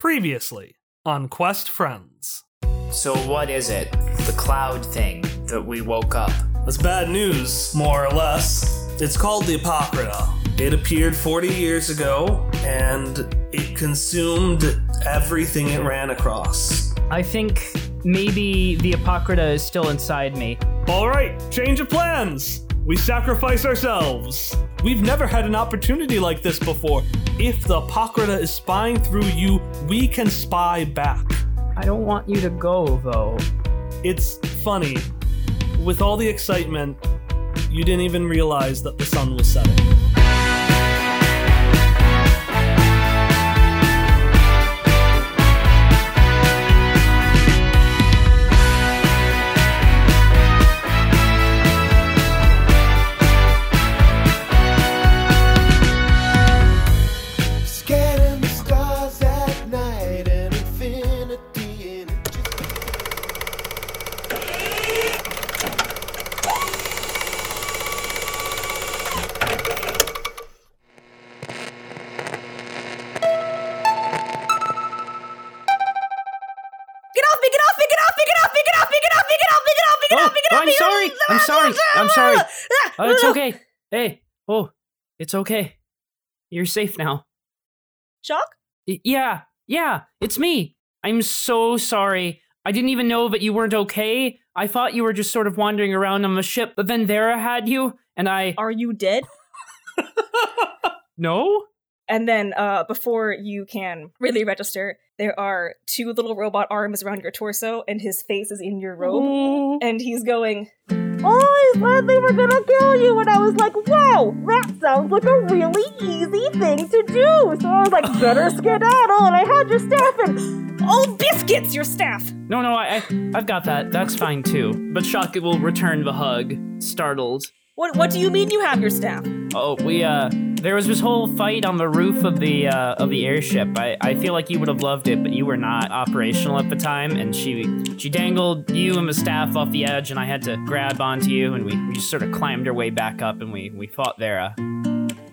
Previously on Quest Friends. So what is it? The cloud thing that we woke up. That's bad news, more or less. It's called the Apocrypha. It appeared 40 years ago, and it consumed everything it ran across. I think maybe the Apocrypha is still inside me. All right, change of plans. We sacrifice ourselves. We've never had an opportunity like this before. If the Apocrypha is spying through you, we can spy back. I don't want you to go, though. It's funny. With all the excitement, you didn't even realize that the sun was setting. It's okay. You're safe now. Shock? Y- yeah, yeah, it's me. I'm so sorry. I didn't even know that you weren't okay. I thought you were just sort of wandering around on the ship, but then Vera had you, and I. Are you dead? No? And then, uh, before you can really register, there are two little robot arms around your torso, and his face is in your robe, Oh. and he's going. Oh, I thought they were gonna kill you, and I was like, "Wow, that sounds like a really easy thing to do." So I was like, "Better skedaddle," and I had your staff, and oh, biscuits, your staff. No, no, I, I, I've got that. That's fine too. But Shock will return the hug, startled. What? What do you mean you have your staff? Oh, we uh, there was this whole fight on the roof of the uh, of the airship. I, I feel like you would have loved it, but you were not operational at the time, and she she dangled you and the staff off the edge, and I had to grab onto you, and we, we just sort of climbed our way back up, and we we fought Vera.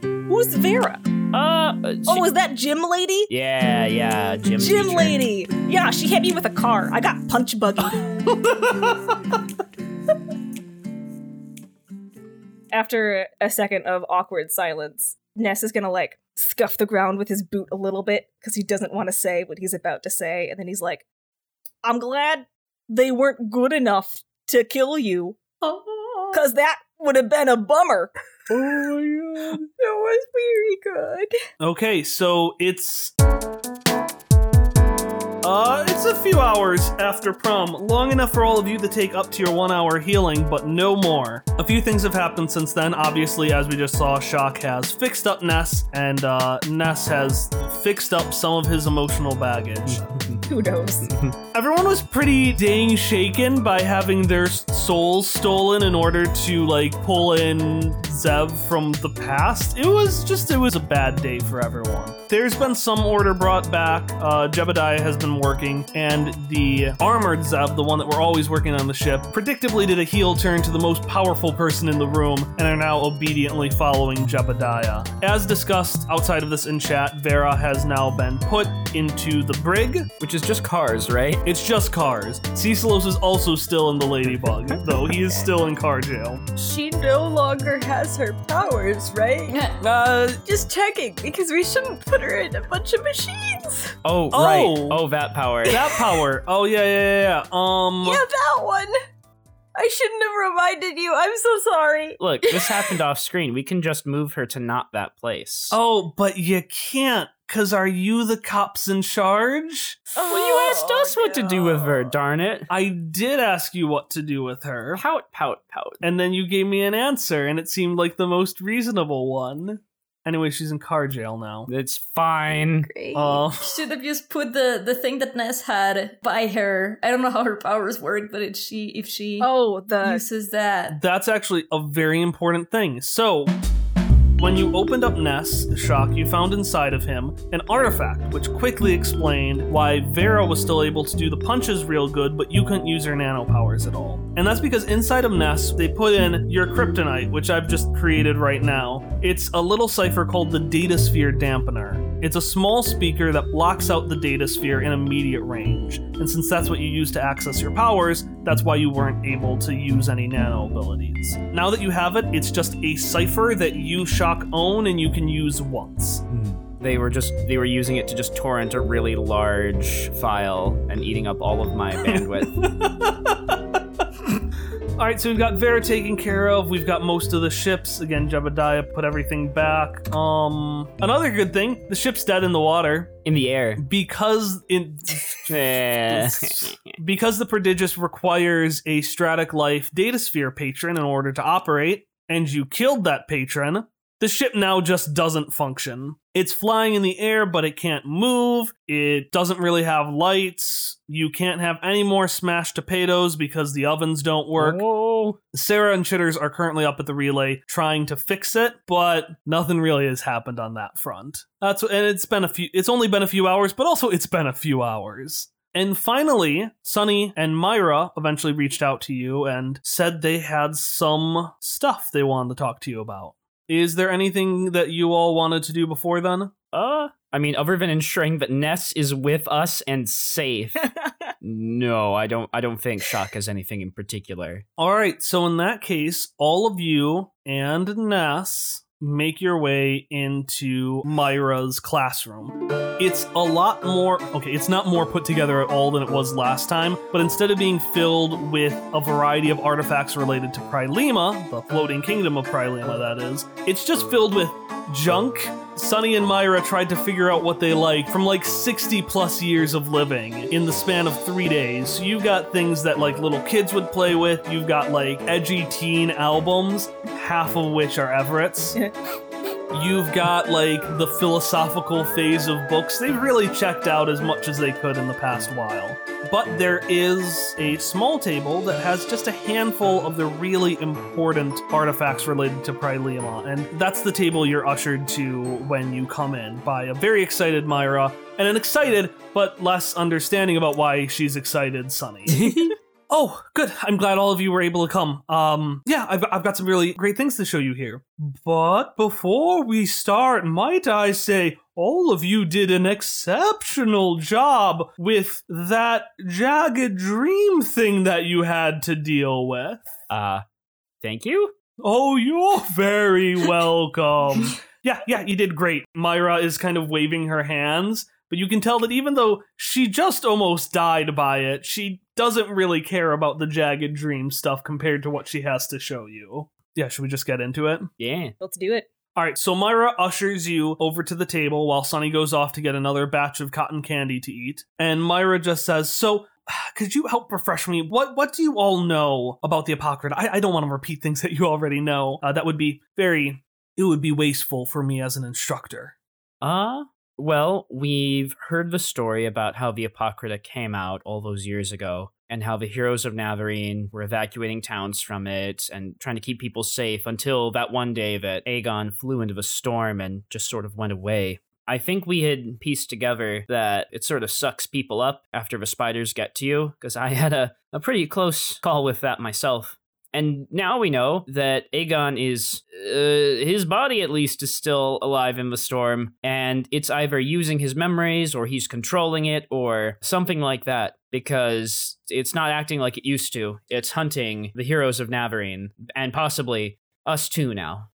Who's Vera? Uh, she- Oh, is that Jim lady? yeah, yeah, Jim. Gym teacher. lady. Yeah, she hit me with a car. I got punch buggy. After a second of awkward silence, Ness is gonna like scuff the ground with his boot a little bit because he doesn't want to say what he's about to say, and then he's like, "I'm glad they weren't good enough to kill you, because that would have been a bummer." Oh my god, that was very good. Okay, so it's uh it's a few hours after prom, long enough for all of you to take up to your 1 hour healing, but no more. A few things have happened since then. Obviously, as we just saw, Shock has fixed up Ness and uh Ness has fixed up some of his emotional baggage. Who knows? Everyone was pretty dang shaken by having their souls stolen in order to like pull in Zev from the past. It was just it was a bad day for everyone. There's been some order brought back. Uh, Jebediah has been working, and the armored Zev, the one that we're always working on the ship, predictably did a heel turn to the most powerful person in the room and are now obediently following Jebediah. As discussed outside of this in chat, Vera has now been put into the brig, which is just cars, right? it's just cars. Cecilos is also still in the Ladybug, though he is still in car jail. She no longer has her powers, right? Uh, Just checking, because we shouldn't put her in a bunch of machines. Oh, Oh. right. Oh, that power. that power. Oh yeah, yeah, yeah. yeah. Um, Yeah, that one. I shouldn't have reminded you. I'm so sorry. Look, this happened off screen. We can just move her to not that place. Oh, but you can't, cause are you the cops in charge? Oh, well, you asked us what to do with her, darn it. I did ask you what to do with her, Pout, pout, pout. and then you gave me an answer, and it seemed like the most reasonable one. Anyway, she's in car jail now. It's fine. Great. Uh, Should have just put the the thing that Ness had by her. I don't know how her powers work, but it's she if she Oh, the uses that. That's actually a very important thing. So, when you opened up Ness, the shock, you found inside of him an artifact, which quickly explained why Vera was still able to do the punches real good, but you couldn't use her nano powers at all. And that's because inside of Ness, they put in your kryptonite, which I've just created right now. It's a little cipher called the Data Sphere Dampener. It's a small speaker that blocks out the data sphere in immediate range. And since that's what you use to access your powers, that's why you weren't able to use any nano abilities. Now that you have it, it's just a cipher that you shock own and you can use once. Hmm. They were just they were using it to just torrent a really large file and eating up all of my bandwidth. All right, so we've got Vera taken care of. We've got most of the ships. Again, Jebediah put everything back. Um, another good thing: the ship's dead in the water In the air. because in because the prodigious requires a Stratic Life Datasphere patron in order to operate, and you killed that patron. The ship now just doesn't function. It's flying in the air, but it can't move. It doesn't really have lights. You can't have any more smashed potatoes because the ovens don't work. Oh. Sarah and Chitters are currently up at the relay trying to fix it, but nothing really has happened on that front. That's and it's been a few it's only been a few hours, but also it's been a few hours. And finally, Sunny and Myra eventually reached out to you and said they had some stuff they wanted to talk to you about. Is there anything that you all wanted to do before then? Uh, I mean, other than ensuring that Ness is with us and safe. no, I don't. I don't think Shock has anything in particular. All right, so in that case, all of you and Ness make your way into Myra's classroom. It's a lot more, okay, it's not more put together at all than it was last time, but instead of being filled with a variety of artifacts related to Prilema, the floating kingdom of Prilema, that is, it's just filled with junk. Sunny and Myra tried to figure out what they like from like 60 plus years of living in the span of three days. You've got things that like little kids would play with. You've got like edgy teen albums, half of which are Everett's. You've got like the philosophical phase of books. They've really checked out as much as they could in the past while. But there is a small table that has just a handful of the really important artifacts related to Prilema, and that's the table you're ushered to when you come in by a very excited Myra and an excited but less understanding about why she's excited Sunny. Oh, good. I'm glad all of you were able to come. Um, yeah, I've, I've got some really great things to show you here. But before we start, might I say, all of you did an exceptional job with that jagged dream thing that you had to deal with. Uh, thank you. Oh, you're very welcome. yeah, yeah, you did great. Myra is kind of waving her hands, but you can tell that even though she just almost died by it, she doesn't really care about the jagged dream stuff compared to what she has to show you. Yeah, should we just get into it? Yeah. Let's do it. All right, so Myra ushers you over to the table while Sunny goes off to get another batch of cotton candy to eat. And Myra just says, So, could you help refresh me? What what do you all know about the Apocrypha? I, I don't want to repeat things that you already know. Uh, that would be very, it would be wasteful for me as an instructor. Uh, well, we've heard the story about how the Apocrypha came out all those years ago, and how the heroes of Navarine were evacuating towns from it and trying to keep people safe until that one day that Aegon flew into the storm and just sort of went away. I think we had pieced together that it sort of sucks people up after the spiders get to you, because I had a, a pretty close call with that myself. And now we know that Aegon is, uh, his body at least is still alive in the storm, and it's either using his memories or he's controlling it or something like that because it's not acting like it used to. It's hunting the heroes of Navarine and possibly us too now.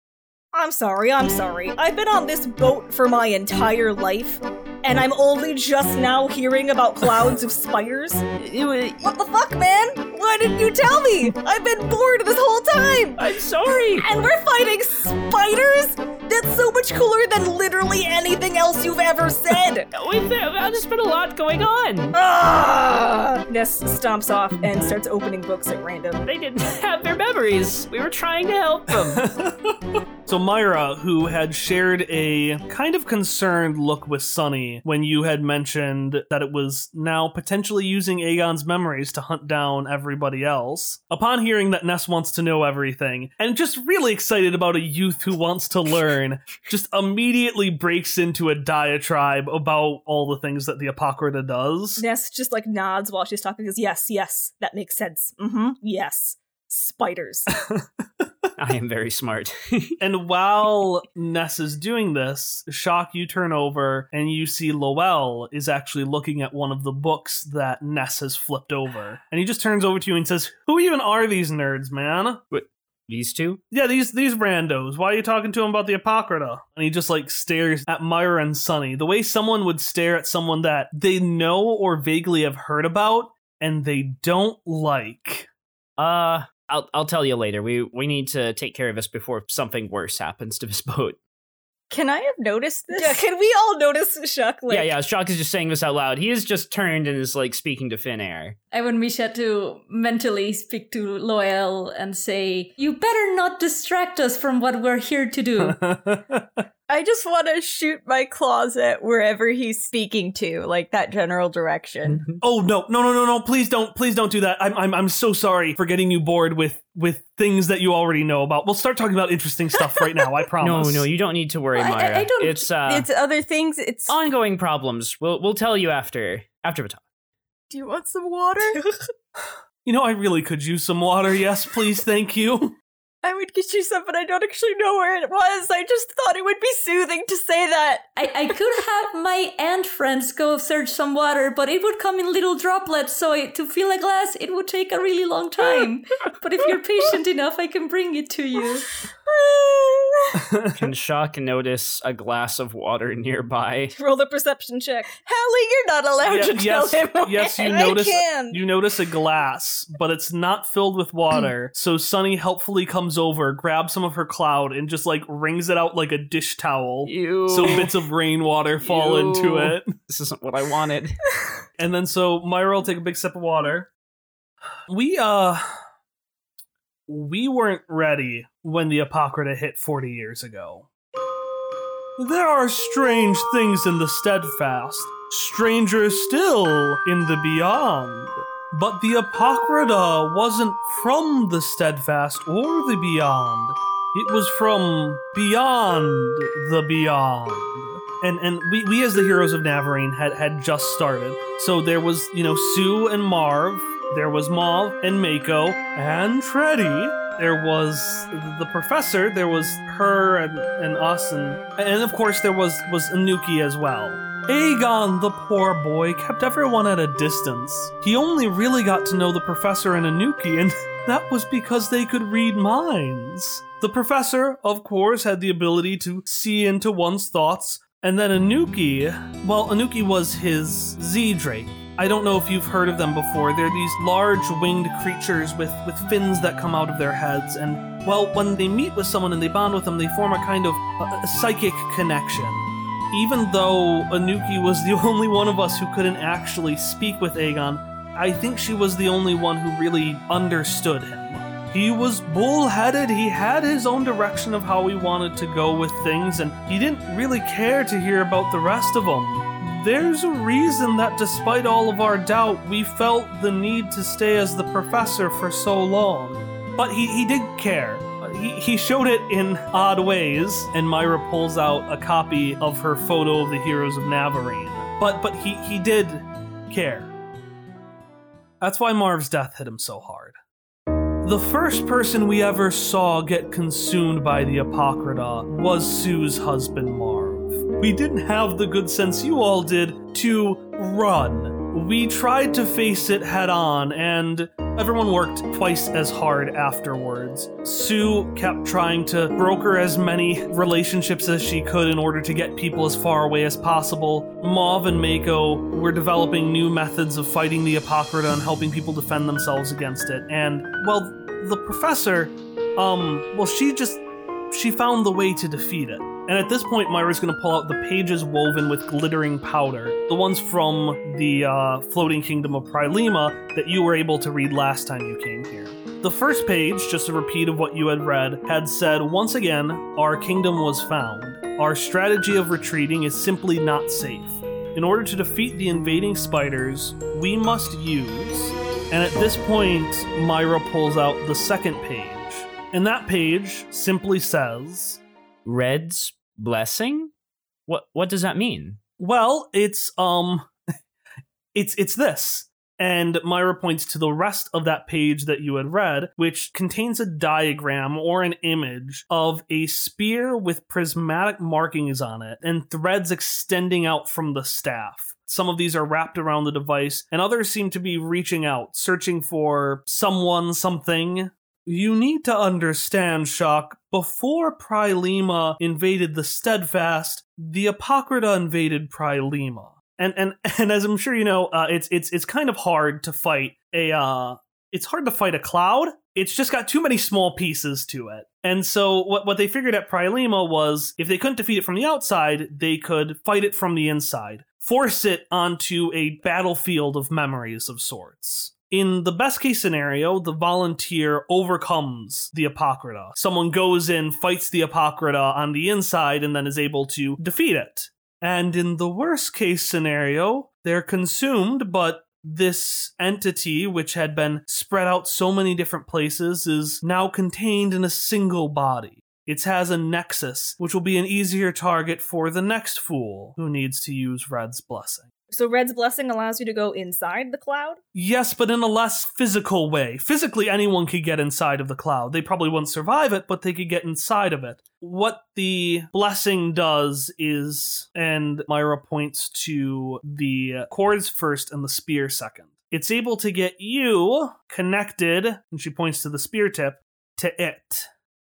I'm sorry, I'm sorry. I've been on this boat for my entire life, and I'm only just now hearing about clouds of spiders. What the fuck, man? Why didn't you tell me? I've been bored this whole time! I'm sorry. And we're fighting spiders? That's so much cooler than literally anything else you've ever said! We've, there's been a lot going on. Ah! Ness stomps off and starts opening books at random. They didn't have their memories. We were trying to help them. So Myra, who had shared a kind of concerned look with Sunny when you had mentioned that it was now potentially using Aegon's memories to hunt down everybody else, upon hearing that Ness wants to know everything, and just really excited about a youth who wants to learn, just immediately breaks into a diatribe about all the things that the Apocrypha does. Ness just like nods while she's talking, goes, Yes, yes, that makes sense. Mm hmm, yes. Spiders. I am very smart. And while Ness is doing this, Shock, you turn over and you see Lowell is actually looking at one of the books that Ness has flipped over. And he just turns over to you and says, Who even are these nerds, man? These two? Yeah, these these randos. Why are you talking to him about the Apocrypha? And he just like stares at Myra and Sunny. The way someone would stare at someone that they know or vaguely have heard about and they don't like. Uh, I'll I'll tell you later. We we need to take care of this before something worse happens to this boat. Can I have noticed this? Yeah, can we all notice Shock? Like, yeah, yeah. Shock is just saying this out loud. He is just turned and is like speaking to Finn Air. I want Misha to mentally speak to Lowell and say, You better not distract us from what we're here to do. I just want to shoot my claws at wherever he's speaking to, like that general direction. oh no, no, no, no, no! Please don't, please don't do that. I'm, I'm, I'm so sorry for getting you bored with with things that you already know about. We'll start talking about interesting stuff right now. I promise. no, no, you don't need to worry, I- I- I don't- It's uh it's other things. It's. ongoing problems. We'll we'll tell you after after the talk. Do you want some water? You know, I really could use some water. Yes, please, thank you. I would get you some, but I don't actually know where it was. I just thought it would be soothing to say that. I, I could have my ant friends go search some water, but it would come in little droplets, so it, to fill a glass, it would take a really long time. but if you're patient enough, I can bring it to you. Can Shock notice a glass of water nearby? Roll the perception check. Hallie, you're not allowed Yeah, to tell yes, him. yes, you I notice. can. You notice a glass, but it's not filled with water. so Sunny helpfully comes over, grabs some of her cloud, and just like wrings it out like a dish towel. You. So bits of rainwater fall Ew. into it. This isn't what I wanted. And then so Myra will take a big sip of water. We uh we weren't ready when the Apocrypha hit 40 years ago. There are strange things in the steadfast, stranger still in the beyond. But the Apocrypha wasn't from the steadfast or the beyond. It was from beyond the beyond and and we, we as the heroes of Navarine had had just started. So there was you know Sue and Marv, there was Mauve and Mako and Freddy. There was the professor. There was her and, and us, and and of course there was was Anuki as well. Aegon, the poor boy, kept everyone at a distance. He only really got to know the professor and Anuki, and that was because they could read minds. The professor, of course, had the ability to see into one's thoughts, and then Anuki, well, Anuki was his Z Drake. I don't know if you've heard of them before. They're these large winged creatures with, with fins that come out of their heads, and, well, when they meet with someone and they bond with them, they form a kind of uh, psychic connection. Even though Anuki was the only one of us who couldn't actually speak with Aegon, I think she was the only one who really understood him. He was bullheaded, he had his own direction of how he wanted to go with things, and he didn't really care to hear about the rest of them. There's a reason that despite all of our doubt, we felt the need to stay as the professor for so long. But he, he did care. He, he showed it in odd ways, and Myra pulls out a copy of her photo of the heroes of Navarine. But but he, he did care. That's why Marv's death hit him so hard. The first person we ever saw get consumed by the Apocrypha was Sue's husband Marv. We didn't have the good sense you all did to run. We tried to face it head on, and everyone worked twice as hard afterwards. Sue kept trying to broker as many relationships as she could in order to get people as far away as possible. Mauve and Mako were developing new methods of fighting the Apocrypha and helping people defend themselves against it. And, well, the professor, um, well, she just, she found the way to defeat it. And at this point, Myra's going to pull out the pages woven with glittering powder, the ones from the uh, floating kingdom of Prilema that you were able to read last time you came here. The first page, just a repeat of what you had read, had said, Once again, our kingdom was found. Our strategy of retreating is simply not safe. In order to defeat the invading spiders, we must use. And at this point, Myra pulls out the second page. And that page simply says, Red's blessing? What what does that mean? Well, it's um it's it's this. And Myra points to the rest of that page that you had read, which contains a diagram or an image of a spear with prismatic markings on it and threads extending out from the staff. Some of these are wrapped around the device, and others seem to be reaching out, searching for someone, something. You need to understand, Shock, before Prilema invaded the Steadfast, the Apocrypha invaded Prilema. And and and as I'm sure you know, uh, it's it's it's kind of hard to fight a uh it's hard to fight a cloud. It's just got too many small pieces to it. And so what, what they figured at Prilema was if they couldn't defeat it from the outside, they could fight it from the inside. Force it onto a battlefield of memories of sorts. In the best case scenario, the volunteer overcomes the Apocrypha. Someone goes in, fights the Apocrypha on the inside, and then is able to defeat it. And in the worst case scenario, they're consumed, but this entity, which had been spread out so many different places, is now contained in a single body. It has a nexus, which will be an easier target for the next fool who needs to use Red's blessing. So Red's blessing allows you to go inside the cloud. Yes, but in a less physical way. Physically, anyone could get inside of the cloud. They probably wouldn't survive it, but they could get inside of it. What the blessing does is, and Myra points to the cords first and the spear second. It's able to get you connected, and she points to the spear tip, to it.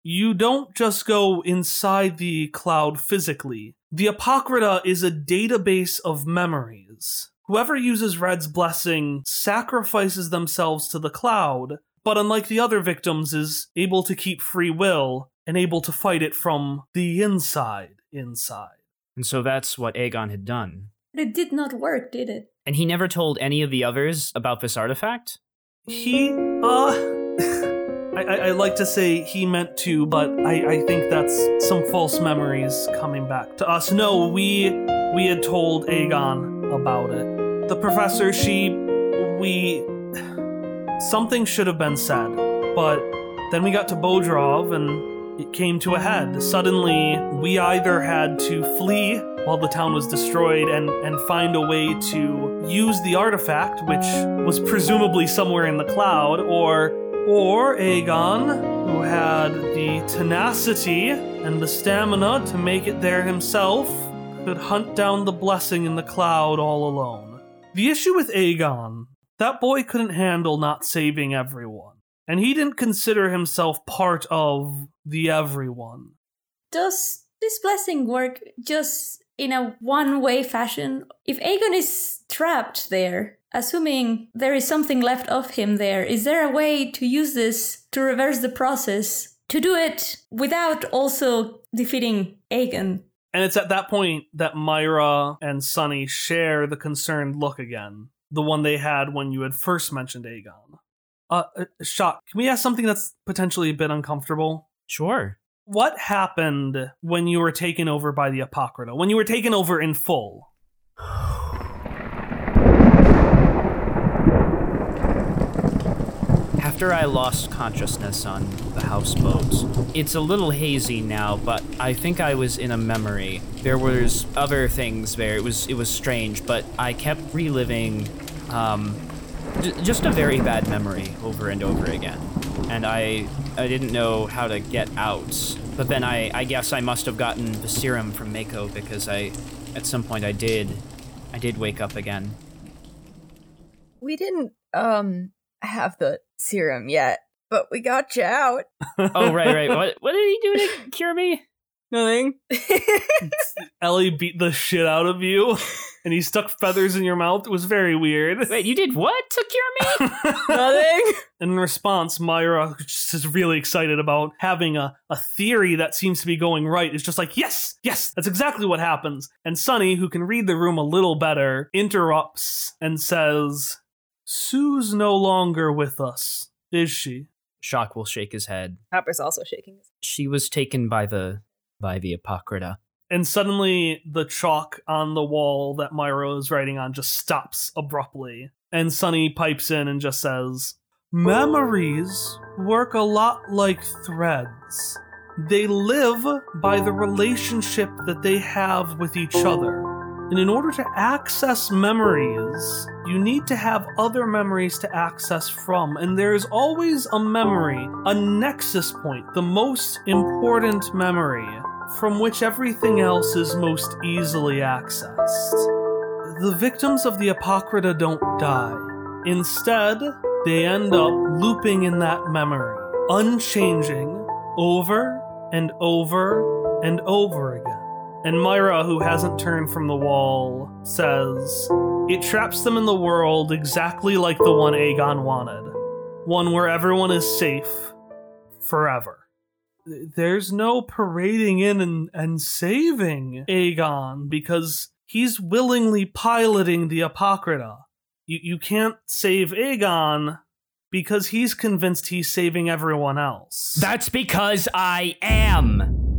You don't just go inside the cloud physically. The Apocrypha is a database of memories. Whoever uses Red's blessing sacrifices themselves to the cloud, but unlike the other victims, is able to keep free will and able to fight it from the inside inside. And so that's what Aegon had done. But it did not work, did it? And he never told any of the others about this artifact? He, uh. I, I, like to say he meant to, but I, I think that's some false memories coming back to us. No, we we had told Aegon about it. The professor, she, we, something should have been said, but then we got to Bodrov and it came to a head. Suddenly, we either had to flee while the town was destroyed and, and find a way to use the artifact, which was presumably somewhere in the cloud, or or Aegon, who had the tenacity and the stamina to make it there himself, could hunt down the blessing in the cloud all alone. The issue with Aegon, that boy couldn't handle not saving everyone, and he didn't consider himself part of the everyone. Does this blessing work just in a one way fashion? If Aegon is trapped there, assuming there is something left of him there, is there a way to use this to reverse the process? To do it without also defeating Aegon? And it's at that point that Myra and Sunny share the concerned look again, the one they had when you had first mentioned Aegon. Uh, uh, Shock, can we ask something that's potentially a bit uncomfortable? Sure. What happened when you were taken over by the Apocrypha? When you were taken over in full? After I lost consciousness on the houseboat, it's a little hazy now, but I think I was in a memory. There was other things there. It was it was strange, but I kept reliving um, just a very bad memory over and over again. And I I didn't know how to get out. But then I I guess I must have gotten the serum from Mako because I at some point I did I did wake up again. We didn't um have the serum yet, but we got you out. Oh right right. What what did he do to cure me? Nothing. Ellie beat the shit out of you, and he stuck feathers in your mouth. It was very weird. Wait, you did what to cure me? Nothing. In response, Myra just is really excited about having a, a theory that seems to be going right. Is just like, yes, yes, that's exactly what happens. And Sunny, who can read the room a little better, interrupts and says, Sue's no longer with us, is she? Shock will shake his head. Hopper's also shaking. his- She was taken by the by the Apocrypha. And suddenly, the chalk on the wall that Myra is writing on just stops abruptly. And Sunny pipes in and just says, Memories work a lot like threads. They live by the relationship that they have with each other. And in order to access memories, you need to have other memories to access from, and there's always a memory, a nexus point, the most important memory, from which everything else is most easily accessed. The victims of the Apocrypha don't die. Instead, they end up looping in that memory, unchanging, over and over and over again. And Myra, who hasn't turned from the wall, says, It traps them in the world exactly like the one Aegon wanted. One where everyone is safe forever. There's no parading in and, and saving Aegon because he's willingly piloting the Apocrypha. You, you can't save Aegon because he's convinced he's saving everyone else. That's because I am.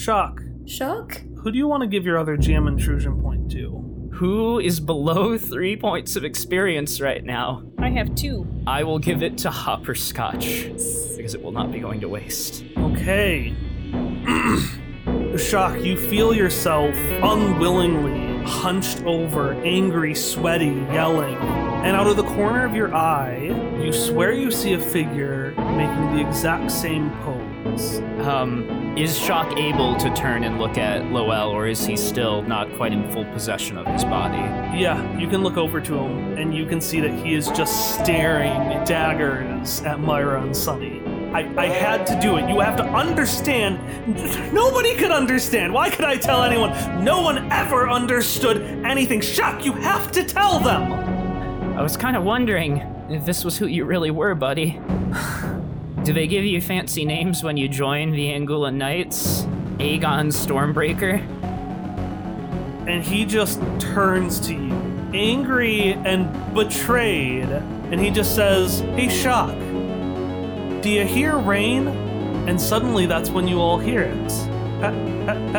Shock. Shock? Who do you want to give your other GM intrusion point to? Who is below three points of experience right now? I have two. I will give it to Hopperscotch because it will not be going to waste. Okay. Shock, you feel yourself unwillingly hunched over, angry, sweaty, yelling. And out of the corner of your eye, you swear you see a figure making the exact same pose. Um, is Shock able to turn and look at Lowell, or is he still not quite in full possession of his body? Yeah, you can look over to him, and you can see that he is just staring daggers at Myra and Sunny. I, I had to do it. You have to understand. Nobody could understand. Why could I tell anyone? No one ever understood anything. Shock, you have to tell them. I was kind of wondering if this was who you really were, buddy. Do they give you fancy names when you join the Angula Knights? Aegon Stormbreaker? And he just turns to you, angry and betrayed, and he just says, Hey, Shock, do you hear rain? And suddenly that's when you all hear it. Pat, pat,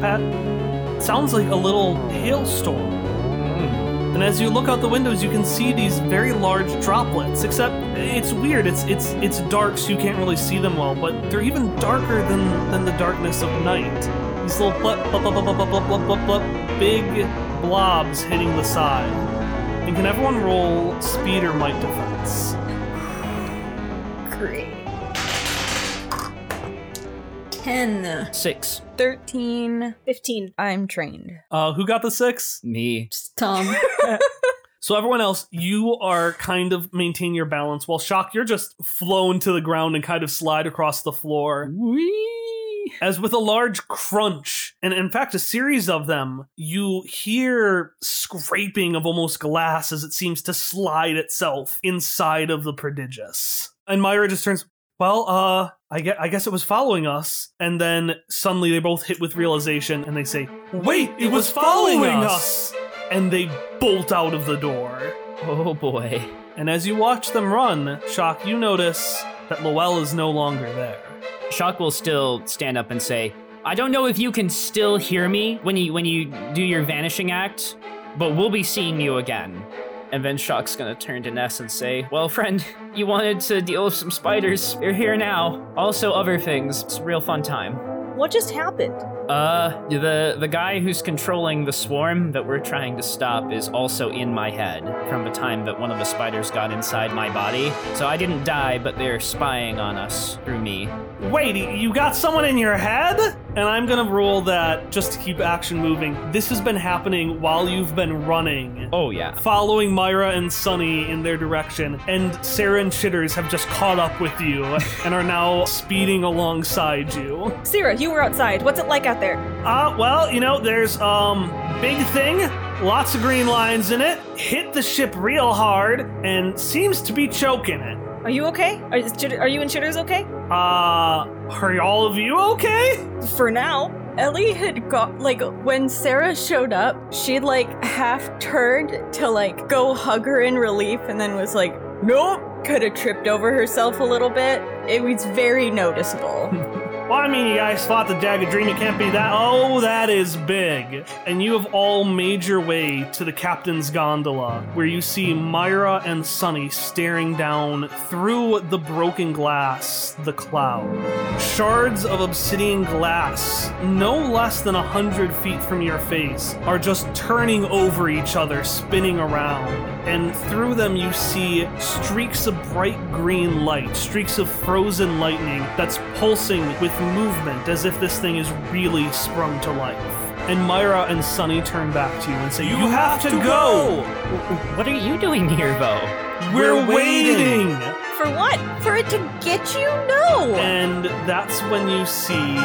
pat, Sounds like a little hailstorm and as you look out the windows, you can see these very large droplets. Except it's weird. It's it's it's dark, so you can't really see them well. But they're even darker than than the darkness of night. These little blip, blip, blip, blip, blip, blip, blip, blip, big blobs hitting the side. And can everyone roll speed or might defense? Great. 10. Six. 13. 15. I'm trained. Uh, who got the six? Me. Tom. So everyone else, you are kind of maintain your balance. While Shock, you're just flown to the ground and kind of slide across the floor. Wee. As with a large crunch, and in fact, a series of them, you hear scraping of almost glass as it seems to slide itself inside of the prodigious. And Myra just turns, well, uh, I guess, I guess it was following us. And then suddenly they both hit with realization and they say, Wait, it was following us! And they bolt out of the door. Oh boy. And as you watch them run, Shock, you notice that Lowell is no longer there. Shock will still stand up and say, I don't know if you can still hear me when you when you do your vanishing act, but we'll be seeing you again. And then Shock's gonna turn to Ness and say, Well, friend, you wanted to deal with some spiders. You're here now. Also other things. It's a real fun time. What just happened? Uh, the the guy who's controlling the swarm that we're trying to stop is also in my head from the time that one of the spiders got inside my body. So I didn't die, but they're spying on us through me. Wait, you got someone in your head? And I'm gonna rule that just to keep action moving, this has been happening while you've been running. Oh yeah. Following Myra and Sunny in their direction, and Sarah and Chitters have just caught up with you and are now speeding alongside you. Sarah, you were outside. What's it like out there? Uh, well, you know, there's, um, big thing, lots of green lines in it, hit the ship real hard, and seems to be choking it. Are you okay? Are, are you and Chitters okay? Uh, are all of you okay? For now. Ellie had got like when Sarah showed up, she'd like half turned to like go hug her in relief and then was like, nope, could have tripped over herself a little bit. It was very noticeable. Well, I mean, you guys fought the Jagged Dream. It can't be that. Oh, that is big. And you have all made your way to the captain's gondola, where you see Myra and Sunny staring down through the broken glass, the cloud. Shards of obsidian glass, no less than a hundred feet from your face, are just turning over each other, spinning around. And through them, you see streaks of bright green light, streaks of frozen lightning that's pulsing with movement as if this thing is really sprung to life. And Myra and Sunny turn back to you and say, You, have, to, go! What are you doing here, though? We're, waiting! For what? For it to get you? No. And that's when you see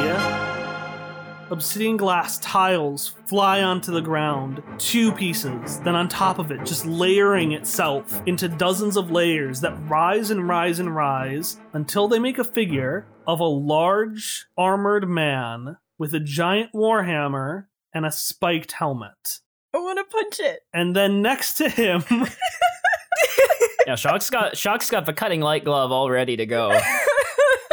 obsidian glass tiles fly onto the ground, two pieces, then on top of it, just layering itself into dozens of layers that rise and rise and rise until they make a figure of a large armored man with a giant warhammer and a spiked helmet. I want to punch it. And then next to him, Yeah, Shock's got Shock's got the cutting light glove all ready to go.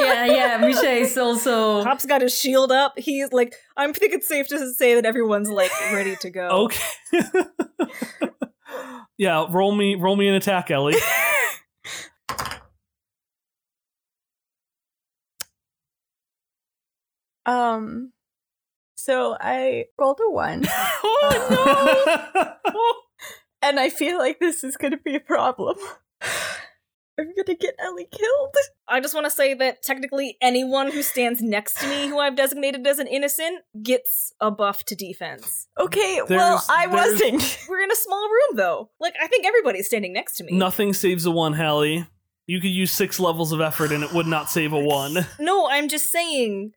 yeah, yeah. Misha is also. Hop's got his shield up. He's like, I think it's safe to say that everyone's like ready to go. okay. yeah, roll me roll me an attack, Ellie. Um. So I rolled a one, oh and I feel like this is going to be a problem. I'm gonna get Ellie killed. I just want to say that technically anyone who stands next to me who I've designated as an innocent gets a buff to defense. Okay, well, I there's- wasn't. We're in a small room though. Like I think everybody's standing next to me. Nothing saves a one, Hallie. You could use six levels of effort and it would not save a one. No, I'm just saying.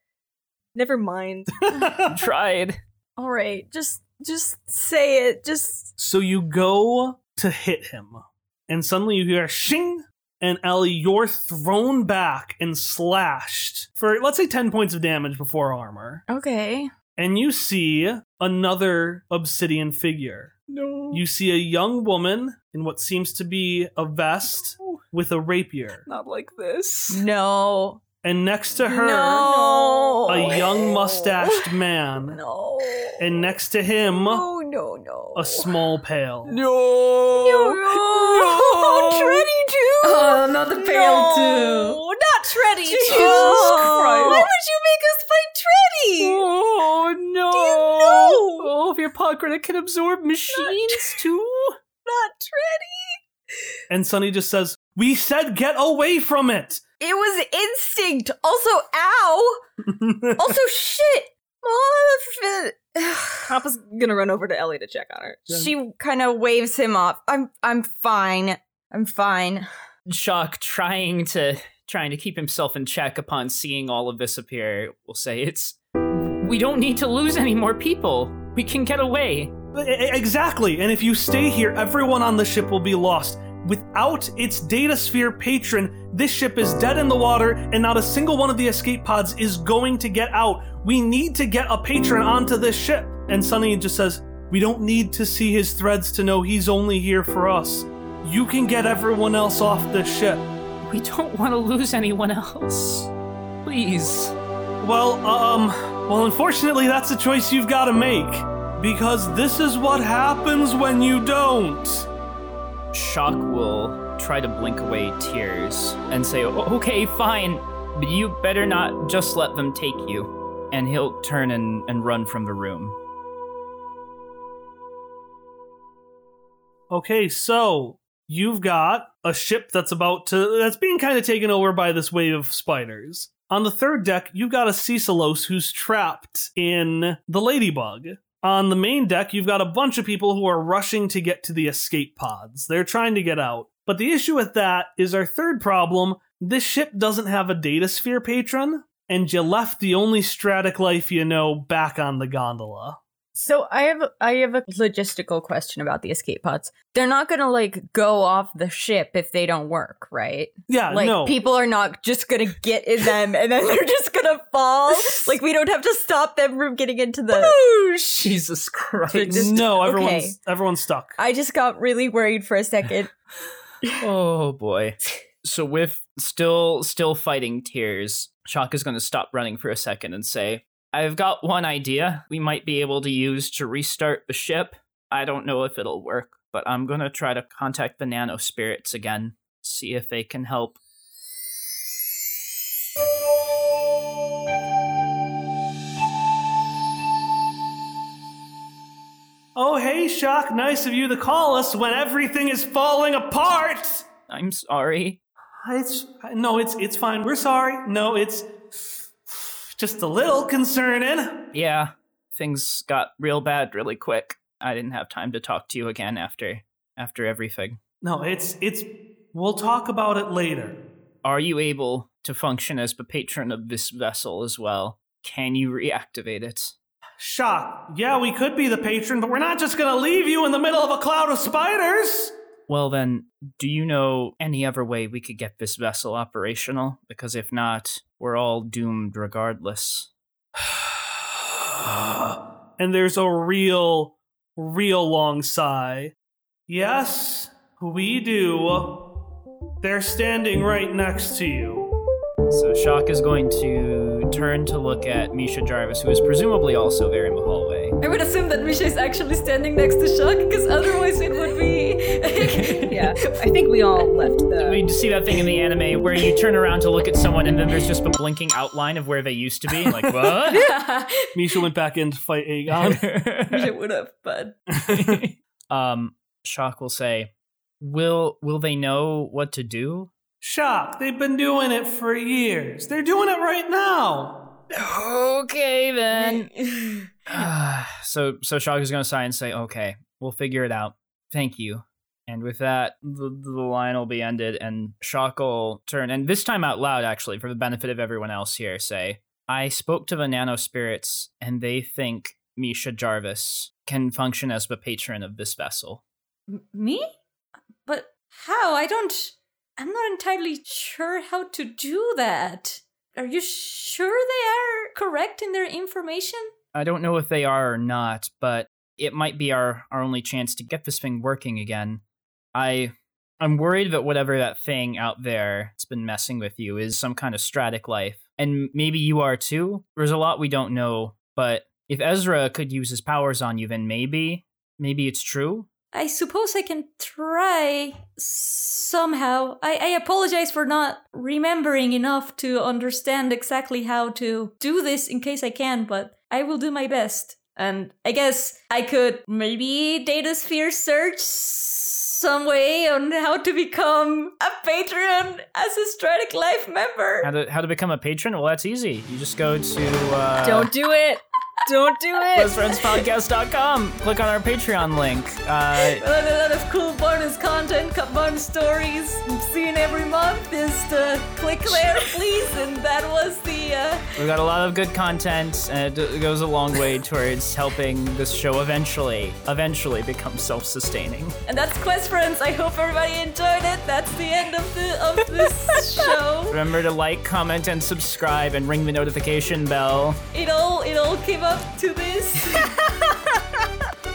Never mind. Tried. All right, just just say it. Just so you go to hit him, and suddenly you hear a shing, and Ellie, you're thrown back and slashed for let's say 10 points of damage before armor. okay. And you see another obsidian figure. No. You see a young woman in what seems to be a vest with a rapier. Not like this. No. And next to her, no. a young mustached man. No. And next to him, No, no, no. a small pail. No. No. no. Treddy too. Oh, not the pail too. No, not Treddy. Jesus too. Christ. Why would you make us fight Treddy? Oh no! know? Oh, if your Pancreas can absorb machines too. Not Treddy. And Sunny just says, We said get away from it! It was instinct. Also, ow. Also, shit. Papa's gonna run over to Ellie to check on her. she kind of waves him off. I'm I'm fine. I'm fine. Shock trying to trying to keep himself in check upon seeing all of this appear will say it's we don't need to lose any more people. We can get away. Exactly, and if you stay here, everyone on the ship will be lost. Without its data sphere patron, this ship is dead in the water, and not a single one of the escape pods is going to get out. We need to get a patron onto this ship. And Sunny just says, We don't need to see his threads to know he's only here for us. You can get everyone else off this ship. We don't want to lose anyone else. Please. Well, um, well, unfortunately, that's a choice you've got to make. Because this is what happens when you don't. Shock will try to blink away tears and say, Okay, fine, but you better not just let them take you. And he'll turn and, and run from the room. Okay, so you've got a ship that's about to that's being kind of taken over by this wave of spiders. On the third deck, you've got a Cicelos who's trapped in the ladybug. On the main deck, you've got a bunch of people who are rushing to get to the escape pods. They're trying to get out. But the issue with that is our third problem this ship doesn't have a data sphere patron, and you left the only stratic life you know back on the gondola. So I have I have a logistical question about the escape pods. They're not gonna like go off the ship if they don't work, right? Yeah, Like no. people are not just gonna get in them and then they're just gonna fall. like we don't have to stop them from getting into the. Jesus Christ. no, everyone's Okay. everyone's stuck. I just got really worried for a second. oh boy. So with Still, still fighting tears. Shock is going to stop running for a second and say, I've got one idea we might be able to use to restart the ship. I don't know if it'll work, but I'm going to try to contact the nano spirits again, see if they can help. Oh, hey, Shock, nice of you to call us when everything is falling apart. I'm sorry. It's no, it's it's fine. We're sorry. No, it's just a little concerning. Yeah, things got real bad really quick. I didn't have time to talk to you again after after everything. No, it's it's we'll talk about it later. Are you able to function as the patron of this vessel as well? Can you reactivate it? Shock. Yeah, we could be the patron, but we're not just gonna leave you in the middle of a cloud of spiders. Well, then, do you know any other way we could get this vessel operational? Because if not, we're all doomed regardless. and there's a real, real long sigh. Yes, we do. They're standing right next to you. So Shock is going to turn to look at Misha Jarvis, who is presumably also there in the hallway. I would assume that Misha is actually standing next to Shock, because otherwise it would be. Yeah, I think we all left the. We see that thing in the anime where you turn around to look at someone and then there's just a blinking outline of where they used to be. Like, what? Misha went back in to fight Aegon. Misha would have, but. um, Shock will say, "Will will they know what to do?" Shock, they've been doing it for years. They're doing it right now. Okay then. so so Shock is gonna sigh and say, "Okay, we'll figure it out. Thank you." And with that, the, the line will be ended, and Shock will turn, and this time out loud, actually, for the benefit of everyone else here, say, "I spoke to the nano spirits, and they think Misha Jarvis can function as the patron of this vessel." M- Me? But how? I don't. I'm not entirely sure how to do that. Are you sure they are correct in their information? I don't know if they are or not, but it might be our, our only chance to get this thing working again. I I'm worried that whatever that thing out there that's been messing with you is some kind of stratic life. And maybe you are too. There's a lot we don't know, but if Ezra could use his powers on you, then maybe maybe it's true. I suppose I can try somehow. I, I apologize for not remembering enough to understand exactly how to do this in case I can, but I will do my best. And I guess I could maybe data sphere search some way on how to become a patron as a Stratic Life member. How to how to become a patron? Well, that's easy. You just go to uh, Don't do it. Don't do it. bestfriendspodcast.com. Click on our Patreon link. Uh, Well, a lot of cool bonus content, bonus stories seen every month. Just uh, click there, please. And that was the. Uh, We've got a lot of good content, and it goes a long way towards helping this show eventually, eventually become self-sustaining. and that's Quest Friends. I hope everybody enjoyed it. That's the end of the of this show. Remember to like, comment, and subscribe, and ring the notification bell. It all it all came up to this.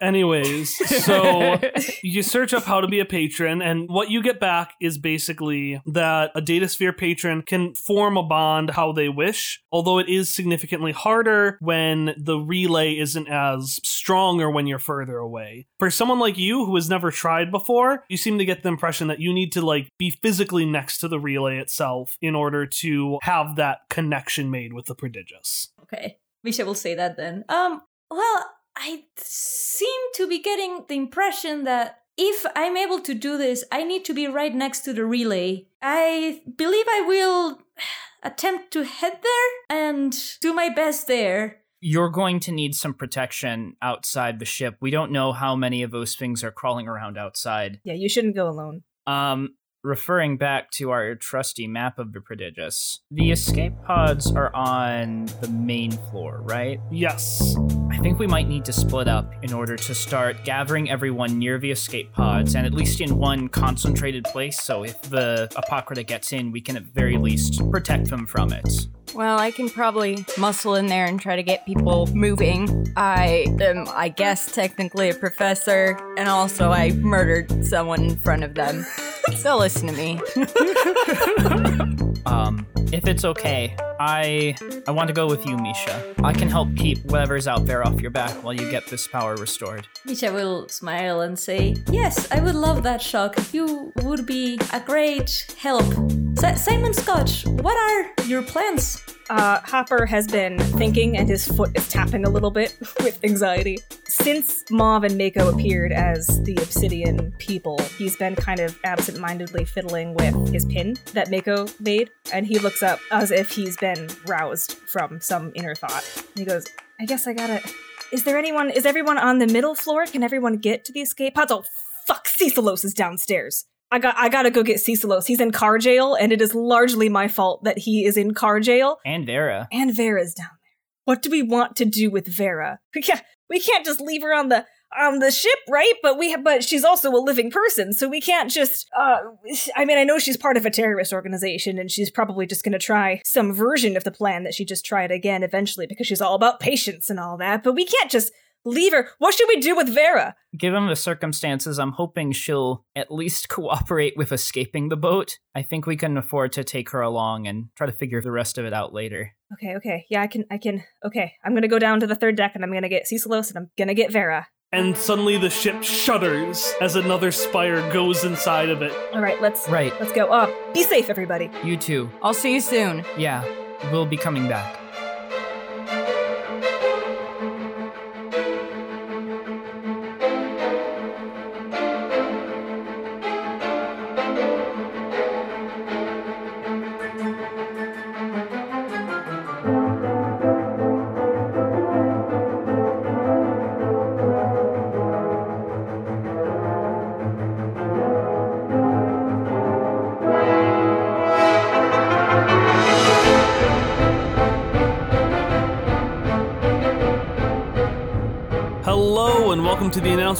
Anyways, so you search up how to be a patron, and what you get back is basically that a Datasphere patron can form a bond how they wish, although it is significantly harder when the relay isn't as strong or when you're further away. For someone like you who has never tried before, you seem to get the impression that you need to like be physically next to the relay itself in order to have that connection made with the prodigious. okay, Misha will say that then. Um. Well, I seem to be getting the impression that if I'm able to do this, I need to be right next to the relay. I believe I will attempt to head there and do my best there. You're going to need some protection outside the ship. We don't know how many of those things are crawling around outside. Yeah, you shouldn't go alone. Um, referring back to our trusty map of the prodigious, the escape pods are on the main floor, right? Yes. I think we might need to split up in order to start gathering everyone near the escape pods and at least in one concentrated place so if the Apocrypha gets in, we can at very least protect them from it. Well, I can probably muscle in there and try to get people moving. I am, I guess, technically a professor, and also I murdered someone in front of them. so listen to me. Um, if it's okay, I I want to go with you, Misha. I can help keep whatever's out there off your back while you get this power restored. Misha will smile and say, Yes, I would love that, Shock. You would be a great help. Si- Simon Scotch, what are your plans? Uh, Hopper has been thinking, and his foot is tapping a little bit with anxiety. Since Mauve and Mako appeared as the Obsidian people, he's been kind of absent-mindedly fiddling with his pin that Mako made, and he looks up as if he's been roused from some inner thought. He goes, "I guess I gotta. Is there anyone? Is everyone on the middle floor? Can everyone get to the escape pods? Oh, fuck! Cecilos is downstairs." I got I gotta go get Cecilos. He's in car jail, and it is largely my fault that he is in car jail. And Vera. And Vera's down there. What do we want to do with Vera? We can't we can't just leave her on the on the ship, right? But we but she's also a living person, so we can't just uh I mean, I know she's part of a terrorist organization and she's probably just going to try some version of the plan that she just tried again eventually because she's all about patience and all that, but we can't just leave her. What should we do with Vera? Given the circumstances, I'm hoping she'll at least cooperate with escaping the boat. I think we can afford to take her along and try to figure the rest of it out later. Okay, okay. Yeah, I can I can Okay, I'm going to go down to the third deck and I'm going to get Cecilos and I'm going to get Vera. And suddenly the ship shudders as another spire goes inside of it. All right, let's Right. let's go. Uh, be safe everybody. You too. I'll see you soon. Yeah, we'll be coming back.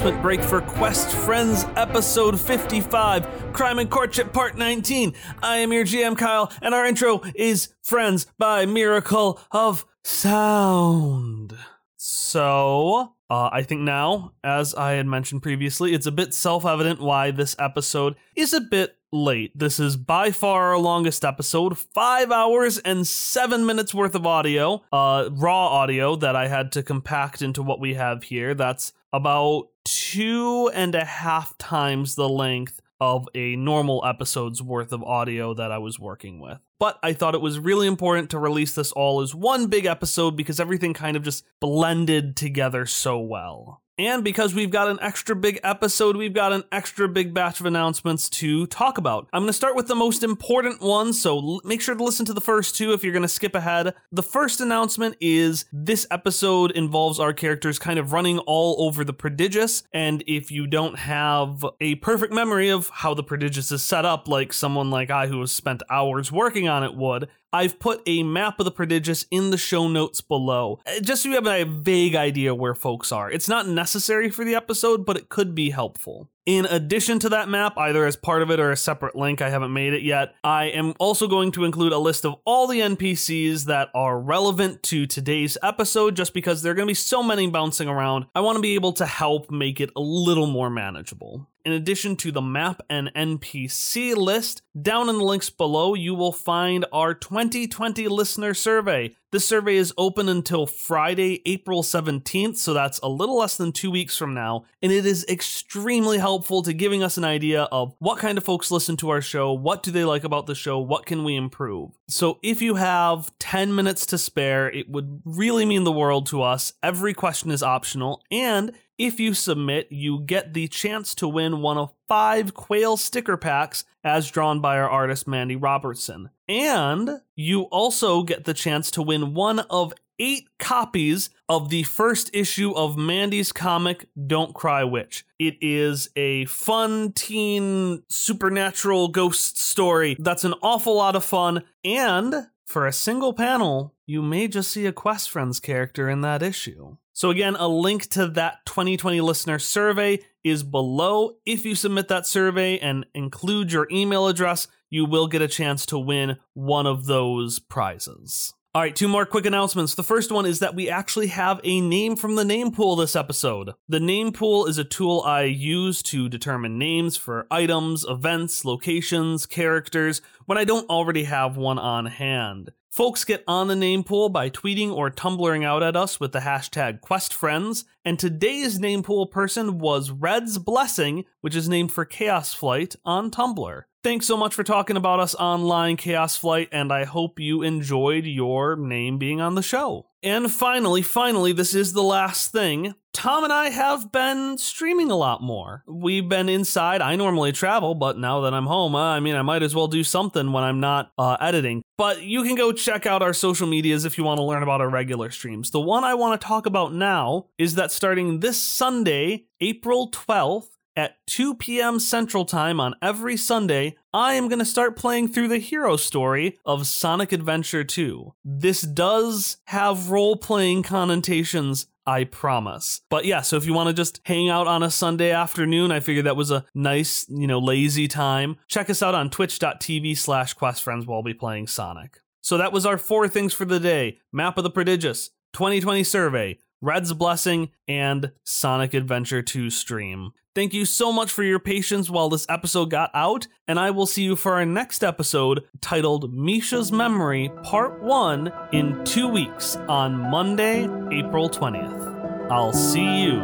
Announcement break for Quest Friends episode 55, Crime and Courtship Part 19. I am your GM Kyle, and our intro is Friends by Miracle of Sound. So, uh, I think now, as I had mentioned previously, it's a bit self evident why this episode is a bit late. This is by far our longest episode, five hours and seven minutes worth of audio, uh, raw audio that I had to compact into what we have here. That's about two and a half times the length of a normal episode's worth of audio that I was working with. But I thought it was really important to release this all as one big episode because everything kind of just blended together so well. And because we've got an extra big episode, we've got an extra big batch of announcements to talk about. I'm going to start with the most important one, so l- make sure to listen to the first two if you're going to skip ahead. The first announcement is this episode involves our characters kind of running all over the prodigious, and if you don't have a perfect memory of how the prodigious is set up, like someone like I who has spent hours working on it would, I've put a map of the prodigious in the show notes below, uh, just so you have a vague idea where folks are. It's not necessary for the episode, but it could be helpful. In addition to that map, either as part of it or a separate link, I haven't made it yet, I am also going to include a list of all the NPCs that are relevant to today's episode, just because there are going to be so many bouncing around. I want to be able to help make it a little more manageable. In addition to the map and NPC list, down in the links below, you will find our 2020 listener survey. This survey is open until Friday, April 17th, so that's a little less than two weeks from now, and it is extremely helpful to giving us an idea of what kind of folks listen to our show, what do they like about the show, what can we improve. So if you have 10 minutes to spare, it would really mean the world to us. Every question is optional, and if you submit, you get the chance to win one of five Quail sticker packs as drawn by our artist Mandy Robertson. And you also get the chance to win one of eight copies of the first issue of Mandy's comic Don't Cry Witch. It is a fun teen supernatural ghost story that's an awful lot of fun. And for a single panel, you may just see a Quest Friends character in that issue. So, again, a link to that 2020 listener survey is below. If you submit that survey and include your email address, you will get a chance to win one of those prizes. All right, two more quick announcements. The first one is that we actually have a name from the name pool this episode. The name pool is a tool I use to determine names for items, events, locations, characters when I don't already have one on hand. Folks get on the name pool by tweeting or tumbling out at us with the hashtag QuestFriends, and today's name pool person was Red's Blessing, which is named for Chaos Flight on Tumblr. Thanks so much for talking about us online, Chaos Flight, and I hope you enjoyed your name being on the show. And finally, finally, this is the last thing. Tom and I have been streaming a lot more. We've been inside. I normally travel, but now that I'm home, I mean, I might as well do something when I'm not uh, editing. But you can go check out our social medias if you want to learn about our regular streams. The one I want to talk about now is that starting this Sunday, April 12th, at 2 p.m. Central Time on every Sunday, I am going to start playing through the hero story of Sonic Adventure 2. This does have role playing connotations. I promise. But yeah, so if you want to just hang out on a Sunday afternoon, I figured that was a nice, you know, lazy time. Check us out on twitch.tv slash questfriends while we playing Sonic. So that was our four things for the day Map of the Prodigious, 2020 survey, Red's Blessing, and Sonic Adventure 2 stream. Thank you so much for your patience while this episode got out, and I will see you for our next episode titled Misha's Memory Part 1 in two weeks on Monday, April 20th. I'll see you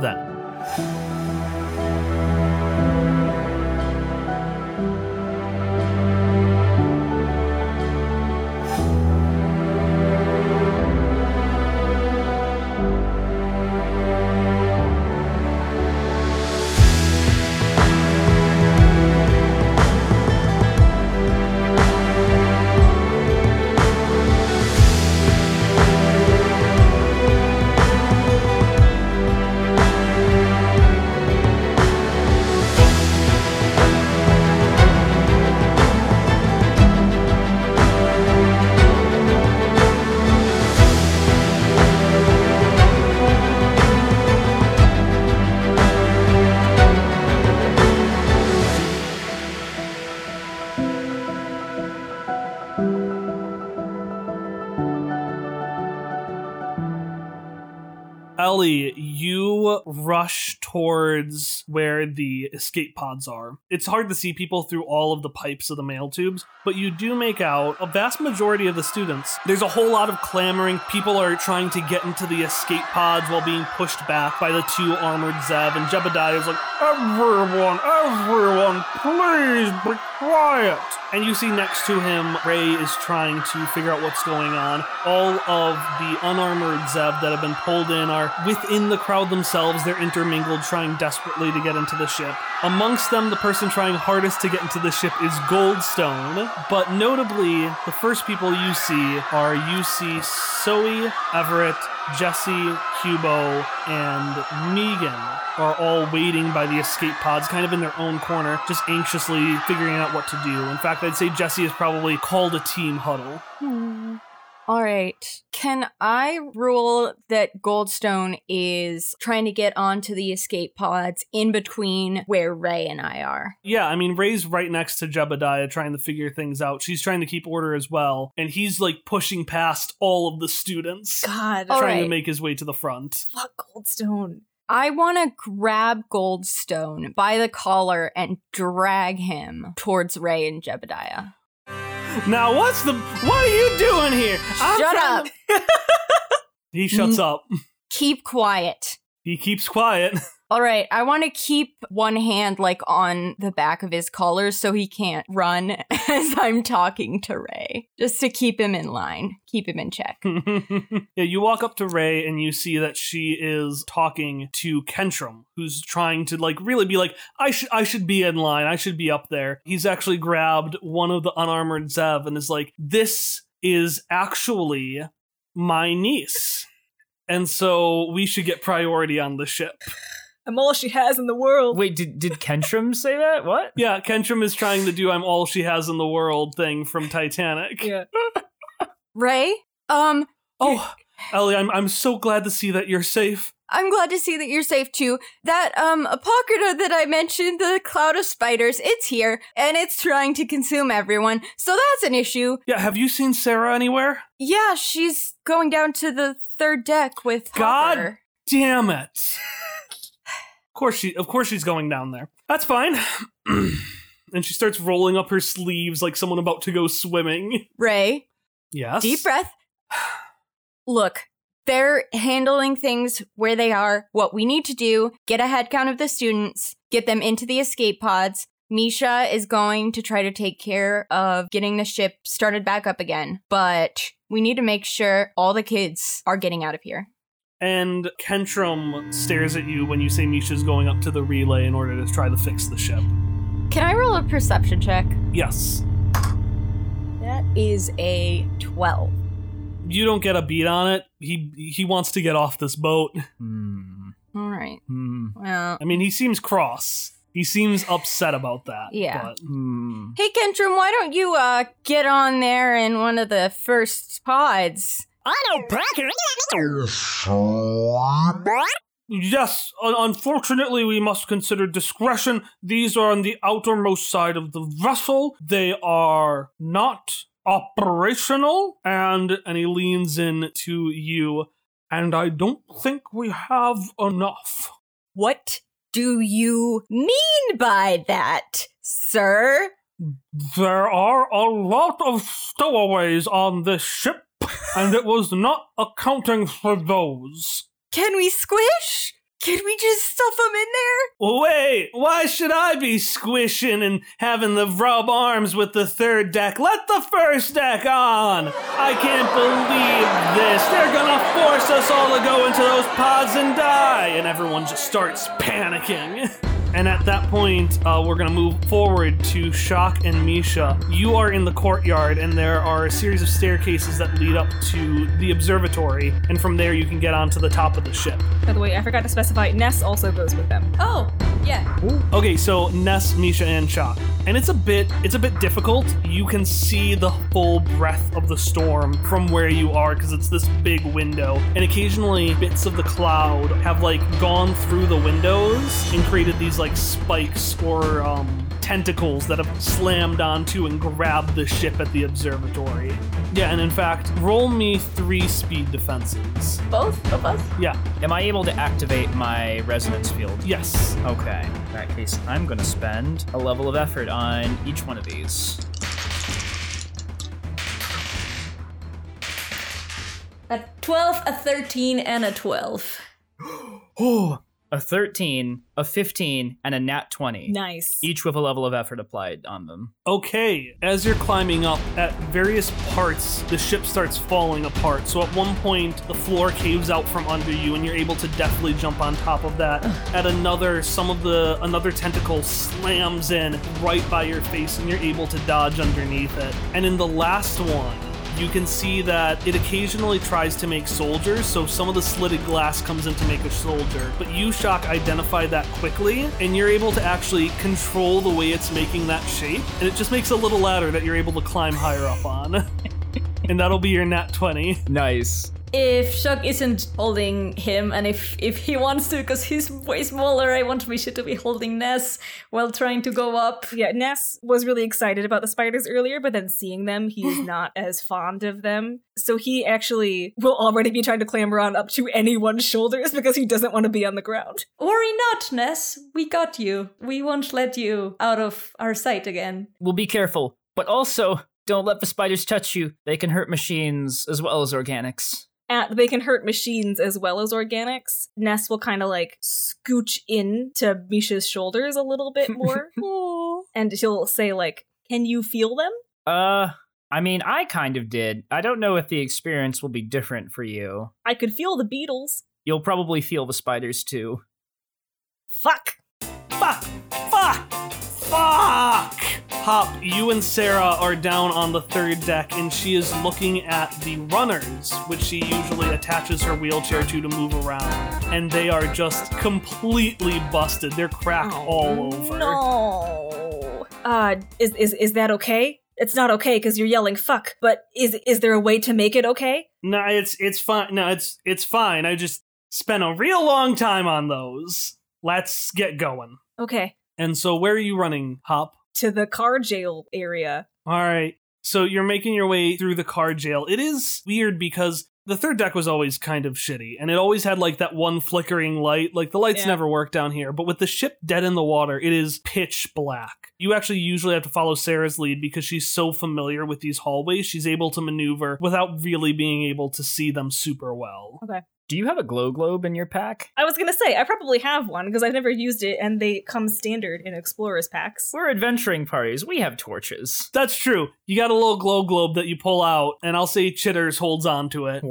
then. Ellie, you rush towards where the escape pods are. It's hard to see people through all of the pipes of the mail tubes, but you do make out a vast majority of the students. There's a whole lot of clamoring. People are trying to get into the escape pods while being pushed back by the two armored Zev, and Jebediah is like, Everyone, everyone, please be quiet. And you see next to him, Ray is trying to figure out what's going on. All of the unarmored Zev that have been pulled in are within the crowd themselves. They're intermingled, trying desperately to get into the ship. Amongst them, the person trying hardest to get into the ship is Goldstone. But notably, the first people you see are you see Zoe, Everett, Jesse, Cubo, and Negan are all waiting by the escape pods, kind of in their own corner, just anxiously figuring out what to do. In fact, I'd say Jesse has probably called a team huddle. Hmm. All right. Can I rule that Goldstone is trying to get onto the escape pods in between where Ray and I are? Yeah, I mean, Ray's right next to Jebediah trying to figure things out. She's trying to keep order as well, and he's like pushing past all of the students, God, All trying to make his way to the front. fuck Goldstone. I want to grab Goldstone by the collar and drag him towards Ray and Jebediah. Now, what's the. What are you doing here? I'm Shut up. to- he shuts up. Keep quiet. He keeps quiet. All right, I want to keep one hand like on the back of his collar so he can't run as I'm talking to Ray, just to keep him in line, keep him in check. yeah, you walk up to Ray and you see that she is talking to Kentrum, who's trying to like really be like, I should I should be in line, I should be up there. He's actually grabbed one of the unarmored Zev and is like, This is actually my niece. And so we should get priority on the ship. I'm all she has in the world. Wait, did did Kentrum say that? What? Yeah, Kentrum is trying to do I'm all she has in the world thing from Titanic. Yeah. Ray, um, Oh, Ellie, I'm I'm so glad to see that you're safe. I'm glad to see that you're safe too. That um apocrypha that I mentioned, the cloud of spiders, it's here and it's trying to consume everyone. So that's an issue. Yeah, have you seen Sarah anywhere? Yeah, she's going down to the third deck with God Hopper. Damn it. Of course she of course she's going down there. That's fine. and she starts rolling up her sleeves like someone about to go swimming. Ray, Yes. deep breath. Look, they're handling things where they are. What we need to do, get a head count of the students, get them into the escape pods. Misha is going to try to take care of getting the ship started back up again. But we need to make sure all the kids are getting out of here. And Kentrum stares at you when you say Misha's going up to the relay in order to try to fix the ship. Can I roll a perception check? Yes. That is a 12. You don't get a beat on it. He he wants to get off this boat. Hmm. All right. Hmm. Well, I mean, he seems cross. He seems upset about that. Yeah. but- Hmm. hey Kentrum, why don't you uh get on there in one of the first pods? Yes, un- unfortunately, we must consider discretion. These are on the outermost side of the vessel. They are not operational, and and he leans in to you. And I don't think we have enough. What do you mean by that, sir? There are a lot of stowaways on this ship, and it was not accounting for those. Can we squish? Can we just stuff them in there? Wait, why should I be squishing and having the rub arms with the third deck? Let the first deck on! I can't believe this. They're gonna force us all to go into those pods and die! And everyone just starts panicking. And at that point, uh, we're gonna move forward to Shock and Misha. You are in the courtyard, and there are a series of staircases that lead up to the observatory, and from there you can get onto the top of the ship. By the way, I forgot to specify Ness also goes with them. Oh, yeah. Okay, so Ness, Misha, and Shock. And it's a bit it's a bit difficult. You can see the full breadth of the storm from where you are because it's this big window. And occasionally bits of the cloud have like gone through the windows and created these like spikes or um tentacles that have slammed onto and grabbed the ship at the observatory. Yeah, and in fact, roll me three speed defenses. Both of us? Yeah, Am I able to activate my resonance field? yes. Okay. In that case, I'm going to spend a level of effort on each one of these. A 12, a 13, and a 12. Oh, a 13, a 15, and a nat 20. Nice. Each with a level of effort applied on them. Okay, as you're climbing up, at various parts, the ship starts falling apart. So at one point, the floor caves out from under you, and you're able to deftly jump on top of that. At another, some of the another tentacle slams in right by your face, and you're able to dodge underneath it. And in the last one, you can see that it occasionally tries to make soldiers, so some of the slitted glass comes in to make a soldier. But you, Shock, identify that quickly, and you're able to actually control the way it's making that shape, and it just makes a little ladder that you're able to climb higher up on. and that'll be your nat 20. Nice. If Shock isn't holding him, and if if he wants to, because he's way smaller, I want Misha to be holding Ness while trying to go up. Yeah, Ness was really excited about the spiders earlier, but then seeing them, he's not as fond of them. So he actually will already be trying to clamber on up to anyone's shoulders because he doesn't want to be on the ground. Worry not, Ness. We got you. We won't let you out of our sight again. We'll be careful, but also don't let the spiders touch you. They can hurt machines as well as organics. At, they can hurt machines as well as organics. Ness will kind of like scooch in to Misha's shoulders a little bit more. and she'll say like, "Can you feel them?" Uh, I mean, I kind of did. I don't know if the experience will be different for you. I could feel the beetles. You'll probably feel the spiders too. Fuck. Fuck! Fuck! Fuck! Hop, you and Sarah are down on the third deck, and she is looking at the runners, which she usually attaches her wheelchair to to move around. And they are just completely busted. They're cracked all over. No. Uh, is is is that okay? it's not okay because you're yelling fuck. But is is there a way to make it okay? No, it's it's fine. No, it's it's fine. I just spent a real long time on those. Let's get going. Okay. And so, where are you running, Hop? To the car jail area. All right. So you're making your way through the car jail. It is weird because the third deck was always kind of shitty, and it always had like that one flickering light. Like the lights Yeah. never work down here, but with the ship dead in the water, it is pitch black. You actually usually have to follow Sarah's lead because she's so familiar with these hallways. She's able to maneuver without really being able to see them super well. Do you have a glow globe in your pack? I was gonna say I probably have one because I've never used it, and they come standard in explorers packs. We're adventuring parties. We have torches. That's true. You got a little glow globe that you pull out, and I'll say Chitters holds on to it,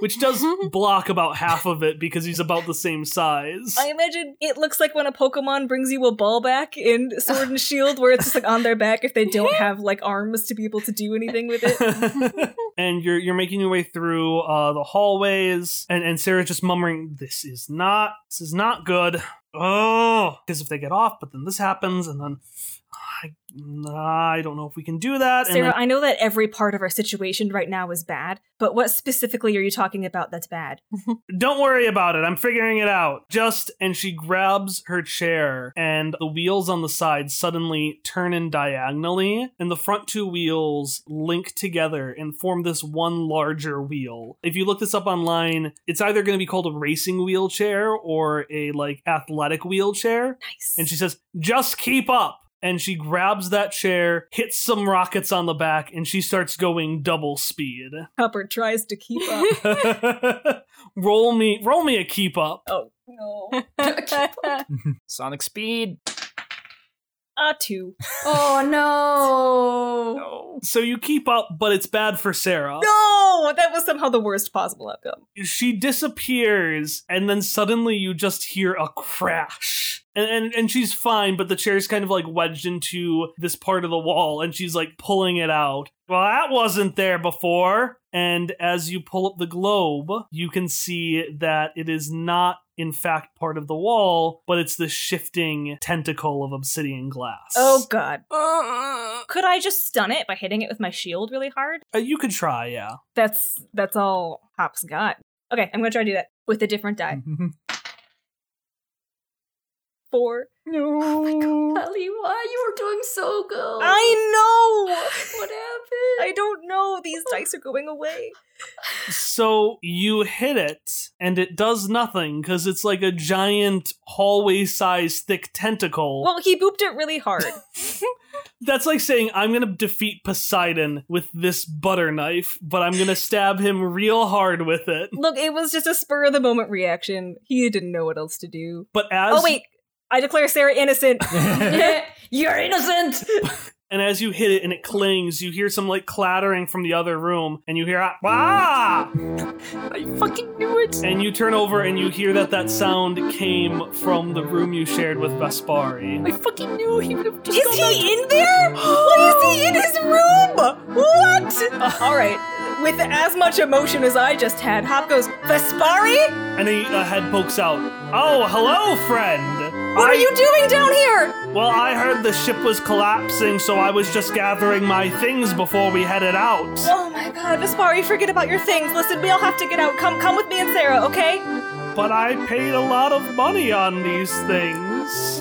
which does block about half of it because he's about the same size. I imagine it looks like when a Pokemon brings you a ball back in Sword and Shield, where it's just like on their back if they don't have like arms to be able to do anything with it. and you're you're making your way through uh, the hallways, and and Sarah's just murmuring, "This is not this is not good." Oh, because if they get off, but then this happens, and then I, nah, I don't know if we can do that. Sarah, and I know that every part of our situation right now is bad, but what specifically are you talking about that's bad? don't worry about it. I'm figuring it out. Just and she grabs her chair, and the wheels on the side suddenly turn in diagonally, and the front two wheels link together and form this one larger wheel. If you look this up online, it's either going to be called a racing wheelchair or a like athletic wheelchair. Nice. And she says, "Just keep up." And she grabs that chair, hits some rockets on the back, and she starts going double speed. Hopper tries to keep up. roll me, roll me a keep up. oh no. Sonic speed. A two. Oh no. No. So you keep up, but it's bad for Sarah. No! That was somehow the worst possible outcome. She disappears, and then suddenly you just hear a crash. And, and and she's fine, but the chair's kind of like wedged into this part of the wall, and she's like pulling it out. Well, that wasn't there before. And as you pull up the globe, you can see that it is not, in fact, part of the wall, but it's the shifting tentacle of obsidian glass. Oh god. Could I just stun it by hitting it with my shield really hard? Uh, you could try, yeah. That's that's all Hop's got. Okay, I'm gonna try to do that with a different die. Four. No. Oh Ali, why you were doing so good? I know! What happened? I don't know. These oh. dice are going away. So you hit it, and it does nothing because it's like a giant hallway size thick tentacle. Well, he booped it really hard. That's like saying, I'm gonna defeat Poseidon with this butter knife, but I'm gonna stab him real hard with it. Look, it was just a spur of the moment reaction. He didn't know what else to do. But as Oh wait, I declare Sarah innocent. You're innocent. and as you hit it and it clings, you hear some like clattering from the other room, and you hear ah, I fucking knew it. and you turn over and you hear that that sound came from the room you shared with Vespari. I fucking knew he would have just Is gone he in there? What is he in his room? What? All right. With as much emotion as I just had, Hop goes, Vespari? And a, a head pokes out. Oh, hello, friend. What I- are you doing down here? Well, I heard the ship was collapsing, so I was just gathering my things before we headed out. Oh my god, Vespari, forget about your things. Listen, we all have to get out. Come come with me and Sarah, okay? But I paid a lot of money on these things.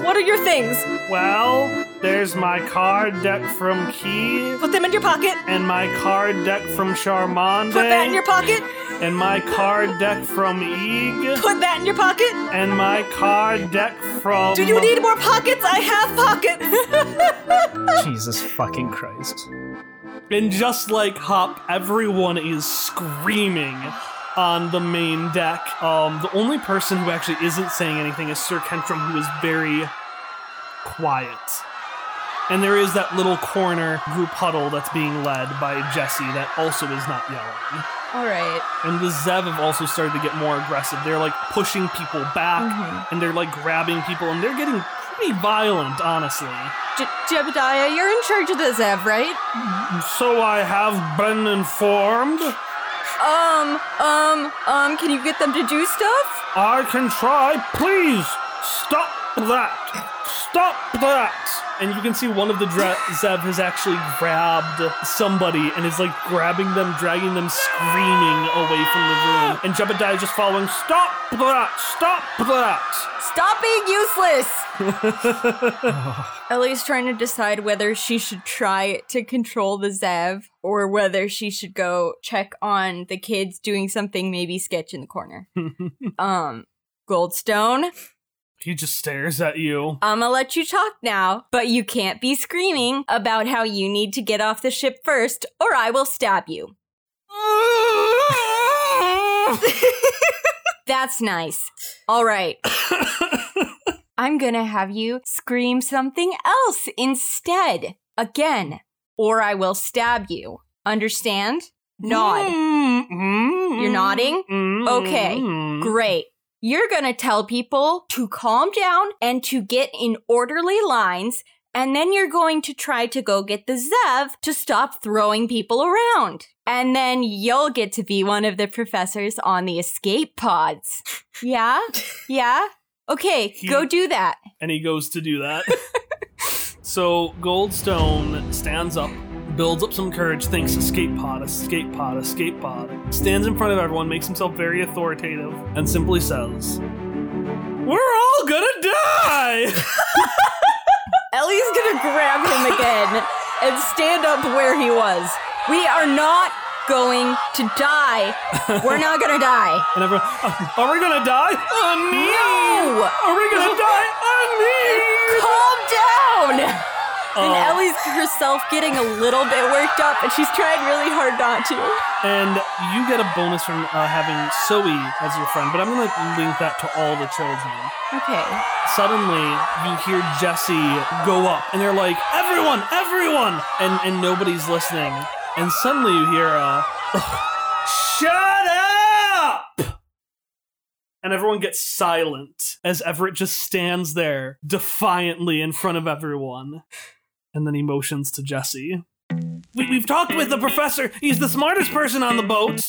What are your things? Well, there's my card deck from Key, Put them in your pocket. and my card deck from Charmande, Put that in your pocket. and my card deck from Eeg, Put that in your pocket. and my card deck from. Do you need more pockets? I have pockets. Jesus fucking Christ. And just like Hop, everyone is screaming on the main deck. Um, the only person who actually isn't saying anything is Sir Kentrum, who is very quiet. And there is that little corner group huddle that's being led by Jesse that also is not yelling. All right. And the Zev have also started to get more aggressive. They're like pushing people back and they're like grabbing people and they're getting pretty violent, honestly. Je- Jebediah, you're in charge of the Zev, right? So I have been informed. Um, um, um, can you get them to do stuff? I can try. Please stop that. Stop that. and you can see one of the dra- Zev has actually grabbed somebody and is like grabbing them, dragging them, screaming away from the room. And Jebediah is just following. Stop that! Stop that! Stop being useless! Ellie's trying to decide whether she should try to control the Zev or whether she should go check on the kids doing something maybe sketch in the corner. um, Goldstone, He just stares at you. I'm gonna let you talk now, but you can't be screaming about how you need to get off the ship first, or I will stab you. That's nice. All right. I'm gonna have you scream something else instead. Again, or I will stab you. Understand? Mm. Nod. Mm. You're nodding? Mm. Okay, Great. You're gonna tell people to calm down and to get in orderly lines, and then you're going to try to go get the Zev to stop throwing people around. And then you'll get to be one of the professors on the escape pods. Yeah? Yeah? Okay, He- go hmm. do that. and he goes to do that. so Goldstone stands up, builds up some courage, thinks escape pod, escape pod, escape pod, stands in front of everyone, makes himself very authoritative, and simply says, We're all gonna die! Ellie's gonna grab him again and stand up where he was. We are not going to die. We're not gonna die. And everyone, "Uh, Are we gonna die? Uh, me! No! Are we gonna die? Uh, me! Calm down! And Oh. Ellie's herself getting a little bit worked up, and she's trying really hard not to. And you get a bonus from uh, having Zoe as your friend, but I'm gonna link that to all the children. Okay. suddenly you hear Jesse go up and they're like, everyone, everyone! And and nobody's listening. And suddenly you hear a Shut up! And everyone gets silent as Everett just stands there defiantly in front of everyone. And then he motions to Jesse. We, we've talked with the professor. He's the smartest person on the boat.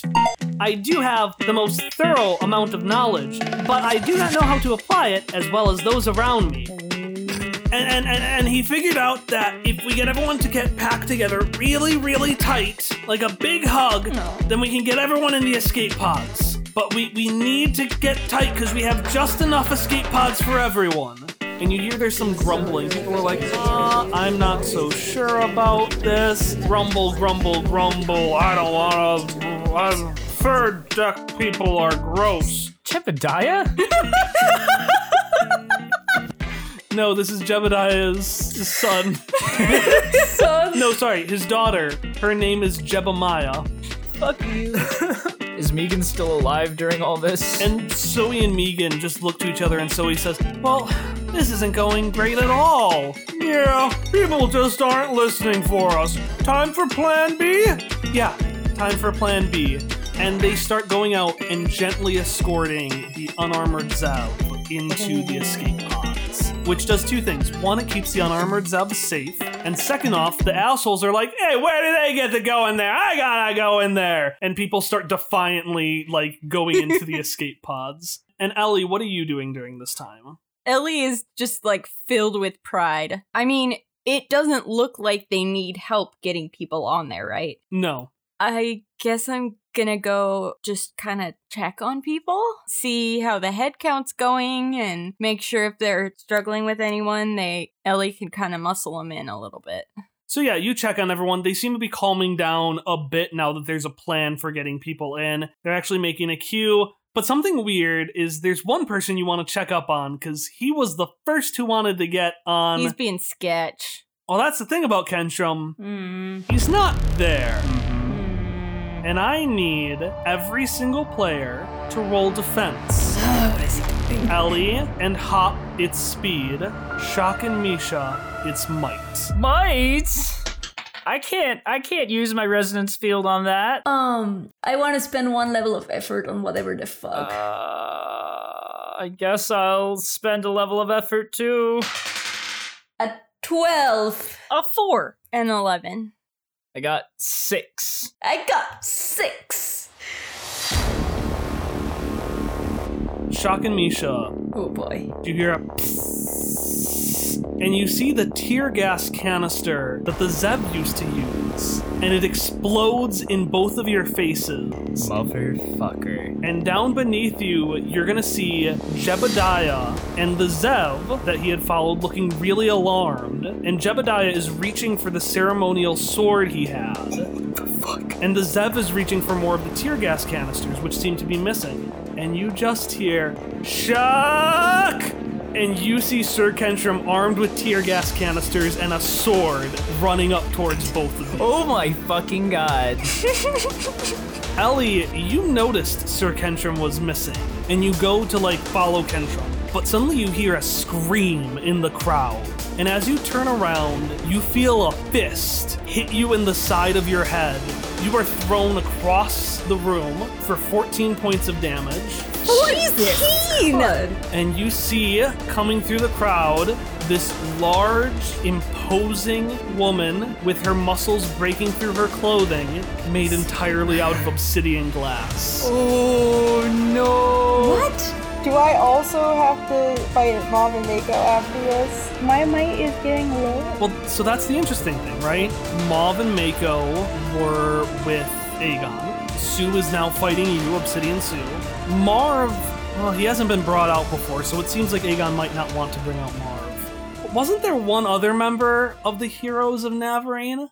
I do have the most thorough amount of knowledge, but I do not know how to apply it as well as those around me. And, and, and, and he figured out that if we get everyone to get packed together really, really tight, like a big hug, then we can get everyone in the escape pods. But we, we need to get tight because we have just enough escape pods for everyone. And you hear there's some grumbling. People are like, uh, I'm not so sure about this. Grumble, grumble, grumble. I don't want to. Third deck people are gross. Jebediah? No, this is Jebediah's son. Son, No, sorry, his daughter. Her name is Jebemiah. fuck you. Is Megan still alive during all this? And Zoe and Megan just look to each other, and Zoe says, Well, this isn't going great at all. Yeah, people just aren't listening for us. Time for plan B? Yeah, time for plan B. And they start going out and gently escorting the unarmored Zev into the escape pods. Which does two things. One, it keeps the unarmored Zev safe. And second off, the assholes are like, hey, where do they get to go in there? I gotta go in there. And people start defiantly, like, going into the escape pods. And Ellie, what are you doing during this time? Ellie is just like filled with pride. I mean, it doesn't look like they need help getting people on there, right? No. I guess I'm gonna go just kind of check on people, see how the head count's going, and make sure if they're struggling with anyone, they Ellie can kind of muscle them in a little bit. So yeah, you check on everyone. They seem to be calming down a bit now that there's a plan for getting people in. They're actually making a queue. But something weird is there's one person you want to check up on because he was the first who wanted to get on. He's being sketch. well, that's the thing about Kenstrom. Hmm. He's not there. And I need every single player to roll defense. Ellie and Hop, its speed. Shock and Misha, its might. Might. I can't. I can't use my resonance field on that. Um, I want to spend one level of effort on whatever the fuck. Uh, I guess I'll spend a level of effort too. A 12, A four. And 11. I got six. I got 6. Shock and Misha, Oh boy. do you hear a and you see the tear gas canister that the Zev used to use, and it explodes in both of your faces. Motherfucker. And down beneath you, you're gonna see Jebediah and the Zev that he had followed looking really alarmed. And Jebediah is reaching for the ceremonial sword he had. And the Zev is reaching for more of the tear gas canisters, which seem to be missing. And you just hear, Shuck! And you see Sir Kentrum armed with tear gas canisters and a sword running up towards both of you. Oh my fucking god. Ellie, you noticed Sir Kentrum was missing, and you go to like follow Kentrum, but suddenly you hear a scream in the crowd. And as you turn around, you feel a fist hit you in the side of your head. You are thrown across the room for 14 points of damage. 14! And you see coming through the crowd this large, imposing woman with her muscles breaking through her clothing, made entirely out of obsidian glass. Oh no. What? Do I also have to fight Mom and Mako after this? My might is getting low. Well, so that's the interesting thing, right? Mav and Mako were with Aegon. Sue is now fighting you, Obsidian Sue. Marv, well, he hasn't been brought out before, so it seems like Aegon might not want to bring out Marv. But wasn't there one other member of the Heroes of Navarene?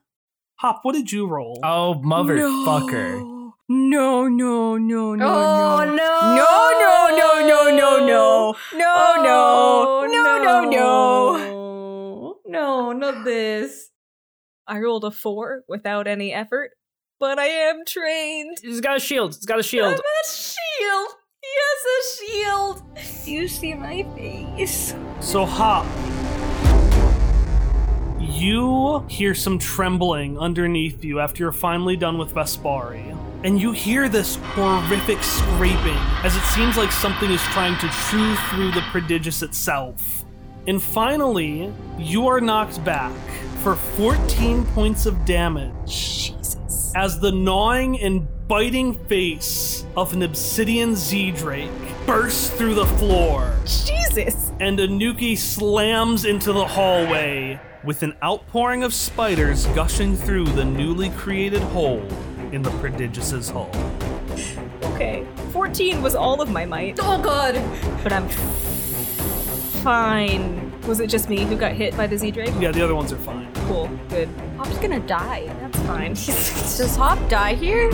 Hop, what did you roll? Oh motherfucker. No, no, no, no, no, Oh, no. no. No, no, no, no, no, no. No, Oh, no. No, no, no. no. No, No, not this. I rolled a four without any effort, but I am trained. It's got a shield. It's got a I'm shield. a shield. Yes, a shield. You see my face. So, Hop, you hear some trembling underneath you after you're finally done with Vespari. And you hear this horrific scraping as it seems like something is trying to chew through the prodigious itself. And finally, you are knocked back for 14 points of damage Jesus. as the gnawing and biting face of an obsidian Z Drake bursts through the floor Jesus. and Anuki slams into the hallway with an outpouring of spiders gushing through the newly created hole in the prodigious's hull. Okay. 14 was all of my might, Oh god. but I'm fine. Was it just me who got hit by the Z Drake? Yeah, the other ones are fine. Cool. Good. Hop's gonna die. That's fine. Does Hop die here?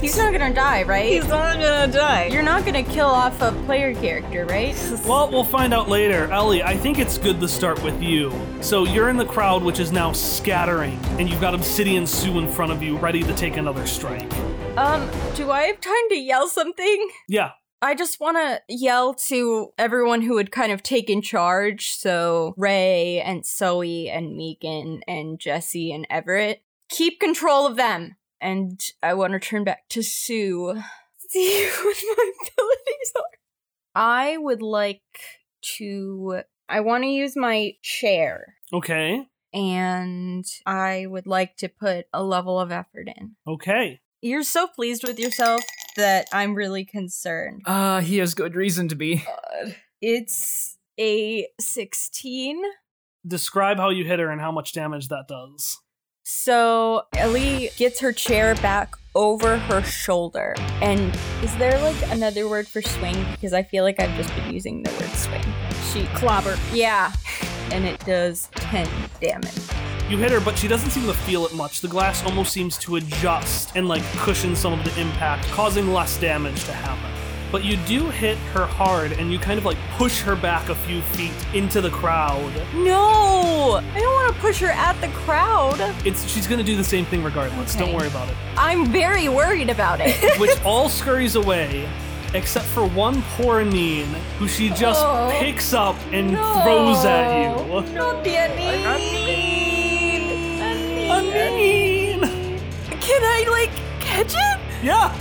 He's not gonna die, right? He's not gonna die. You're not gonna kill off a player character, right? Well, we'll find out later. Ellie, I think it's good to start with you. So you're in the crowd, which is now scattering, and you've got Obsidian Sue in front of you, ready to take another strike. Um, do I have time to yell something? Yeah, I just want to yell to everyone who had kind of taken charge. So Ray and Zoe and Megan and Jesse and Everett. Keep control of them. And I want to turn back to Sue. See what my abilities are. I would like to. I want to use my chair. okay, And I would like to put a level of effort in. okay. You're so pleased with yourself that I'm really concerned. Uh, he has good reason to be. It's a 16. Describe how you hit her and how much damage that does. So Ellie gets her chair back over her shoulder. And is there like another word for swing? Because I feel like I've just been using the word swing. She clobber. Yeah. And it does 10 damage. You hit her, but she doesn't seem to feel it much. The glass almost seems to adjust and like cushion some of the impact, causing less damage to happen. But you do hit her hard and you kind of like push her back a few feet into the crowd. No! I don't want to push her at the crowd. It's she's gonna do the same thing regardless. Don't worry about it. I'm very worried about it. Which all scurries away, except for one poor Neen, who she just Oh. picks up and throws at you. Not the Aneen. Neen! Can I like catch it? Yeah!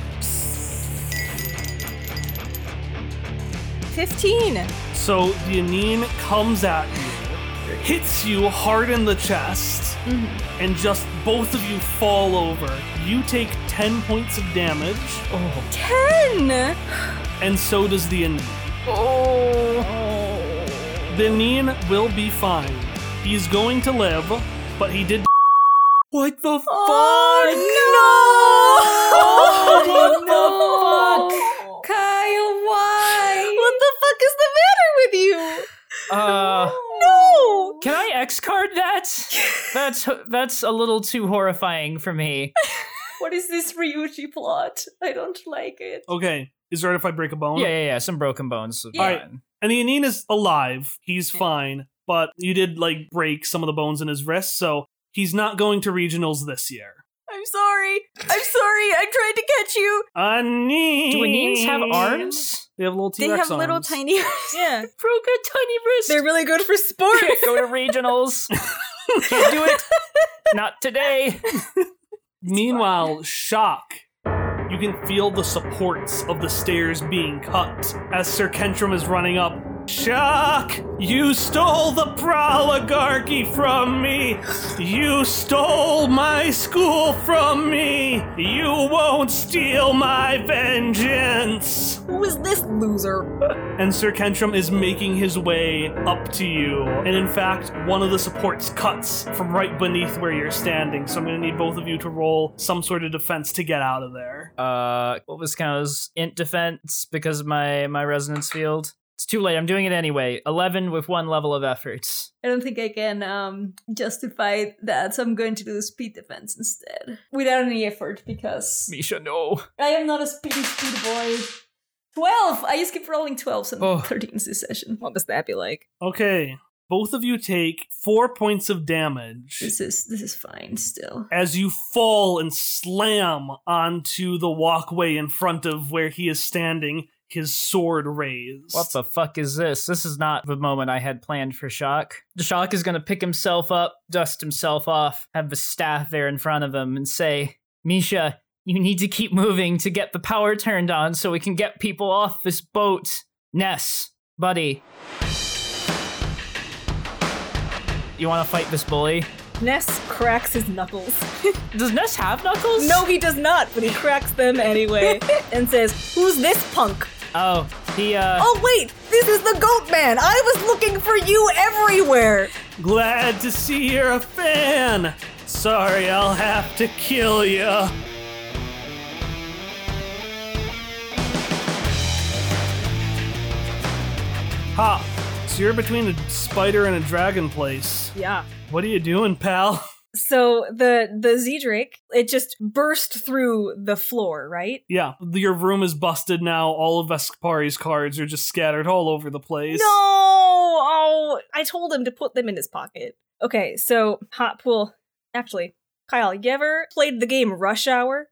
15. So the Aneen comes at you, hits you hard in the chest, mm-hmm. and just both of you fall over. You take 10 points of damage, Oh. 10. and so does the Aneen. Oh. The Neen will be fine. He's going to live, but he did. What the oh, fuck? Oh, oh, no! what the fuck? Fuck is the matter with you? Uh, No! can I X card that? That's that's a little too horrifying for me. What is this Ryuji plot? I don't like it. Okay, is it right if I break a bone? Yeah, yeah, yeah. Some broken bones. would be Alright. And the Aneen is alive. He's fine, but you did like break some of the bones in his wrist, so he's not going to regionals this year. I'm sorry. I'm sorry. I tried to catch you. Aneen. Do Aneens have arms? They have little They T-Rex have little arms. tiny. Yeah. Broke a tiny wrist. They're really good for sports. Can't go to regionals. Can't do it. Not today. Meanwhile, shock. You can feel the supports of the stairs being cut as Sir Kentrum is running up. Shock! You stole the proligarchy from me! You stole my school from me! You won't steal my vengeance! Who is this loser? and Sir Kentrum is making his way up to you. And in fact, one of the supports cuts from right beneath where you're standing. So I'm going to need both of you to roll some sort of defense to get out of there. Uh, what was Kao's int defense because of my my resonance field? It's too late. I'm doing it anyway. Eleven with one level of effort. I don't think I can um, justify that, so I'm going to do the speed defense instead. Without any effort, because Misha, no. I am not a speedy speed boy. 12! I just keep rolling 12s and Oh. 13s this session. What must that be like? Okay. Both of you take four points of damage This is this is fine still. as you fall and slam onto the walkway in front of where he is standing, his sword raised. What the fuck is this? This is not the moment I had planned for Shock. Shock is gonna pick himself up, dust himself off, have the staff there in front of him, and say, Misha, you need to keep moving to get the power turned on so we can get people off this boat. Ness, buddy. You wanna fight this bully? Ness cracks his knuckles. Does Ness have knuckles? no, he does not, but he cracks them anyway and says, Who's this punk? Oh, he, uh. Oh, wait, this is the goat man. I was looking for you everywhere. Glad to see you're a fan. Sorry, I'll have to kill you. Ha! So you're between a spider and a dragon place. Yeah. What are you doing, pal? So the the Z Drake, it just burst through the floor, right? Yeah, your room is busted now. All of Vespari's cards are just scattered all over the place. No! Oh, I told him to put them in his pocket. Okay, so hot pool. Actually, Kyle, you ever played the game Rush Hour?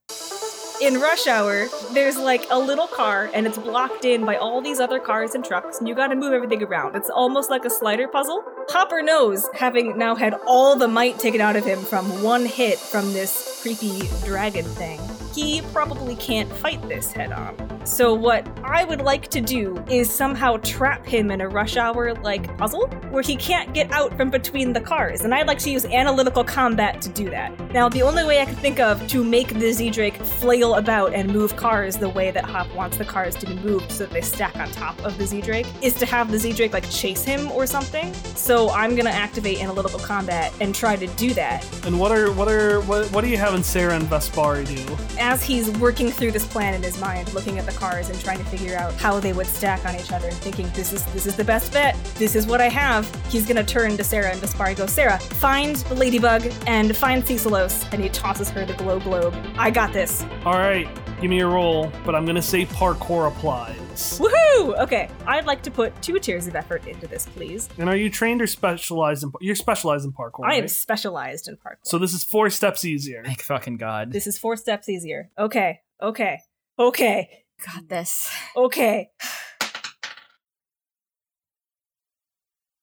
In Rush Hour, there's like a little car and it's blocked in by all these other cars and trucks, and you gotta move everything around. It's almost like a slider puzzle. Hopper knows, having now had all the might taken out of him from one hit from this creepy dragon thing, he probably can't fight this head on. So, what I would like to do is somehow trap him in a rush hour like puzzle where he can't get out from between the cars. And I'd like to use analytical combat to do that. Now, the only way I can think of to make the Z Drake flail about and move cars the way that Hop wants the cars to be moved so that they stack on top of the Z Drake is to have the Z Drake like chase him or something. So, I'm gonna activate analytical combat and try to do that And what are what are what, what are you have having Sarah and Vespari do? As he's working through this plan in his mind, looking at the cars and trying to figure out how they would stack on each other and thinking, this is this is the best bet. This is what I have. He's gonna turn to Sarah and Vespari goes, Sarah, find the ladybug and find Cecilos. And he tosses her the glow globe. I got this. All right, give me a roll, but I'm gonna say parkour applies. Woohoo! Okay, I'd like to put two tiers of effort into this, please. And are you trained or specialized in? You're specialized in parkour. I am right? specialized in parkour. So this is four steps easier. Thank fucking God. this is four steps easier. Okay, okay, okay, Got this. okay.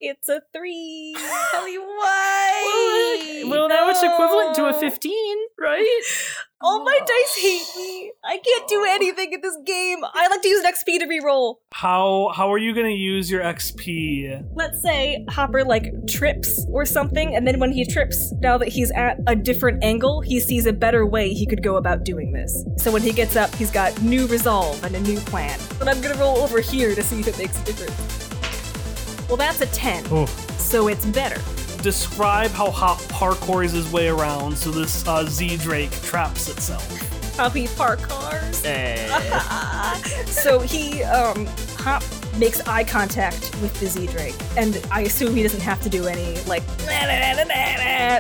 It's a three. Ellie, why? Well, now it's equivalent to a 15, right? All my oh. dice hate me. I can't do anything in this game. I like to use an XP to reroll. How how are you gonna use your XP? Let's say Hopper like trips or something, and then when he trips, now that he's at a different angle, he sees a better way he could go about doing this. So when he gets up, he's got new resolve and a new plan. But I'm gonna roll over here to see if it makes a difference. Well, that's a 10. Oh. So it's better. Describe how Hop parkours his way around so this uh, Z Drake traps itself. How he park cars. Eh. so he um hop makes eye contact with the Z Drake, and I assume he doesn't have to do any like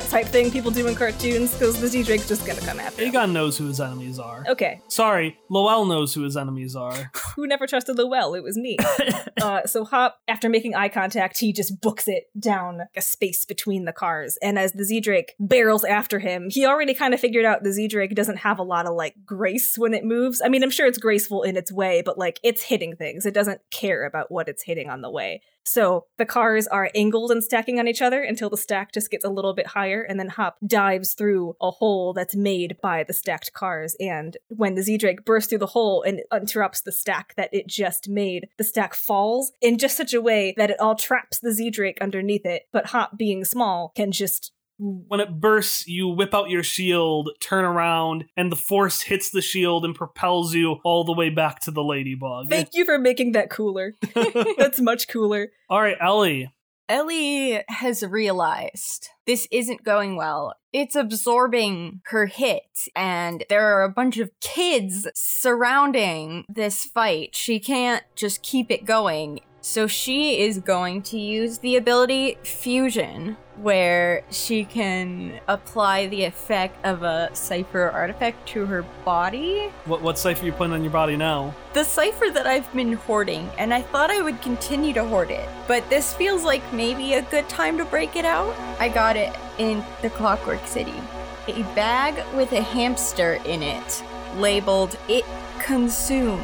type thing people do in cartoons because the Z Drake's just gonna come after him. Aegon knows who his enemies are. Okay, Sorry, Lowell knows who his enemies are. who never trusted Lowell? It was me. uh, so Hop, after making eye contact, he just books it down a space between the cars, and as the Z Drake barrels after him, he already kind of figured out the Z Drake doesn't have a lot of like grace when it moves. I mean, I'm sure it's graceful in its way, but like it's hitting things. It doesn't care about what it's hitting on the way. So the cars are angled and stacking on each other until the stack just gets a little bit higher, and then Hop dives through a hole that's made by the stacked cars. And when the Z Drake bursts through the hole and interrupts the stack that it just made, the stack falls in just such a way that it all traps the Z Drake underneath it. But Hop, being small, can just When it bursts, you whip out your shield, turn around, and the force hits the shield and propels you all the way back to the ladybug. Thank you for making that cooler. That's much cooler. all right, Ellie. Ellie has realized this isn't going well. It's absorbing her hit, and there are a bunch of kids surrounding this fight. She can't just keep it going. So she is going to use the ability Fusion, where she can apply the effect of a cipher artifact to her body. What what cipher you putting on your body now? The cipher that I've been hoarding, and I thought I would continue to hoard it, but this feels like maybe a good time to break it out. I got it in the Clockwork City. A bag with a hamster in it, labeled It Consumes.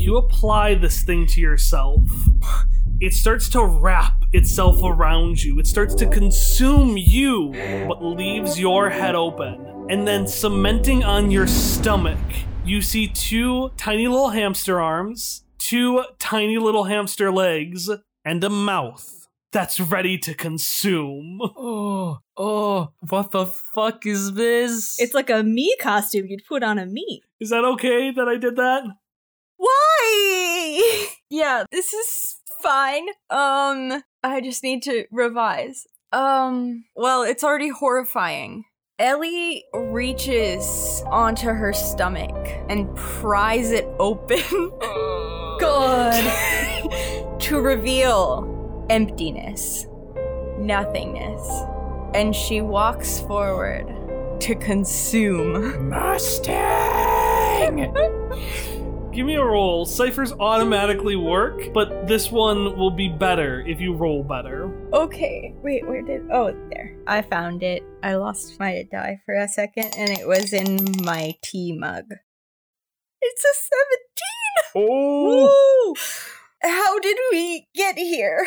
You apply this thing to yourself. It starts to wrap itself around you. It starts to consume you, but leaves your head open. And then cementing on your stomach, you see two tiny little hamster arms, two tiny little hamster legs, and a mouth that's ready to consume. oh, oh, what the fuck is this? It's like a me costume you'd put on a me. Is that okay that I did that? Why? yeah, this is fine. Um, I just need to revise. Um, well, it's already horrifying. Ellie reaches onto her stomach and pries it open. God. to reveal emptiness, nothingness. And she walks forward to consume. Mustang! Give me a roll. Ciphers automatically work, but this one will be better if you roll better. Okay, wait, where did. Oh, there. I found it. I lost my die for a second, and it was in my tea mug. It's a 17! Oh! Woo! How did we get here?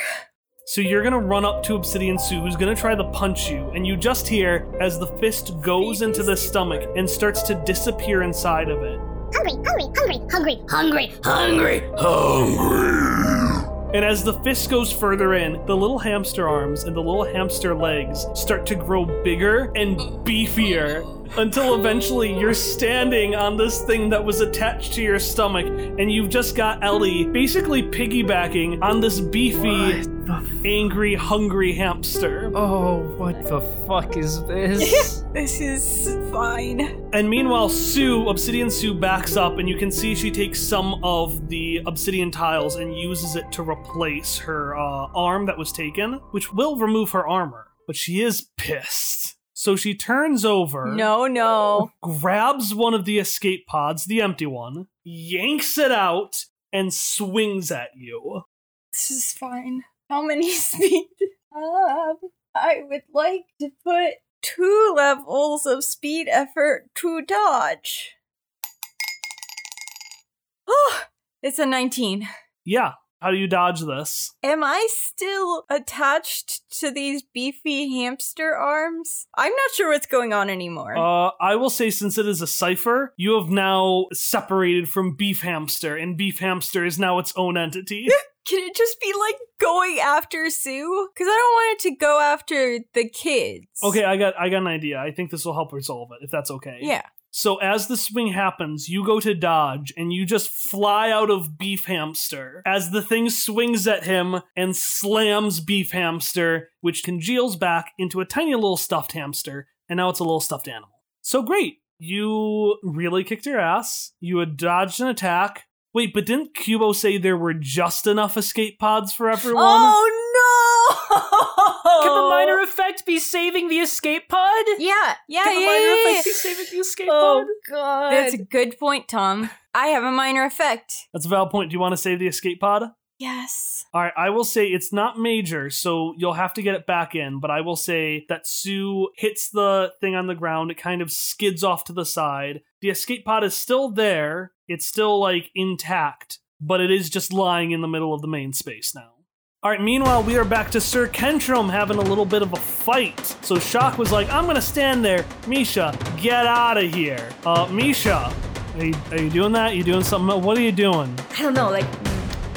So you're gonna run up to Obsidian Sue, who's gonna try to punch you, and you just hear as the fist goes into the stomach and starts to disappear inside of it. Hungry, hungry, hungry, hungry, hungry, hungry. Hungry. And as the fist goes further in, the little hamster arms and the little hamster legs start to grow bigger and beefier until eventually you're standing on this thing that was attached to your stomach and you've just got Ellie basically piggybacking on this beefy, the f- angry, hungry hamster. Oh, what the fuck is this? This is fine. And meanwhile, Sue, Obsidian Sue, backs up, and you can see she takes some of the obsidian tiles and uses it to replace her uh, arm that was taken, which will remove her armor. But she is pissed. So she turns over, No, no. grabs one of the escape pods, the empty one, yanks it out, and swings at you. This is fine. How many speed? up? I would like to put two levels of speed effort to dodge. Oh, it's a 19. Yeah, how do you dodge this? Am I still attached to these beefy hamster arms? I'm not sure what's going on anymore. Uh, I will say, since it is a cipher, you have now separated from Beef Hamster, and Beef Hamster is now its own entity. Can it just be like going after Sue? Because I don't want it to go after the kids. okay, I got, I got an idea. I think this will help resolve it, if that's okay. Yeah. So as the swing happens, you go to dodge and you just fly out of Beef Hamster as the thing swings at him and slams Beef Hamster, which congeals back into a tiny little stuffed hamster, and now it's a little stuffed animal. So great. You really kicked your ass. You had dodged an attack. Wait, but didn't Cubo say there were just enough escape pods for everyone? Oh no! Can the minor effect be saving the escape pod? Yeah, yeah, Can the yeah, minor yeah, effect yeah. be saving the escape Oh pod? god. That's a good point, Tom. I have a minor effect. That's a valid point. Do you want to save the escape pod? Yes. All right, I will say it's not major, so you'll have to get it back in, but I will say that Sue hits the thing on the ground. It kind of skids off to the side. The escape pod is still there, it's still like intact, but it is just lying in the middle of the main space now. All right, meanwhile, we are back to Sir Kentrum having a little bit of a fight. So Shock was like, I'm gonna stand there. Misha, get out of here. Uh, Misha, are you, are you doing that? You doing something? What are you doing? I don't know, like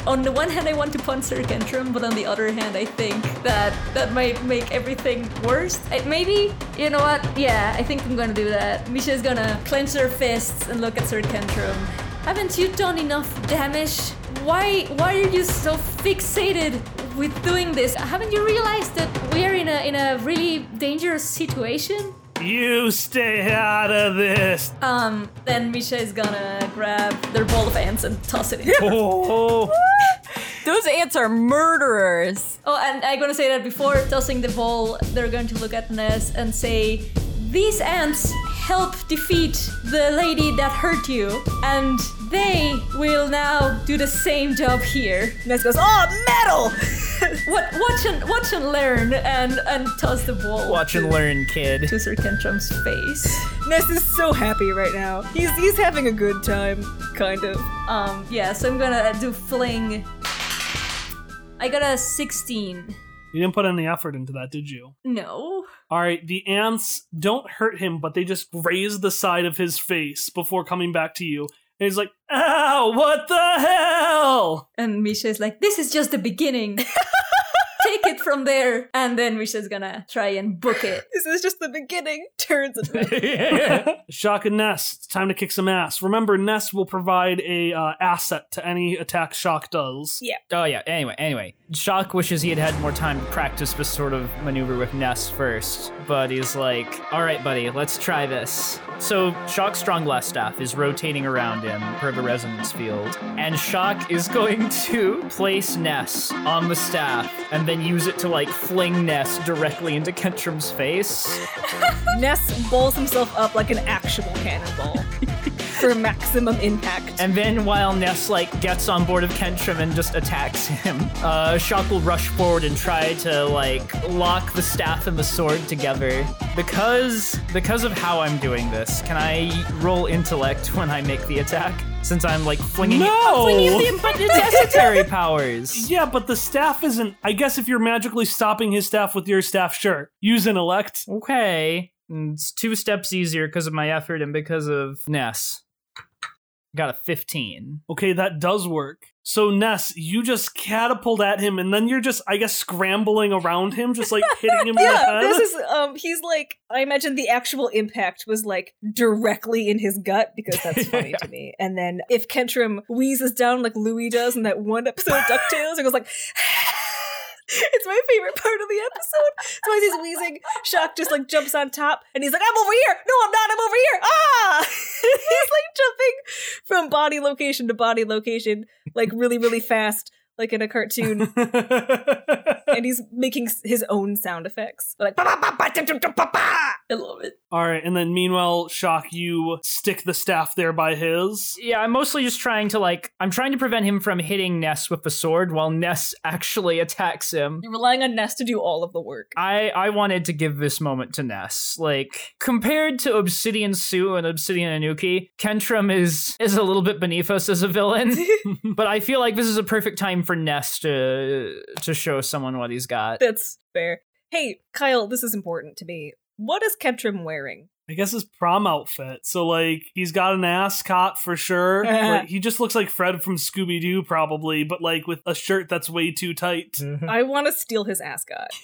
on the one hand I want to punch Sir Kentrum, but on the other hand I think that that might make everything worse. I, maybe, you know what? Yeah, I think I'm gonna do that. Misha's gonna clench her fists and look at Sir Kentrum. Haven't you done enough damage? Why why are you so fixated with doing this? Haven't you realized that we're in a in a really dangerous situation? You stay out of this. Um, then Misha is gonna grab their ball of ants and toss it in. Oh, Those ants are murderers. Oh, and I'm gonna say that before tossing the ball, they're going to look at Ness and say, These ants help defeat the lady that hurt you, and they will now do the same job here. Ness goes, oh, metal! What watch and watch and learn and and toss the ball. Watch and learn, kid. to Sir Kentrum's face. Ness is so happy right now. He's he's having a good time, kind of. Um, yeah, so I'm gonna do fling. I got a 16. you didn't put any effort into that, did you? No. All right, the ants don't hurt him, but they just graze the side of his face before coming back to you. And he's like, ow, what the hell? And Misha is like, this is just the beginning. Take it from there. And then Misha's gonna try and book it. This is just the beginning. Turns and Shock and Ness, it's time to kick some ass. Remember, Ness will provide a uh, asset to any attack Shock does. Yeah. Oh yeah. Anyway, anyway, Shock wishes he had had more time to practice this sort of maneuver with Ness first, but he's like, "All right, buddy, let's try this." So Shock's strong glass staff is rotating around him per the resonance field, and Shock is going to place Ness on the staff and then use it to like fling Ness directly into Kentrum's face. Ness bowls himself up like an actual cannonball for maximum impact. And then while Ness like gets on board of Kentrum and just attacks him, uh, Shock will rush forward and try to like lock the staff and the sword together. Because because of how I'm doing this, can I roll intellect when I make the attack? Since I'm like flinging No! I'm flinging the but it's esoteric powers. Yeah, but the staff isn't. I guess if you're magically stopping his staff with your staff, sure. Use intellect. Okay. Mm, it's two steps easier because of my effort and because of Ness. Got a 15. Okay, that does work. So, Ness, you just catapult at him, and then you're just, I guess, scrambling around him, just like hitting him in the Yeah, head. this is um he's like I imagine the actual impact was like directly in his gut because that's funny to me. And then if Kentrum wheezes down like Louis does in that one episode of DuckTales, it goes like It's my favorite part of the episode. So as he's wheezing, Shock just like jumps on top and he's like, I'm over here! No, I'm not, I'm over here! Ah! he's like jumping from body location to body location, like really, really fast, like in a cartoon. and he's making his own sound effects. Like, I love it. All right, and then meanwhile, Shock, you stick the staff there by his. Yeah, I'm mostly just trying to like I'm trying to prevent him from hitting Ness with the sword while Ness actually attacks him. You're relying on Ness to do all of the work. I I wanted to give this moment to Ness. Like compared to Obsidian Sue and Obsidian Anuki, Kentrum is is a little bit beneath us as a villain. but I feel like this is a perfect time for Ness to to show someone what he's got. That's fair. Hey, Kyle, this is important to me. What is Kentrum wearing? I guess his prom outfit. So like he's got an ascot for sure. like, he just looks like Fred from Scooby Doo probably, but like with a shirt that's way too tight. I want to steal his ascot.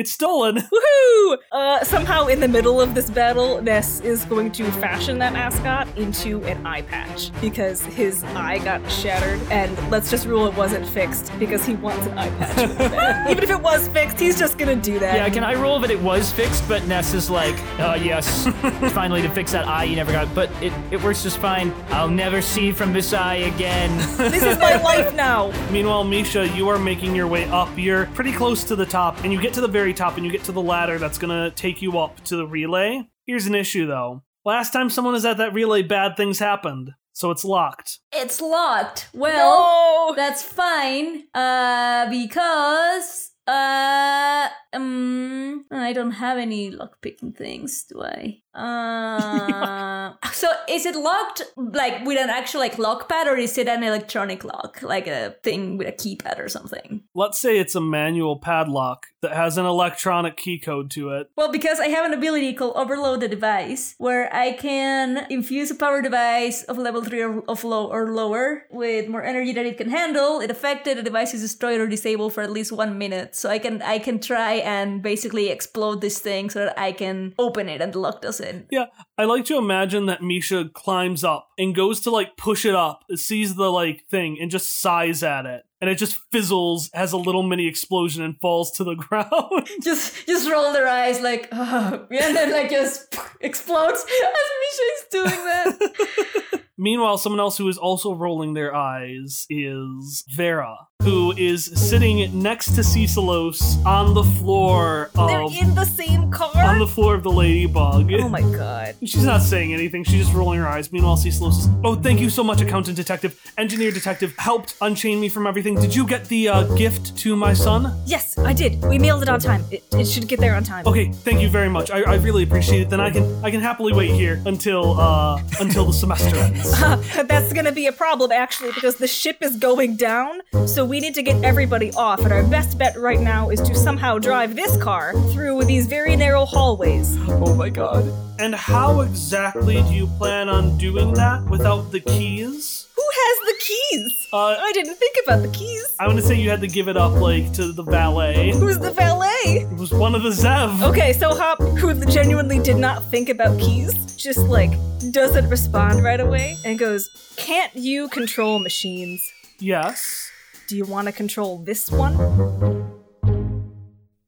It's stolen. Woohoo! Uh, somehow, in the middle of this battle, Ness is going to fashion that ascot into an eye patch because his eye got shattered. And let's just rule it wasn't fixed because he wants an eye patch. Even if it was fixed, he's just gonna do that. Yeah, can I rule that it was fixed, but Ness is like, uh, yes, finally to fix that eye you never got, but it, it works just fine. I'll never see from this eye again. this is my life now. Meanwhile, Misha, you are making your way up. You're pretty close to the top, and you get to the very top, and you get to the ladder that's gonna take you up to the relay. Here's an issue, though. Last time someone was at that relay, bad things happened, so it's locked. It's locked. Well, No. that's fine. Uh, because uh, um, I don't have any lock picking things, do I? Uh, so is it locked like with an actual like lock pad, or is it an electronic lock, like a thing with a keypad or something? Let's say it's a manual padlock that has an electronic key code to it. Well, because I have an ability called Overload the Device, where I can infuse a power device of level 3 or of low or lower with more energy than it can handle. It affected, the device is destroyed or disabled for at least one minute. So I can I can try and basically explode this thing so that I can open it and the lock doesn't. Yeah, I like to imagine that Misha climbs up and goes to like push it up, sees the like thing, and just sighs at it. And it just fizzles, has a little mini explosion, and falls to the ground. Just just roll their eyes like, oh, and then like just explodes as Misha is doing that. Meanwhile, someone else who is also rolling their eyes is Vera, who is sitting next to Cecilos on the floor They're of in the same car. on the floor of the ladybug. oh my god. She's not saying anything. She's just rolling her eyes. Meanwhile, Cecilos is, oh, thank you so much, accountant detective, engineer detective, helped unchain me from everything. Did you get the uh, gift to my son? Yes, I did. We mailed it on time. It, it should get there on time. Okay, thank you very much. I, I really appreciate it. Then I can I can happily wait here until uh until the semester ends. That's gonna be a problem actually because the ship is going down, so we need to get everybody off. And our best bet right now is to somehow drive this car through these very narrow hallways. oh my god. And how exactly do you plan on doing that without the keys? Who has the keys? Uh, I didn't think about the keys. I want to say you had to give it up like to the valet. Who's the valet? It was one of the Zev. Okay, so Hop, who genuinely did not think about keys, just like doesn't respond right away and goes, Can't you control machines? Yes. Do you want to control this one?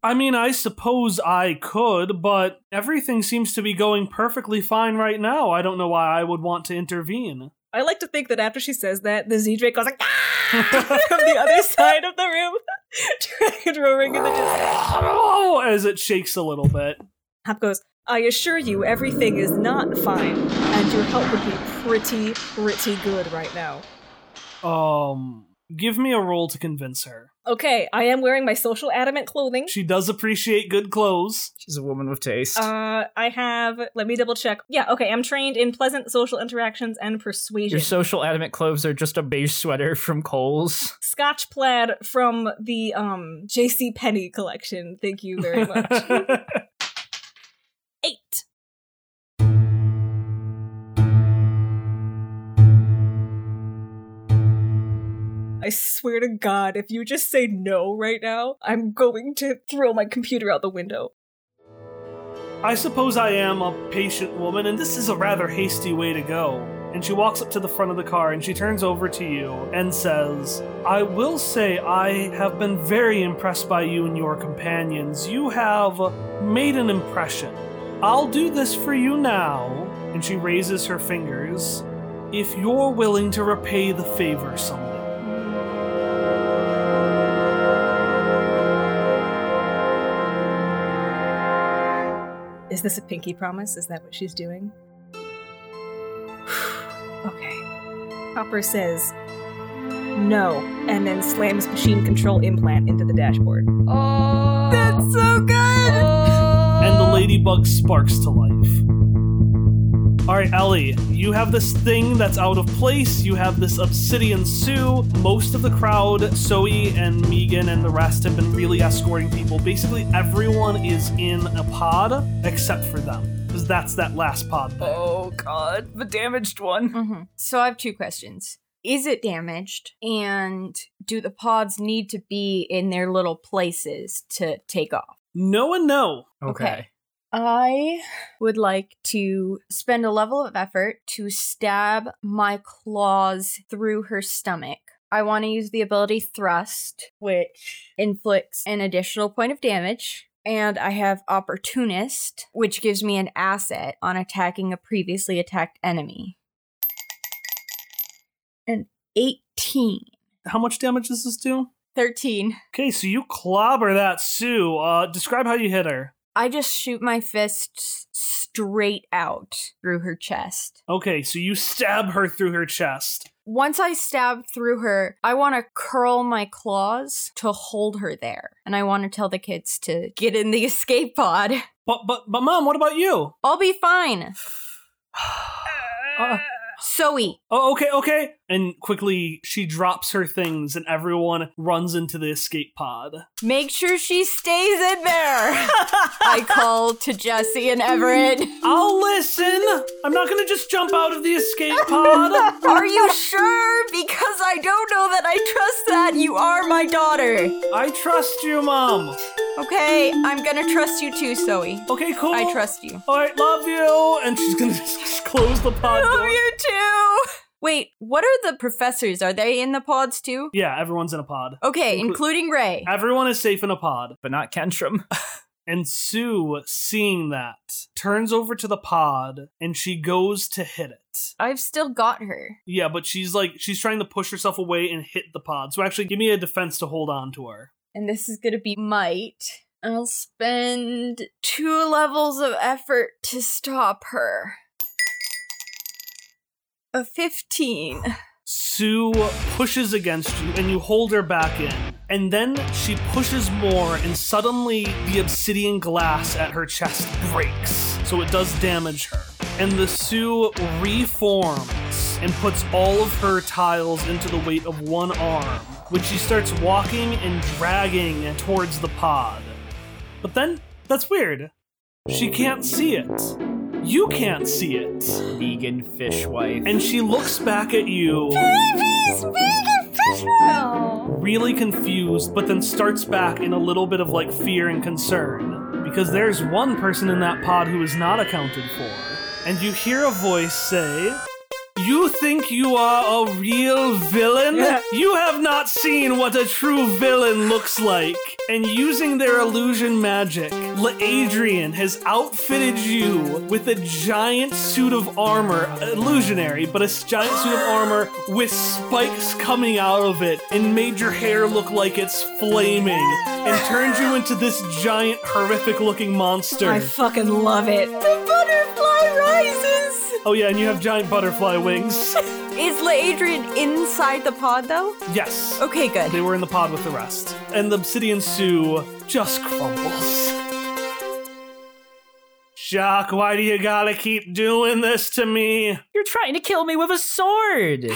I mean, I suppose I could, but everything seems to be going perfectly fine right now. I don't know why I would want to intervene. I like to think that after she says that, the Z Drake goes like ah! from the other side of the room, dragon roaring in the distance. As it shakes a little bit. Hop goes, I assure you, everything is not fine, and your help would be pretty, pretty good right now. Um, give me a roll to convince her. Okay, I am wearing my social adamant clothing. She does appreciate good clothes. She's a woman with taste. Uh, I have. Let me double check. Yeah, okay. I'm trained in pleasant social interactions and persuasion. Your social adamant clothes are just a beige sweater from Kohl's. Scotch plaid from the um J.C. Penney collection. Thank you very much. I swear to God, if you just say no right now, I'm going to throw my computer out the window. I suppose I am a patient woman, and this is a rather hasty way to go. And she walks up to the front of the car and she turns over to you and says, I will say I have been very impressed by you and your companions. You have made an impression. I'll do this for you now. And she raises her fingers. If you're willing to repay the favor someday. Is this a pinky promise? Is that what she's doing? okay. Hopper says no, and then slams machine control implant into the dashboard. Oh, That's so good! Oh. and the ladybug sparks to life. All right, Ellie, you have this thing that's out of place. You have this obsidian Sue. Most of the crowd, Zoe and Megan and the rest, have been really escorting people. Basically, everyone is in a pod except for them, because that's that last pod. Thing. Oh god, the damaged one. hmm So I have two questions. Is it damaged? And do the pods need to be in their little places to take off? No and no. Okay. I would like to spend a level of effort to stab my claws through her stomach. I want to use the ability Thrust, which inflicts an additional point of damage. And I have Opportunist, which gives me an asset on attacking a previously attacked enemy. An 18. How much damage does this do? 13. Okay, so you clobber that Sue. Uh, describe how you hit her. I just shoot my fist straight out through her chest. Okay, so you stab her through her chest. Once I stab through her, I want to curl my claws to hold her there. And I want to tell the kids to get in the escape pod. But but but mom, what about you? I'll be fine. Uh, Zoe, oh, okay, okay. And quickly, she drops her things, and everyone runs into the escape pod. make sure she stays in there. I call to Jesse and Everett. I'll listen. I'm not gonna just jump out of the escape pod. Are you sure? Because I don't know that I trust that. You are my daughter. I trust you, mom. Okay, I'm gonna trust you too, Zoe. Okay, cool. I trust you. All right, love you. And she's gonna just close the pod Love door. you too. Wait, what are the professors? Are they in the pods too? Yeah, everyone's in a pod. Okay, Inclu- including Ray. Everyone is safe in a pod. But not Kentrum. And Sue, seeing that, turns over to the pod and she goes to hit it. I've still got her. Yeah, but she's like, she's trying to push herself away and hit the pod. So actually, give me a defense to hold on to her. And this is gonna be might. I'll spend two levels of effort to stop her. A 15. Sue pushes against you and you hold her back in. And then she pushes more, and suddenly the obsidian glass at her chest breaks. So it does damage her. And the Sue reforms and puts all of her tiles into the weight of one arm, which she starts walking and dragging towards the pod. But then, that's weird. She can't see it. You can't see it. Vegan fishwife. And she looks back at you Baby's vegan fishwife! really confused, but then starts back in a little bit of like fear and concern. Because there's one person in that pod who is not accounted for. And you hear a voice say, You think you are a real villain? You have not seen what a true villain looks like. And using their illusion magic, Le Adrian has outfitted you with a giant suit of armor, illusionary, but a giant suit of armor with spikes coming out of it, and made your hair look like it's flaming, and turned you into this giant, horrific looking monster. I fucking love it. The Butterfly rises! Oh, yeah, and you have giant butterfly wings. Is Laadrian inside the pod though? yes. Okay, good. They were in the pod with the rest. And the obsidian Sue just crumbles. Jacques, why do you gotta keep doing this to me? You're trying to kill me with a sword.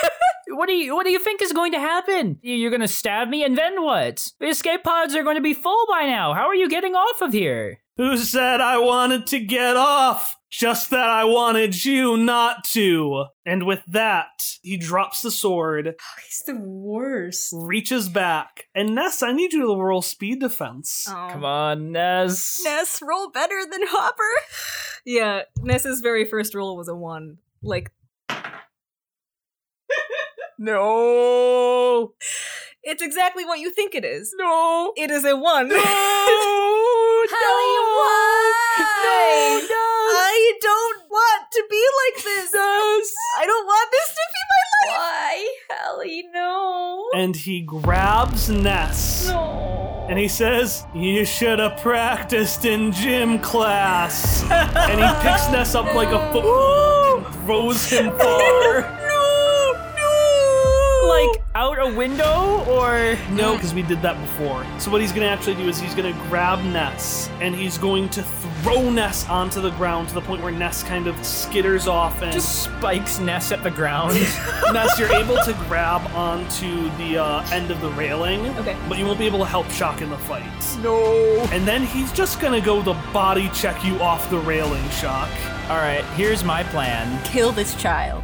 what do you What do you think is going to happen? You're going to stab me, and then what? The escape pods are going to be full by now. How are you getting off of here? Who said I wanted to get off? Just that I wanted you not to. And with that, he drops the sword, oh, He's the worst. reaches back, and Ness, I need you to roll speed defense. Oh. Come on, Ness. Ness, roll better than Hopper. Yeah, Ness's very first roll was a one. Like, No. it's exactly what you think it is. No. It is a one. Holly, why? No. I don't want to be like this. I don't want this to be my life. Why, Hallie? No. And he grabs Ness. No. And he says, You should have practiced in gym class. and he picks Ness up like a football and throws him far. Like out a window or No, because we did that before. So what he's gonna actually do is he's gonna grab Ness and he's going to throw Ness onto the ground to the point where Ness kind of skitters off and just spikes Ness at the ground. Ness, you're able to grab onto the uh, end of the railing. Okay. But you won't be able to help Shock in the fight. no. And then he's just gonna go the body check you off the railing, Shock. All right, here's my plan. Kill this child.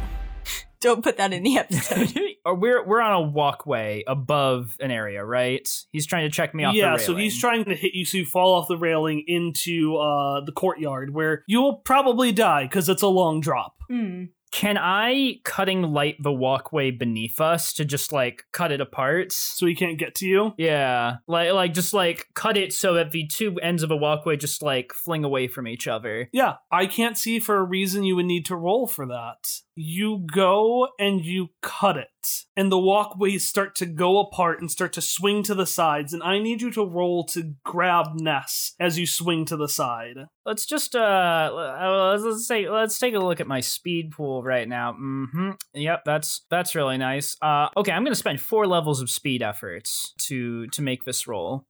Don't put that in the episode. or we're we're on a walkway above an area, right? He's trying to check me off. yeah, the so he's trying to hit you so you fall off the railing into uh, the courtyard where you will probably die because it's a long drop. Hmm. Can I cutting light the walkway beneath us to just like cut it apart? So he can't get to you. Yeah, like like just like cut it so that the two ends of a walkway just like fling away from each other. Yeah, I can't see for a reason you would need to roll for that. You go and you cut it, and the walkways start to go apart and start to swing to the sides. And I need you to roll to grab Ness as you swing to the side. Let's just uh let's, let's say let's take a look at my speed pool right now. Mm-hmm. Yep, that's that's really nice. Uh okay, I'm gonna spend four levels of speed efforts to to make this roll.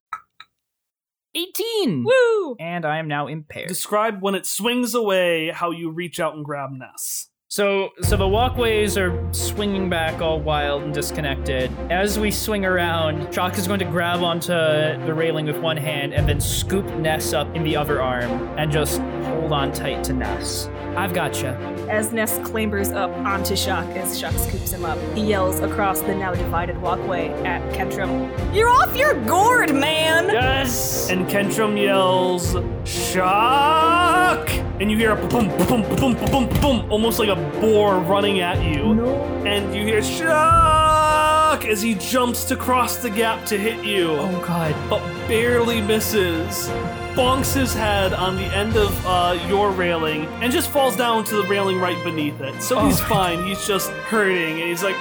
18! Woo! And I am now impaired. Describe when it swings away how you reach out and grab Ness. So, so the walkways are swinging back all wild and disconnected. As we swing around, Shock is going to grab onto the railing with one hand and then scoop Ness up in the other arm and just hold on tight to Ness. I've gotcha. As Ness clambers up onto Shock as Shock scoops him up, he yells across the now divided walkway at Kentrum, You're off your gourd, man! Yes. And Kentrum yells, Shock! And you hear a boom, boom, boom, boom, boom, boom, almost like a boar running at you. No. And you hear Shock as he jumps to cross the gap to hit you. oh God. but barely misses. Bonks his head on the end of uh, your railing and just falls down to the railing right beneath it. So he's Oh. fine. He's just hurting, and he's like,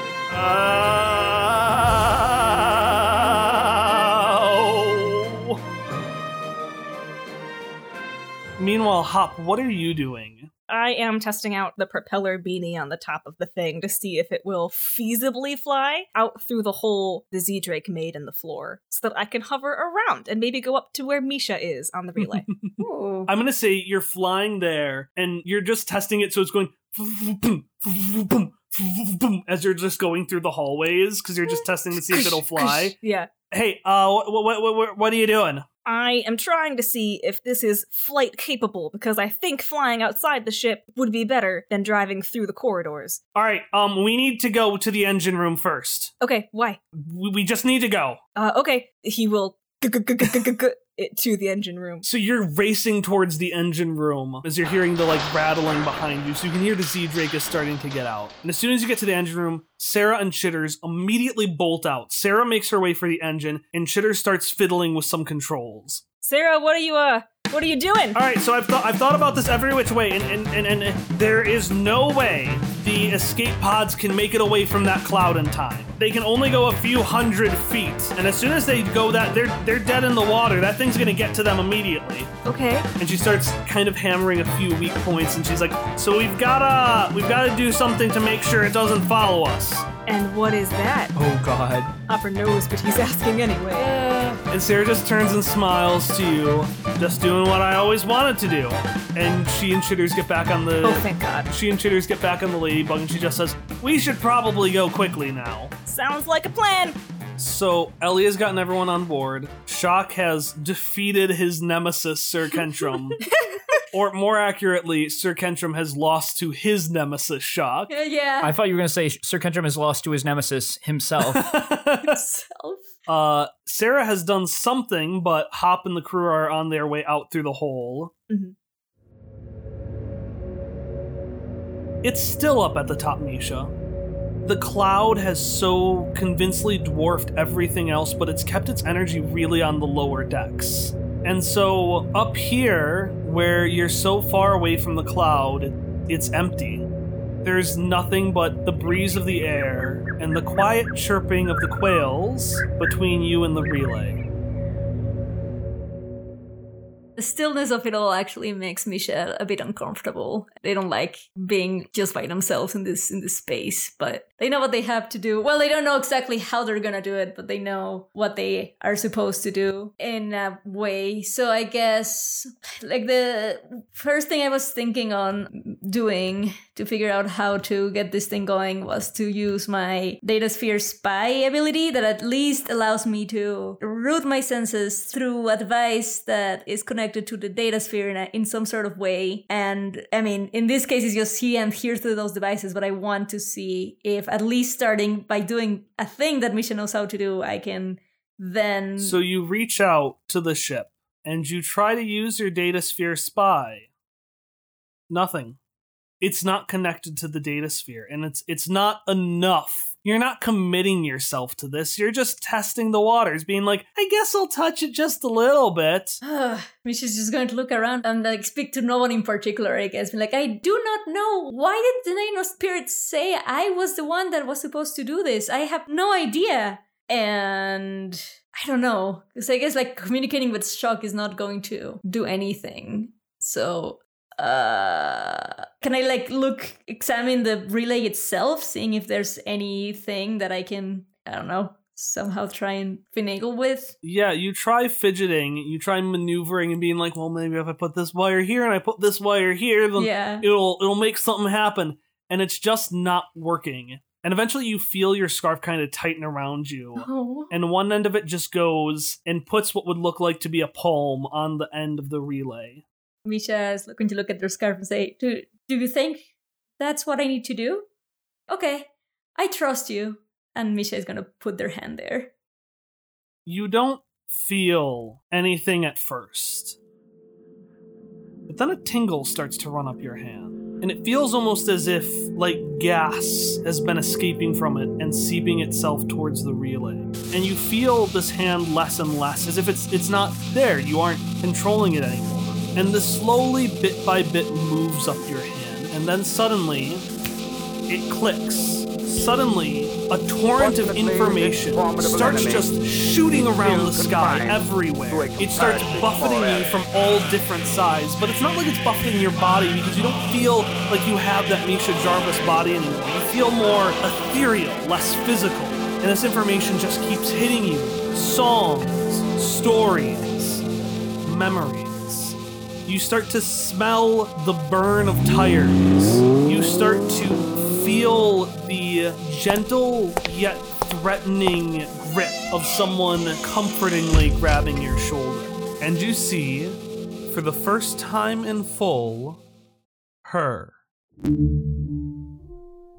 "Ow." Meanwhile, Hop, what are you doing? I am testing out the propeller beanie on the top of the thing to see if it will feasibly fly out through the hole the Z Drake made in the floor so that I can hover around and maybe go up to where Misha is on the relay. I'm gonna say you're flying there, and you're just testing it, so it's going boom, boom, boom, as you're just going through the hallways because you're just testing to see if it'll fly. yeah. Hey, uh, what, what, what, what, what are you doing? I am trying to see if this is flight capable because I think flying outside the ship would be better than driving through the corridors. All right, um, we need to go to the engine room first. Okay, why? We, we just need to go. Uh, okay, he will to the engine room. So you're racing towards the engine room as you're hearing the like rattling behind you. So you can hear the Z Drake is starting to get out. And as soon as you get to the engine room, Sarah and Chitters immediately bolt out. Sarah makes her way for the engine, and Chitters starts fiddling with some controls. Sarah, what are you uh what are you doing? All right, so I've thought I've thought about this every which way, and and, and and there is no way the escape pods can make it away from that cloud in time. They can only go a few hundred feet, and as soon as they go that, they're they're dead in the water. That thing's gonna get to them immediately. Okay. And she starts kind of hammering a few weak points, and she's like, "So we've gotta we've gotta do something to make sure it doesn't follow us." And what is that? Oh God. Hopper knows, but he's asking anyway. And Sarah just turns and smiles to you, just doing what I always wanted to do. And she and Chitters get back on the. Oh, thank God. She and Chitters get back on the ladybug, and she just says, "We should probably go quickly now." Sounds like a plan. So Ellie has gotten everyone on board. Shock has defeated his nemesis, Sir Kentrum. or more accurately, Sir Kentrum has lost to his nemesis, Shock. yeah. I thought you were gonna say Sir Kentrum has lost to his nemesis himself. Self. uh, Sarah has done something, but Hop and the crew are on their way out through the hole. Mhm. It's still up at the top, Misha. The cloud has so convincingly dwarfed everything else, but it's kept its energy really on the lower decks. And so up here, where you're so far away from the cloud, it's empty. There's nothing but the breeze of the air and the quiet chirping of the quails between you and the relay. The stillness of it all actually makes Misha a bit uncomfortable. They don't like being just by themselves in this in this space, but they know what they have to do. Well, they don't know exactly how they're gonna do it, but they know what they are supposed to do in a way. So I guess like the first thing I was thinking on doing to figure out how to get this thing going was to use my data sphere spy ability that at least allows me to route my senses through a device that is connected to the data sphere in, a, in some sort of way. And I mean, in this case, it's just see and hear through those devices, but I want to see if at least starting by doing a thing that Misha knows how to do, I can then. So you reach out to the ship and you try to use your data sphere spy. Nothing. It's not connected to the data sphere and it's it's not enough. You're not committing yourself to this. You're just testing the waters, being like, I guess I'll touch it just a little bit. Misha's just going to look around and like speak to no one in particular, I guess. Be like, I do not know. Why did the Nano Spirit say I was the one that was supposed to do this? I have no idea. And I don't know. Because I guess like communicating with shock is not going to do anything. So uh can i like look examine the relay itself seeing if there's anything that i can i don't know somehow try and finagle with Yeah, you try fidgeting, you try maneuvering and being like, well, maybe if I put this wire here and I put this wire here, then Yeah. it'll it'll make something happen. And it's just not working. And eventually you feel your scarf kind of tighten around you. oh And one end of it just goes and puts what would look like to be a palm on the end of the relay. Misha is going to look at their scarf and say do, do you think that's what i need to do okay i trust you and misha is going to put their hand there You don't feel anything at first. But then a tingle starts to run up your hand. And it feels almost as if, like, gas has been escaping from it and seeping itself towards the relay. And you feel this hand less and less, as if it's it's not there. You aren't controlling it anymore. And this slowly, bit by bit, moves up your hand. And then suddenly, it clicks. Suddenly, a torrent of information starts just shooting around the sky everywhere. It starts buffeting you from all different sides, but it's not like it's buffeting your body because you don't feel like you have that Misha Jarvis body anymore. You feel more ethereal, less physical. And this information just keeps hitting you. Songs, stories, memories. You start to smell the burn of tires. You start to feel the gentle yet threatening grip of someone comfortingly grabbing your shoulder. And you see, for the first time in full, her.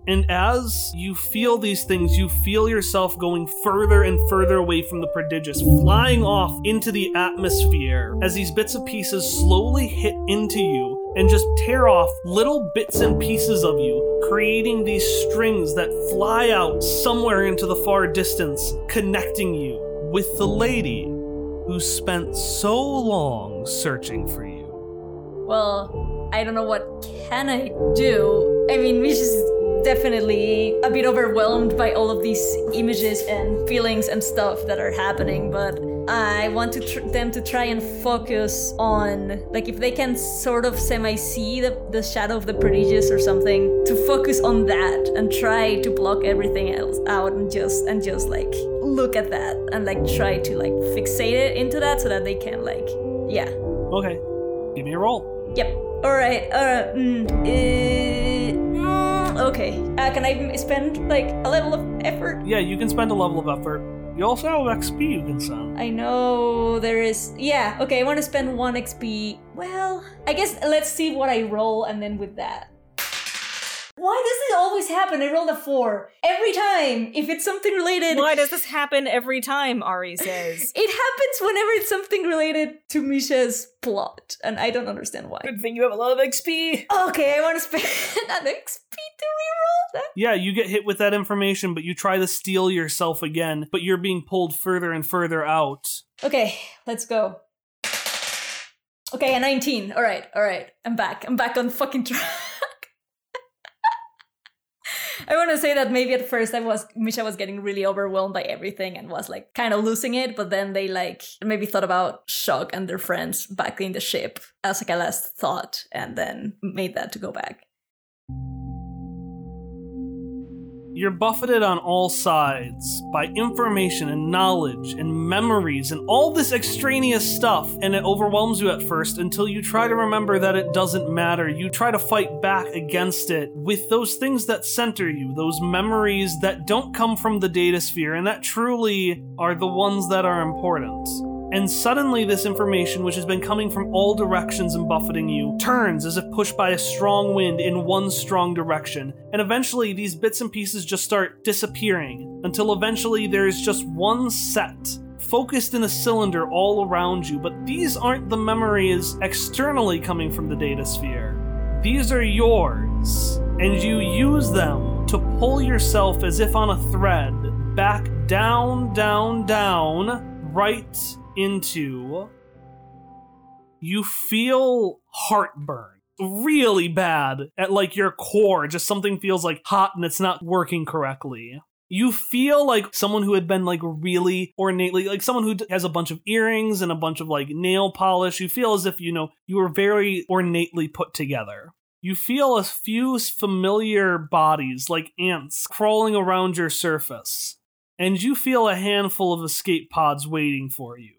And as you feel these things, you feel yourself going further and further away from the prodigious, flying off into the atmosphere as these bits and pieces slowly hit into you and just tear off little bits and pieces of you, creating these strings that fly out somewhere into the far distance, connecting you with the lady who spent so long searching for you. well i don't know what can i do i mean misha's definitely a bit overwhelmed by all of these images and feelings and stuff that are happening but i want to tr- them to try and focus on like if they can sort of semi see the, the shadow of the prodigious or something to focus on that and try to block everything else out and just and just like look at that and like try to like fixate it into that so that they can like yeah Okay, give me a roll. Yep. All right. Uh, mm, uh, okay. Uh, can I spend like a level of effort? Yeah, you can spend a level of effort. You also have XP you can send. I know there is. Yeah. Okay. I want to spend one XP. Well, I guess let's see what I roll, and then with that. Why does this always happen? I rolled a four every time. If it's something related, Why does this happen every time? Ari says. it happens whenever it's something related to Misha's plot, and I don't understand why. Good thing you have a lot of XP. Okay, I want to spend an XP to reroll that. Yeah, you get hit with that information, but you try to steel yourself again, but you're being pulled further and further out. Okay, let's go. Okay, a 19. All right, all right. I'm back. I'm back on fucking track. I want to say that maybe at first I was Misha was getting really overwhelmed by everything and was like kind of losing it, but then they like maybe thought about Shock and their friends back in the ship as like a last thought and then made that to go back. You're buffeted on all sides by information and knowledge and memories and all this extraneous stuff, and it overwhelms you at first until you try to remember that it doesn't matter. You try to fight back against it with those things that center you, those memories that don't come from the data sphere and that truly are the ones that are important. And suddenly, this information, which has been coming from all directions and buffeting you, turns as if pushed by a strong wind in one strong direction. And eventually, these bits and pieces just start disappearing until eventually there is just one set focused in a cylinder all around you. But these aren't the memories externally coming from the data sphere, these are yours. And you use them to pull yourself as if on a thread back down, down, down, right into. You feel heartburn really bad at like your core. Just something feels like hot and it's not working correctly. You feel like someone who had been like really ornately, like someone who has a bunch of earrings and a bunch of like nail polish. You feel as if, you know, you were very ornately put together. You feel a few familiar bodies like ants crawling around your surface. And you feel a handful of escape pods waiting for you.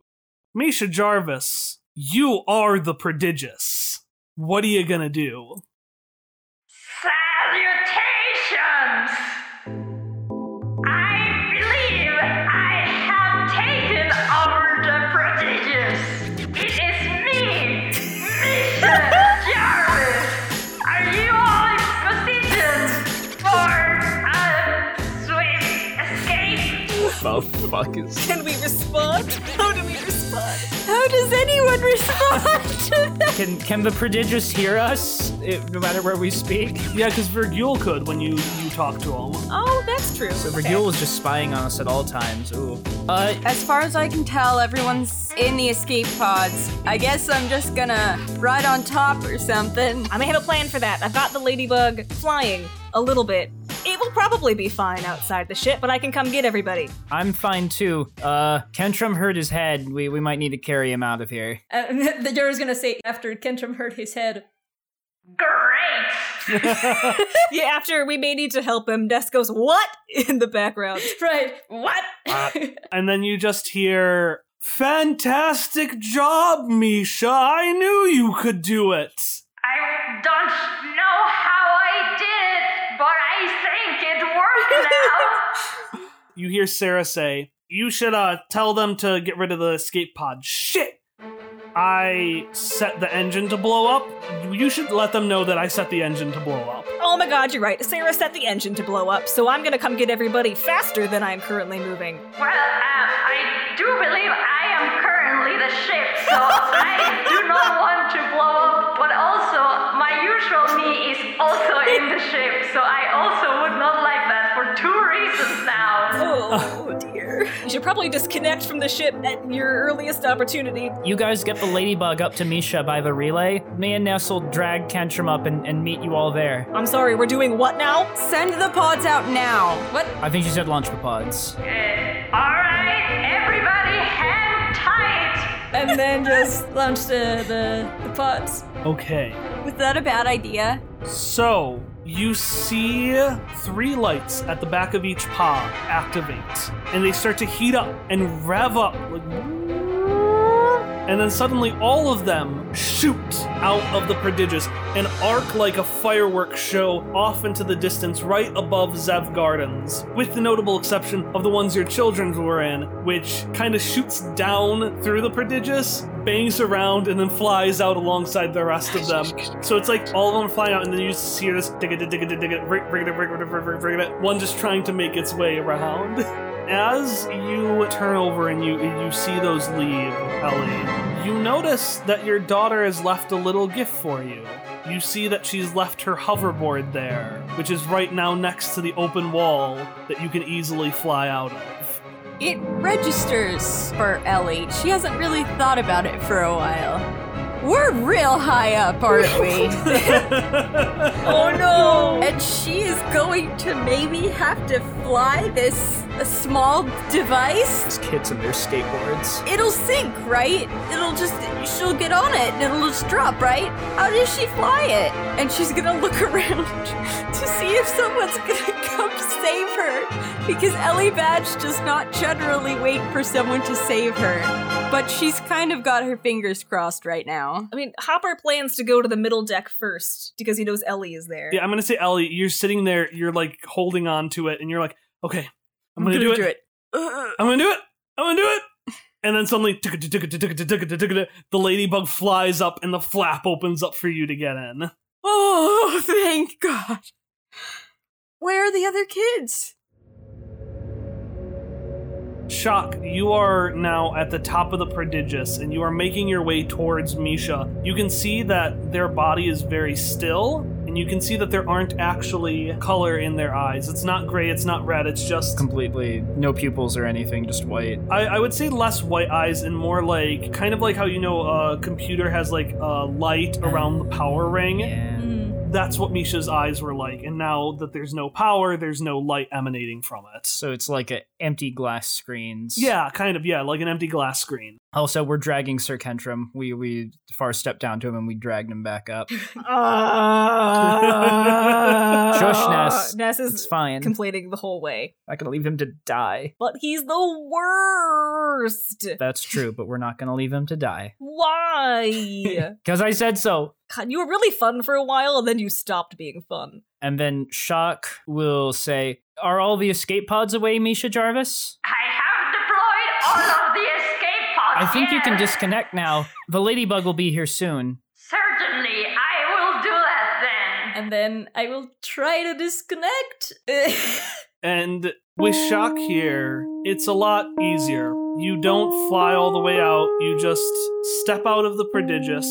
Misha Jarvis, you are the prodigious. What are you gonna do? Salutations! I believe I have taken over the prodigious. It is me, Misha Jarvis. Are you all in position for a swift escape? The fuck is. Can we respond? How do we respond? How does anyone respond to that? Can can the prodigious hear us, eh, no matter where we speak? Yeah, because Virgil could when you you talk to him. Oh, that's true. So Okay. Virgil was just spying on us at all times. Ooh. Uh, As far as I can tell, everyone's in the escape pods. I guess I'm just gonna ride on top or something. I may have a plan for that. I've got the ladybug flying a little bit. It will probably be fine outside the ship, but I can come get everybody. I'm fine too. Uh, Kentrum hurt his head. We we might need to carry him out of here. Uh, the Jorah's gonna say after Kentrum hurt his head. Great! yeah, after we may need to help him, Des goes, What? in the background. Right. What? and then you just hear, Fantastic job, Misha. I knew you could do it. I don't know how I did it, I think it worked now. You hear Sarah say, You should uh, tell them to get rid of the escape pod. Shit! I set the engine to blow up. You should let them know that I set the engine to blow up. Oh my god, you're right. Sarah set the engine to blow up, so I'm gonna come get everybody faster than I'm currently moving. Well, uh, I do believe I am currently the ship, so I do not want to blow up, but also my usual me is also in the ship, so I also would not like that for two reasons now. Oh dear. You should probably disconnect from the ship at your earliest opportunity. You guys get the ladybug up to Misha by the relay. Me and Ness will drag Kentrum up and, and meet you all there. I'm sorry, we're doing what now? Send the pods out now. What? I think she said launch the pods. Uh, Alright, everybody hang tight! And then just launch the, the, the pods. Okay. Was that a bad idea? So, you see three lights at the back of each pod activate, and they start to heat up and rev up. Like, and then suddenly all of them shoot out of the prodigious and arc like a fireworks show off into the distance right above Zev Gardens, with the notable exception of the ones your children were in, which kind of shoots down through the prodigious, bangs around, and then flies out alongside the rest of them. So it's like all of them flying out, and then you just hear this dig it, dig it, one just trying to make its way around. As you turn over and you you see those leave, Ellie, you notice that your daughter has left a little gift for you. You see that she's left her hoverboard there, which is right now next to the open wall that you can easily fly out of. It registers for Ellie. She hasn't really thought about it for a while. We're real high up, aren't we? Oh no! and she is going to maybe have to fly this a small device. These kids and their skateboards. It'll sink, right? It'll just, she'll get on it and it'll just drop, right? How does she fly it? And she's gonna look around to see if someone's gonna come save her. Because Ellie Badge does not generally wait for someone to save her. But she's kind of got her fingers crossed right now. I mean, Hopper plans to go to the middle deck first because he knows Ellie is there. Yeah, I'm gonna say Ellie, you're sitting there, you're like holding on to it, and you're like, okay, I'm gonna, do, it. I'm gonna do it. I'm gonna do it. and then suddenly the ladybug flies up and the flap opens up for you to get in. Oh, thank God. Where are the other kids? Shock, you are now at the top of the prodigious and you are making your way towards Misha. You can see that their body is very still, and you can see that there aren't actually color in their eyes. It's not gray, it's not red, it's just. Completely no pupils or anything, just white. I, I would say less white eyes and more like kind of like how you know a computer has like a light around the power ring. Mm. That's what Misha's eyes were like, and now that there's no power, there's no light emanating from it. So it's like a empty glass screens. Yeah, kind of. Yeah, like an empty glass screen. Also, we're dragging Sir Kentrum. We we far stepped down to him and we dragged him back up. Shush, ah. Ness. Ness is It's fine. complaining the whole way. Not gonna leave him to die. But he's the worst. That's true, but we're not gonna leave him to die. Why? Because I said so. God, you were really fun for a while, and then you stopped being fun. And then Shock will say, Are all the escape pods away, Misha Jarvis? I have deployed all of the escape pods. I think you can disconnect now. The ladybug will be here soon. Certainly, I will do that then. And then I will try to disconnect. And with Shock here, it's a lot easier. You don't fly all the way out, you just step out of the prodigious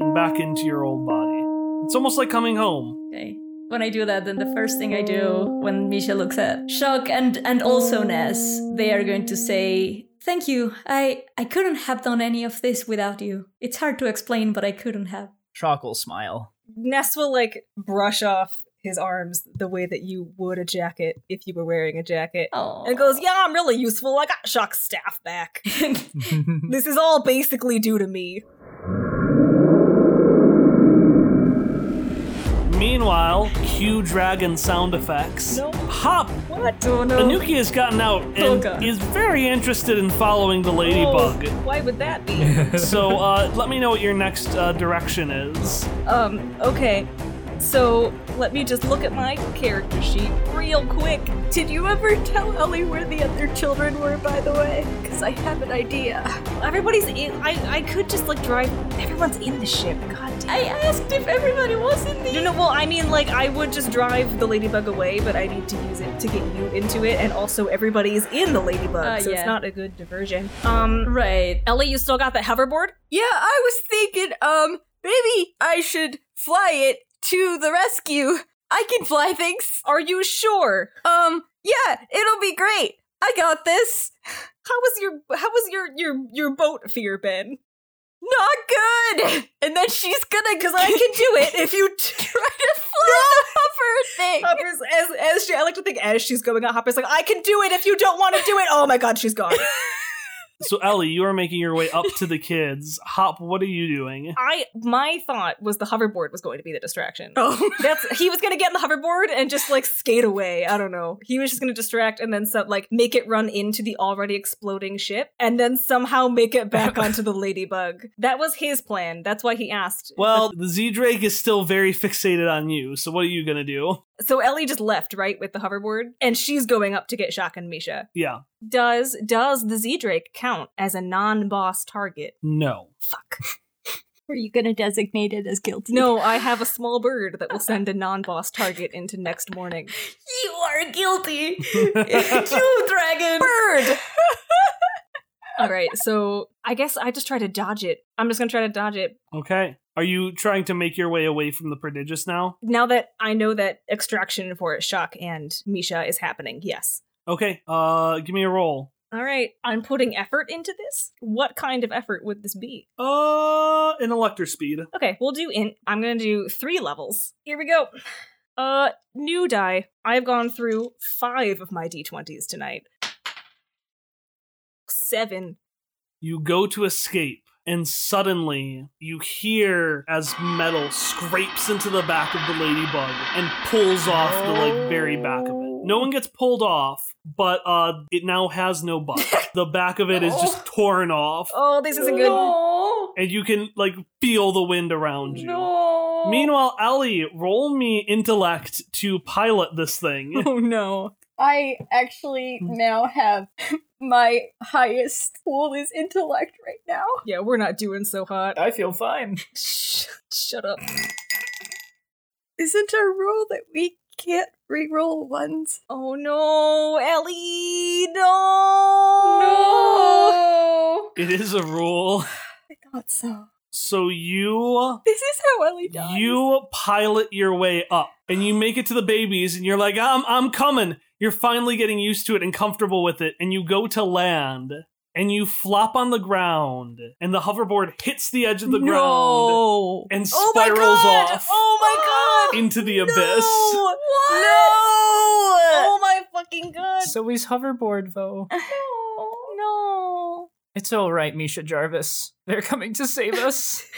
and back into your old body. It's almost like coming home. okay. When I do that, then the first thing I do when Misha looks at Shock and and also Ness, they are going to say, "Thank you. I I couldn't have done any of this without you. It's hard to explain, but I couldn't have." Shock will smile. Ness will like brush off his arms the way that you would a jacket if you were wearing a jacket. Oh. And goes, Yeah, I'm really useful. I got Shock's staff back. this is all basically due to me. Meanwhile, cue dragon sound effects. No. Hop! What? Oh no. Anuki has gotten out and is very interested in following the ladybug. Oh, why would that be? so uh, let me know what your next uh, direction is. Um, okay. So let me just look at my character sheet real quick. Did you ever tell Ellie where the other children were, by the way? Because I have an idea. Everybody's in. I I could just like drive. Everyone's in the ship. God damn. I asked if everybody was in the. No, no. Well, I mean, like, I would just drive the ladybug away, but I need to use it to get you into it, and also everybody's in the ladybug, Uh, so yeah. it's not a good diversion. Um, Right. Ellie, you still got the hoverboard? Yeah, I was thinking, um, maybe I should fly it to the rescue. I can fly things. Are you sure? Um, yeah, it'll be great. I got this. How was your how was your your your boat fear, Ben? Not good. And then she's gonna, Because I can do it if you. Try to fly the hover thing. Hopper's as as she, I like to think as she's going out, Hopper's like, I can do it if you don't want to do it. Oh my god, she's gone. So Ellie, you are making your way up to the kids. Hop, what are you doing? I my thought was the hoverboard was going to be the distraction. Oh, That's he was gonna get in the hoverboard and just like skate away. I don't know. He was just gonna distract and then some like make it run into the already exploding ship and then somehow make it back onto the ladybug. That was his plan. That's why he asked. Well, the Z Drake is still very fixated on you. So what are you gonna do? So Ellie just left right with the hoverboard and she's going up to get Shock and Misha. Yeah. Does does the Z Drake count as a non-boss target? No. Fuck. Are you gonna designate it as guilty? No, I have a small bird that will send a non-boss target into next morning. You are guilty. you dragon. Bird. All right, so I guess I just try to dodge it. I'm just gonna try to dodge it. Okay. Are you trying to make your way away from the prodigious now? Now that I know that extraction for Shock and Misha is happening, yes. Okay. Uh, give me a roll. All right, I'm putting effort into this. What kind of effort would this be? Uh, an elector speed. Okay, we'll do in. I'm gonna do three levels. Here we go. Uh, new die. I've gone through five of my d20s tonight. Seven. You go to escape, and suddenly you hear as metal scrapes into the back of the ladybug and pulls off the like very back of it. No one gets pulled off, but uh, it now has no butt. the back of it is just torn off, Oh, this isn't good. No. and you can like feel the wind around you. No. Meanwhile, Ellie, roll me intellect to pilot this thing. Oh no. I actually mm. now have my highest pool is intellect right now. Yeah, we're not doing so hot. I feel fine. Shut up. Isn't a rule that we can't reroll ones? Oh no, Ellie, no, No. It is a rule. I thought so. So you This is how Ellie dies. you pilot your way up and you make it to the babies and you're like, I'm I'm coming. You're finally getting used to it and comfortable with it, and you go to land and you flop on the ground and the hoverboard hits the edge of the ground and Oh spirals God! off Oh my god! into the abyss. What? no Oh my fucking god. So he's hoverboard, though. no. It's all right, Misha Jarvis. They're coming to save us.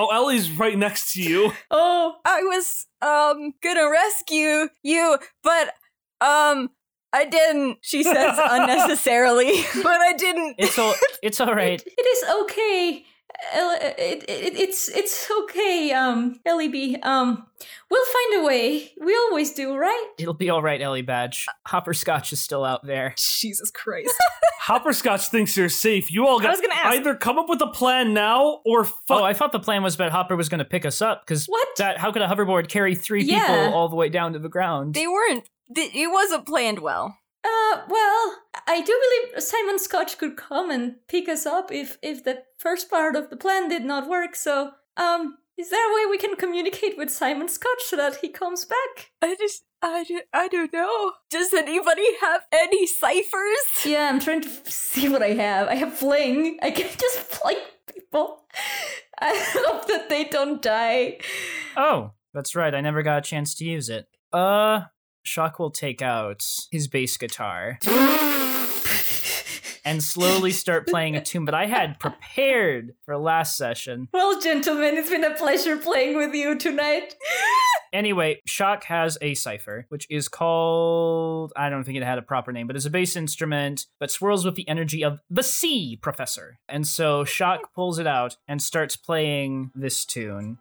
Oh, Ellie's right next to you. Oh, I was um gonna rescue you, but um I didn't. She says unnecessarily, but I didn't. It's all. It's all right. It is okay. El- it, it, it's it's okay. Um, Ellie B. Um, we'll find a way. We always do, right? It'll be all right, Ellie Badge. Hopperscotch is still out there. Jesus Christ. Hopperscotch thinks you're safe. You all got. I got was gonna ask. either come up with a plan now or fuck. Oh, I thought the plan was that Hopper was going to pick us up because What? that? How could a hoverboard carry three Yeah. people all the way down to the ground? They weren't. Th- It wasn't planned well. Uh, well, I do believe Simon Scotch could come and pick us up if if the first part of the plan did not work. So, um, is there a way we can communicate with Simon Scotch so that he comes back? I just. I, do, I don't know. Does anybody have any ciphers? Yeah, I'm trying to see what I have. I have fling. I can just fling people. I hope that they don't die. Oh, that's right. I never got a chance to use it. Uh, Shock will take out his bass guitar and slowly start playing a tune that I had prepared for last session. Well, gentlemen, it's been a pleasure playing with you tonight. Anyway, Shock has a cipher, which is called I don't think it had a proper name, but it's a bass instrument that swirls with the energy of the sea professor. And so Shock pulls it out and starts playing this tune.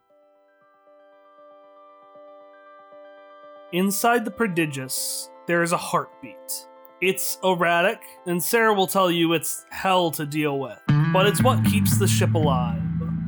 Inside the prodigious, there is a heartbeat. It's erratic, and Sarah will tell you it's hell to deal with. But it's what keeps the ship alive,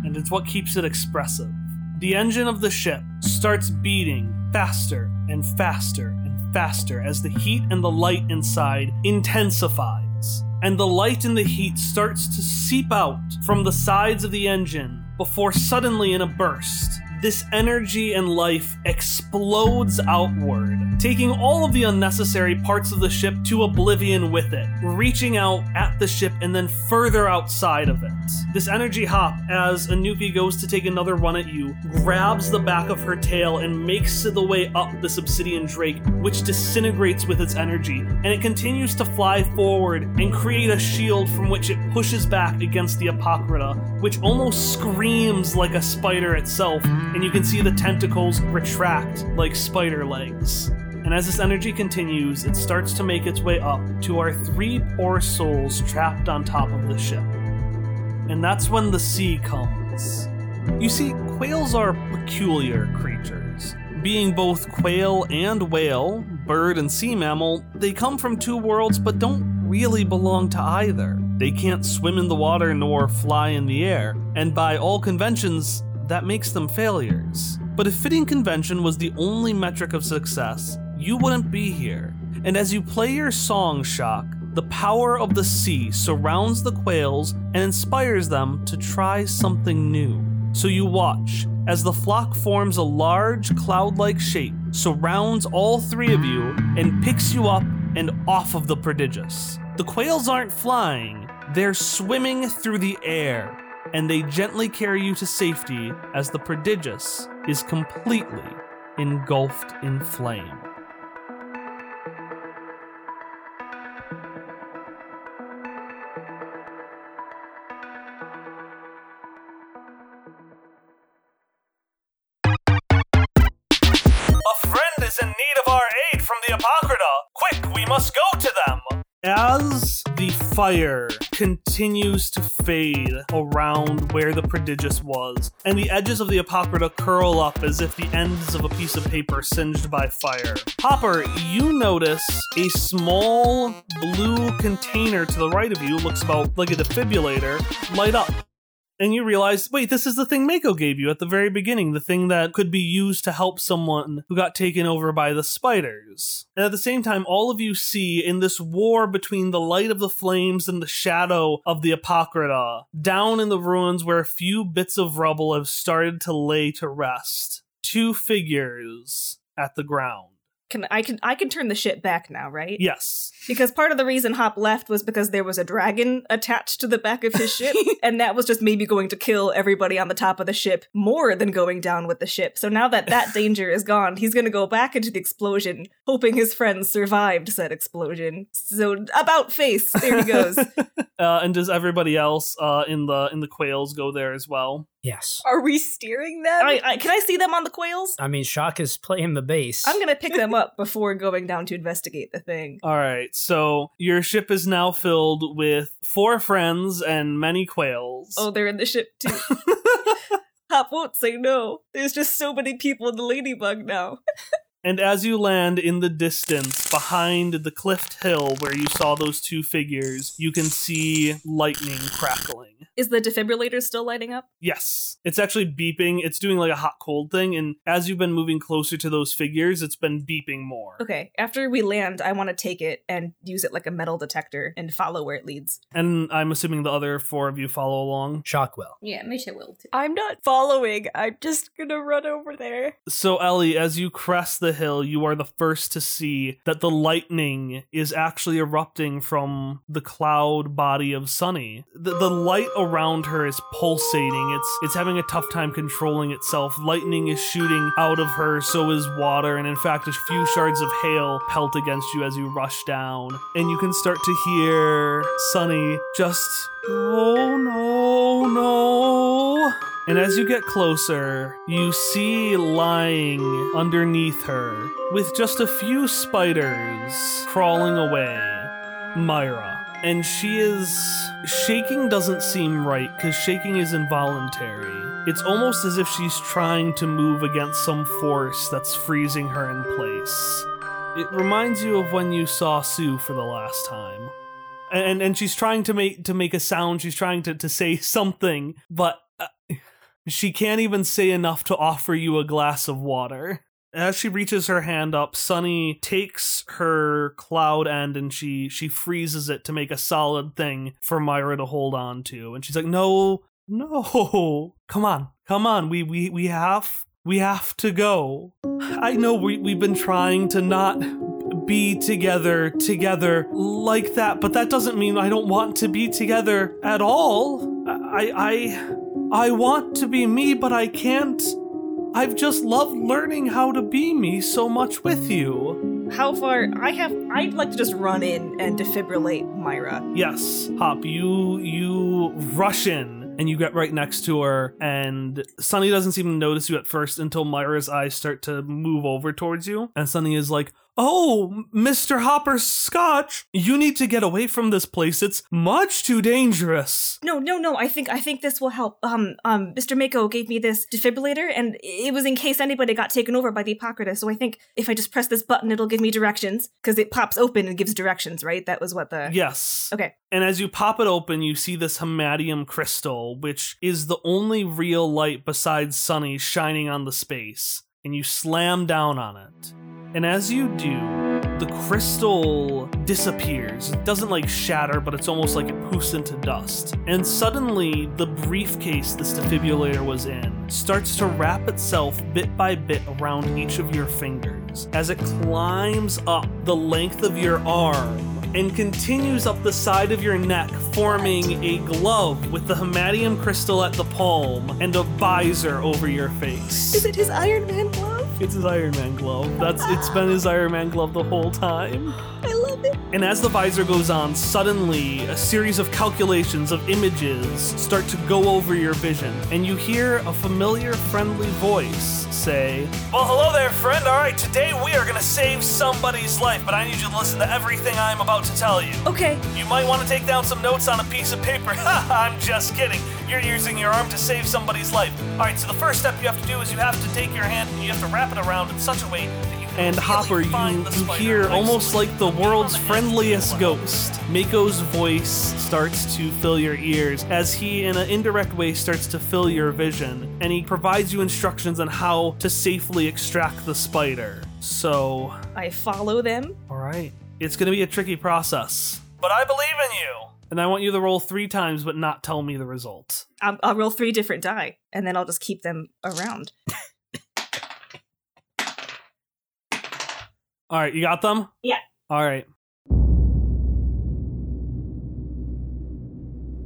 and it's what keeps it expressive. The engine of the ship starts beating faster and faster and faster as the heat and the light inside intensifies. And the light and the heat starts to seep out from the sides of the engine before suddenly, in a burst, this energy and life explodes outward, taking all of the unnecessary parts of the ship to oblivion with it, reaching out at the ship and then further outside of it. This energy hop, as Anuki goes to take another run at you, grabs the back of her tail and makes the way up this obsidian drake, which disintegrates with its energy, and it continues to fly forward and create a shield from which it pushes back against the Apocrypha, which almost screams like a spider itself, and you can see the tentacles retract like spider legs. And as this energy continues, it starts to make its way up to our three poor souls trapped on top of the ship. And that's when the sea comes. You see, quails are peculiar creatures. Being both quail and whale, bird and sea mammal, they come from two worlds but don't really belong to either. They can't swim in the water nor fly in the air, and by all conventions, that makes them failures. But if fitting convention was the only metric of success, you wouldn't be here. And as you play your song, Shock, the power of the sea surrounds the quails and inspires them to try something new. So you watch as the flock forms a large cloud like shape, surrounds all three of you, and picks you up and off of the prodigious. The quails aren't flying, they're swimming through the air, and they gently carry you to safety as the prodigious is completely engulfed in flame. As the fire continues to fade around where the prodigious was, and the edges of the apocrypha curl up as if the ends of a piece of paper singed by fire. Hopper, you notice a small blue container to the right of you, looks about like a defibrillator, light up. And you realize, wait, this is the thing Mako gave you at the very beginning, the thing that could be used to help someone who got taken over by the spiders. And at the same time, all of you see in this war between the light of the flames and the shadow of the Apocrypha, down in the ruins where a few bits of rubble have started to lay to rest, two figures at the ground. Can I can I can turn the ship back now, right? Yes. Because part of the reason Hop left was because there was a dragon attached to the back of his ship, and that was just maybe going to kill everybody on the top of the ship more than going down with the ship. So now that that danger is gone, he's going to go back into the explosion, hoping his friends survived said explosion. So about face, there he goes. Uh, and does everybody else uh, in the in the quails go there as well? Yes. Are we steering them? I, I, can I see them on the quails? I mean, Shock is playing the bass. I'm gonna pick them up before going down to investigate the thing. All right, so your ship is now filled with four friends and many quails. Oh, they're in the ship too. Hop won't say no. There's just so many people in the ladybug now. And as you land in the distance behind the cliffed hill where you saw those two figures, you can see lightning crackling. Is the defibrillator still lighting up? Yes, it's actually beeping. It's doing like a hot cold thing. And as you've been moving closer to those figures, it's been beeping more. Okay, after we land, I want to take it and use it like a metal detector and follow where it leads. And I'm assuming the other four of you follow along. Shock will. Yeah, Misha will too. I'm not following. I'm just gonna run over there. So, Ellie, as you crest the hill, you are the first to see that the lightning is actually erupting from the cloud body of Sunny. The, the light around her is pulsating. It's it's having a tough time controlling itself. Lightning is shooting out of her, so is water, and in fact, a few shards of hail pelt against you as you rush down. And you can start to hear Sunny just, oh no, no. And as you get closer, you see lying underneath her, with just a few spiders crawling away, Myra. And she is. Shaking doesn't seem right, because shaking is involuntary. It's almost as if she's trying to move against some force that's freezing her in place. It reminds you of when you saw Sue for the last time. And and she's trying to make to make a sound, she's trying to, to say something, but uh, she can't even say enough to offer you a glass of water. As she reaches her hand up, Sunny takes her cloud end and she she freezes it to make a solid thing for Myra to hold on to. And she's like, "No, no, come on, come on. We we we have we have to go. I know we we've been trying to not." be together together like that but that doesn't mean i don't want to be together at all i i i want to be me but i can't I've just loved learning how to be me so much with you. How far? I have. I'd like to just run in and defibrillate Myra. Yes, Hop, you you rush in and you get right next to her and Sunny doesn't seem to notice you at first until Myra's eyes start to move over towards you and Sunny is like, "Oh, Mr. Hopper Scotch, you need to get away from this place. It's much too dangerous." No, no, no. I think I think this will help. Um, um, Mr. Mako gave me this defibrillator, and it was in case anybody got taken over by the Apocrypha. So I think if I just press this button, it'll give me directions because it pops open and gives directions. Right? That was what the. Yes. Okay. And as you pop it open, you see this hamadium crystal, which is the only real light besides Sunny shining on the space. And you slam down on it. And as you do, the crystal disappears. It doesn't like shatter, but it's almost like it poofs into dust. And suddenly, the briefcase this defibrillator was in starts to wrap itself bit by bit around each of your fingers as it climbs up the length of your arm and continues up the side of your neck, forming a glove with the hamadium crystal at the palm and a visor over your face. Is it his Iron Man glove? It's his Iron Man glove. That's it's ah. been his Iron Man glove the whole time. I love it. And as the visor goes on, suddenly a series of calculations of images start to go over your vision, and you hear a familiar, friendly voice say, Well, hello there, friend. All right, today we are going to save somebody's life, but I need you to listen to everything I'm about to tell you. Okay. You might want to take down some notes on a piece of paper. I'm just kidding. You're using your arm to save somebody's life. All right, so the first step you have to do is you have to take your hand and you have to wrap it around in such a way that you can and Hopper, you, you hear almost like the world's friendliest ghost. Mako's voice starts to fill your ears as he, in an indirect way, starts to fill your vision, and he provides you instructions on how to safely extract the spider. So, I follow them. all right, it's going to be a tricky process, but I believe in you. And I want you to roll three times, but not tell me the result. I'll, I'll roll three different die, and then I'll just keep them around. All right, you got them? Yeah. All right.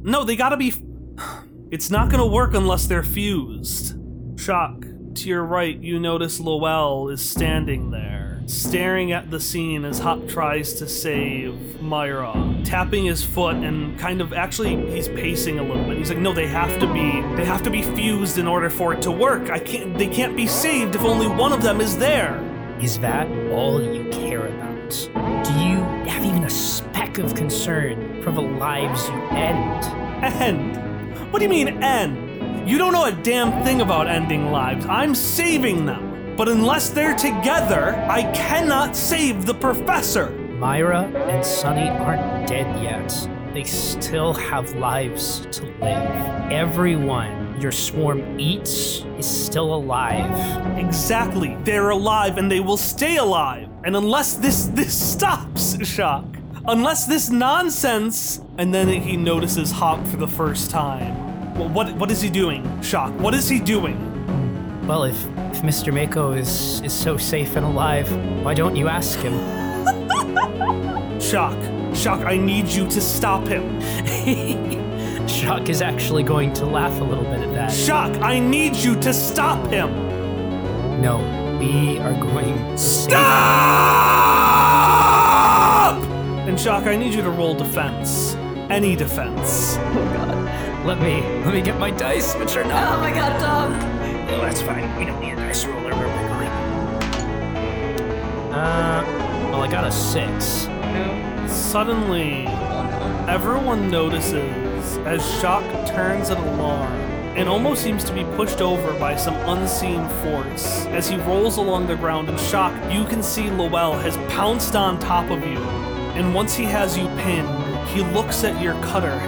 No, they gotta be. It's not gonna work unless they're fused. Shock. To your right, you notice Lowell is standing there, staring at the scene as Hop tries to save Myra, tapping his foot and kind of actually he's pacing a little bit. He's like, "No, they have to be they have to be fused in order for it to work. I can't they can't be saved if only one of them is there." Is that all you care about? Do you have even a speck of concern for the lives you end? End? What do you mean end? You don't know a damn thing about ending lives. I'm saving them. But unless they're together, I cannot save the professor. Myra and Sunny aren't dead yet. They still have lives to live. Everyone your swarm eats is still alive. Exactly. They're alive and they will stay alive. And unless this this stops, Shock. Unless this nonsense and then he notices Hop for the first time. Well, what what is he doing? Shock. What is he doing? Well, if, if Mr. Mako is, is so safe and alive, why don't you ask him? Shock. Shock, I need you to stop him. Shock is actually going to laugh a little bit at that. Shock, I need you to stop him. No, we are going to Stop! And Shock, I need you to roll defense. Any defense. Oh god. Let me let me get my dice, which are not. Oh my god, Tom. Oh, that's fine. We don't need a dice roller. We're going. Uh, well, I got a six. Suddenly, everyone notices as Shock turns an alarm and almost seems to be pushed over by some unseen force. As he rolls along the ground in shock, you can see Lowell has pounced on top of you. And once he has you pinned, he looks at your cutter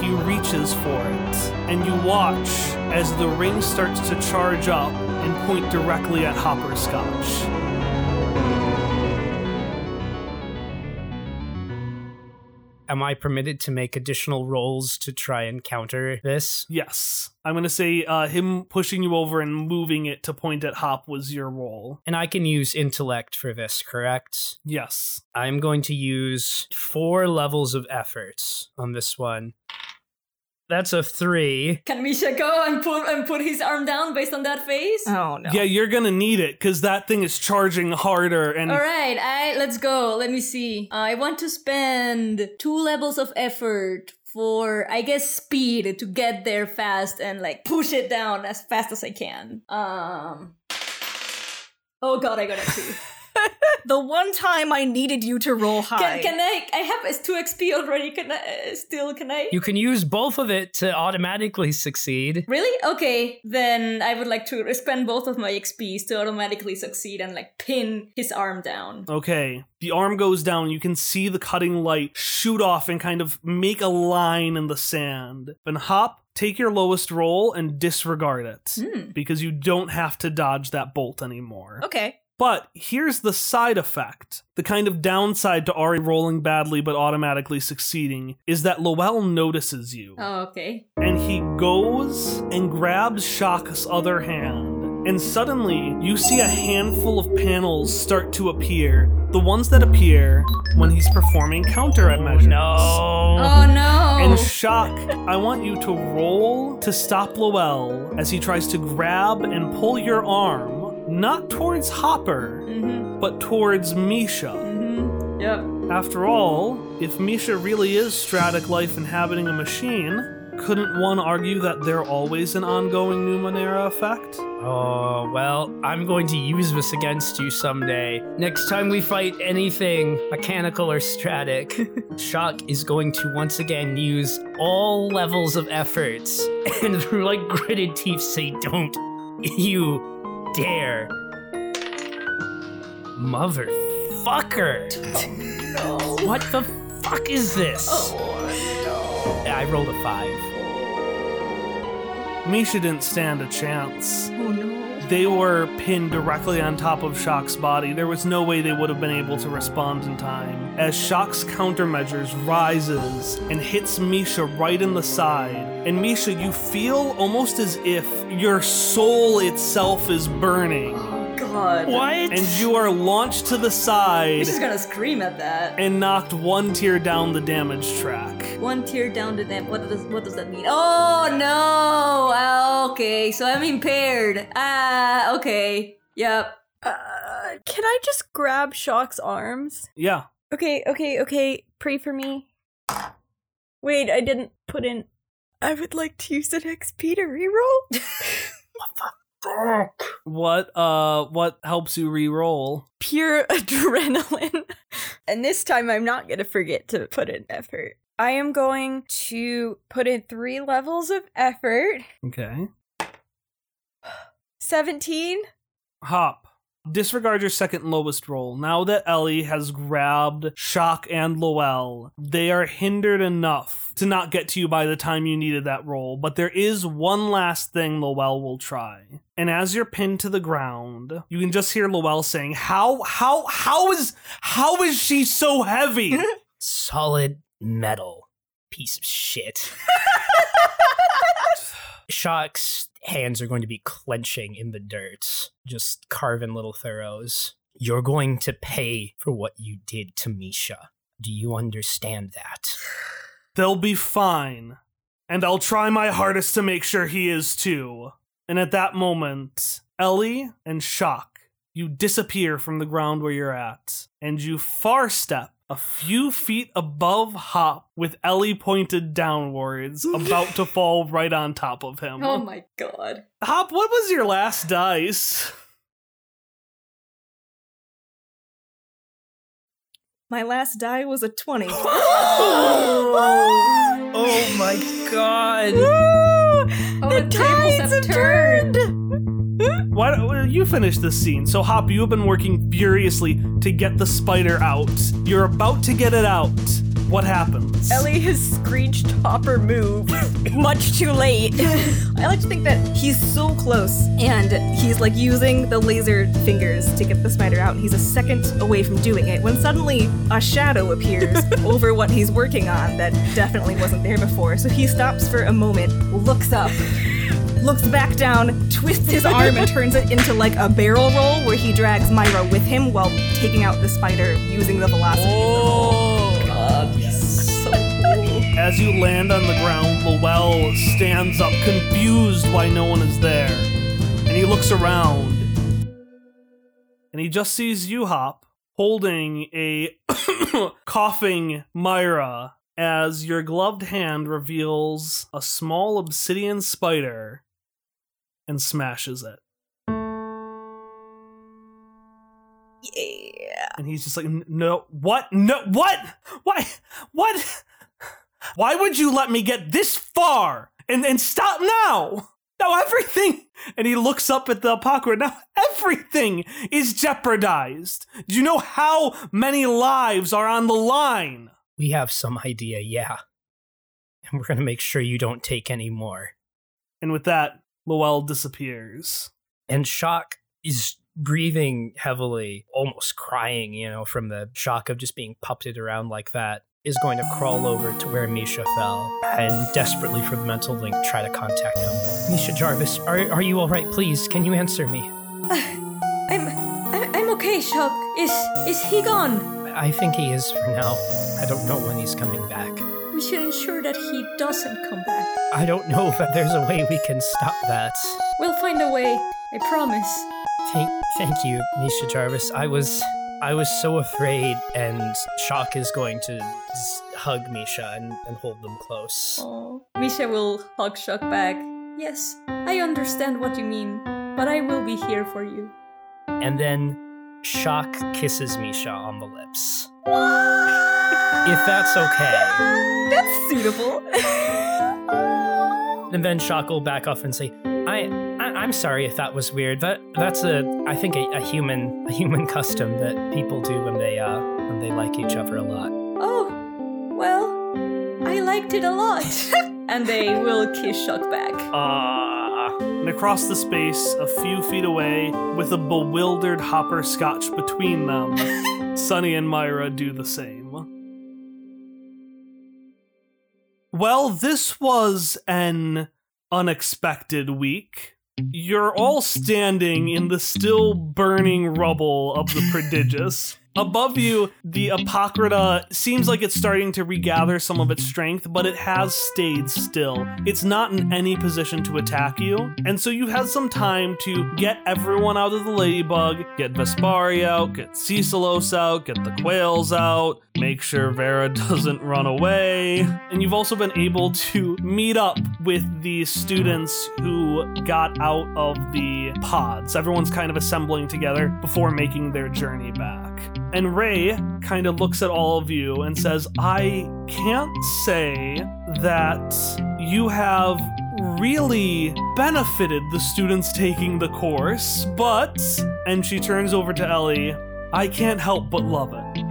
he reaches for it. And you watch as the ring starts to charge up and point directly at Hopperscotch. Am I permitted to make additional rolls to try and counter this? Yes. I'm gonna say uh, him pushing you over and moving it to point at Hop was your roll. And I can use intellect for this, correct? Yes. I'm going to use four levels of effort on this one. That's a three. Can Misha go and put and put his arm down based on that face? Oh no. Yeah, you're gonna need it because that thing is charging harder and All right, I let's go. Let me see. I want to spend two levels of effort for I guess speed to get there fast and like push it down as fast as I can. Um. Oh god, I got a two. The one time I needed you to roll high. Can, can I? I have a two XP already. Can I uh, still? Can I? You can use both of it to automatically succeed. Really? Okay, then I would like to spend both of my XPs to automatically succeed and like pin his arm down. Okay. The arm goes down. You can see the cutting light shoot off and kind of make a line in the sand. Then hop, take your lowest roll and disregard it Hmm. because you don't have to dodge that bolt anymore. Okay. But here's the side effect. The kind of downside to Ari rolling badly but automatically succeeding is that Lowell notices you. Oh, okay. and he goes and grabs Shock's other hand. And suddenly, you see a handful of panels start to appear. The ones that appear when he's performing counter at measures. Oh, no. Oh no! And Shock, I want you to roll to stop Lowell as he tries to grab and pull your arm, not towards Hopper, Mm-hmm. but towards Misha. Mm-hmm. Yep. After all, if Misha really is Stratic life inhabiting a machine, couldn't one argue that they're always an ongoing Numenera effect? Oh, well, I'm going to use this against you someday. Next time we fight anything mechanical or stratic, Shock is going to once again use all levels of efforts and through like gritted teeth say, Don't you dare. Motherfucker. What the fuck is this? I rolled a five. Misha didn't stand a chance. Oh no. They were pinned directly on top of Shock's body. There was no way they would have been able to respond in time. As Shock's countermeasures rises and hits Misha right in the side, and Misha, you feel almost as if your soul itself is burning. Oh God. What? And you are launched to the side He's just gonna scream at that. and knocked one tier down the damage track. One tier down to them. What does what does that mean? Oh no! Ah, okay, so I'm impaired. Ah, okay. Yep. Uh, can I just grab Shock's arms? Yeah. Okay, okay, okay. Pray for me. Wait, I didn't put in. I would like to use an XP to reroll. What the fuck? What uh what helps you re-roll? Pure adrenaline. And this time I'm not going to forget to put in effort. I am going to put in three levels of effort. Okay. 17. Hop. Disregard your second lowest roll. Now that Ellie has grabbed Shock and Lowell, they are hindered enough to not get to you by the time you needed that roll. But there is one last thing Lowell will try. And as you're pinned to the ground, you can just hear Lowell saying, How how how is how is she so heavy? Solid metal. Piece of shit. Shock's hands are going to be clenching in the dirt, just carving little furrows. You're going to pay for what you did to Misha. Do you understand that? They'll be fine. And I'll try my hardest to make sure he is too. And at that moment, Ellie and Shock, you disappear from the ground where you're at, and you far step a few feet above Hop with Ellie pointed downwards, about to fall right on top of him. Oh my god. Hop, what was your last dice? My last die was a 20. Oh my god. Oh, the, tables have turned. Why don't you finish this scene? So, Hop, you have been working furiously to get the spider out. You're about to get it out. What happens? Ellie has screeched Hopper move. Much too late. I like to think that he's so close and he's like using the laser fingers to get the spider out and he's a second away from doing it when suddenly a shadow appears over what he's working on that definitely wasn't there before. So he stops for a moment, looks up, looks back down, twists his arm and turns it into like a barrel roll where he drags Myra with him while taking out the spider using the velocity. Oh, God. So cool. As you land on the ground, Lowell stands up, confused why no one is there. And he looks around. And he just sees you, Hop, holding a coughing Myra as your gloved hand reveals a small obsidian spider and smashes it. Yeah. And he's just like, no, what? No, what? Why? What? Why would you let me get this far and and stop now? Now everything. And he looks up at the apocalypse. Now everything is jeopardized. Do you know how many lives are on the line? We have some idea, yeah. And we're gonna make sure you don't take any more. And with that, Lowell disappears. And Shock is breathing heavily, almost crying, you know, from the shock of just being puppeted around like that. Is going to crawl over to where Misha fell and desperately for the mental link try to contact him. Misha Jarvis, are, are you alright? Please, can you answer me? Uh, I'm, I- I'm okay, Shock. Is is he gone? I think he is for now. I don't know when he's coming back. We should ensure that he doesn't come back. I don't know if there's a way we can stop that. We'll find a way. I promise. Thank, thank you, Misha Jarvis. I was, I was so afraid, and Shock is going to s- hug Misha and, and hold them close. Oh. Misha will hug Shock back. Yes, I understand what you mean, but I will be here for you. And then Shock kisses Misha on the lips. If that's okay. That's suitable. And then Shock will back off and say, I, I I'm sorry if that was weird. That that's a I think a, a human a human custom that people do when they uh when they like each other a lot. Oh, well, I liked it a lot. and they will kiss Shock back. Ah. And across the space, a few feet away, with a bewildered hopper scotch between them, Sunny and Myra do the same. Well, this was an unexpected week. You're all standing in the still burning rubble of the prodigious. Above you, the Apocrypha seems like it's starting to regather some of its strength, but it has stayed still. It's not in any position to attack you, and so you had some time to get everyone out of the ladybug, get Vespari out, get Cecilos out, get the quails out, make sure Vera doesn't run away, and you've also been able to meet up with the students who got out of the pods. Everyone's kind of assembling together before making their journey back. And Ray kind of looks at all of you and says, I can't say that you have really benefited the students taking the course, but, and she turns over to Ellie, I can't help but love it.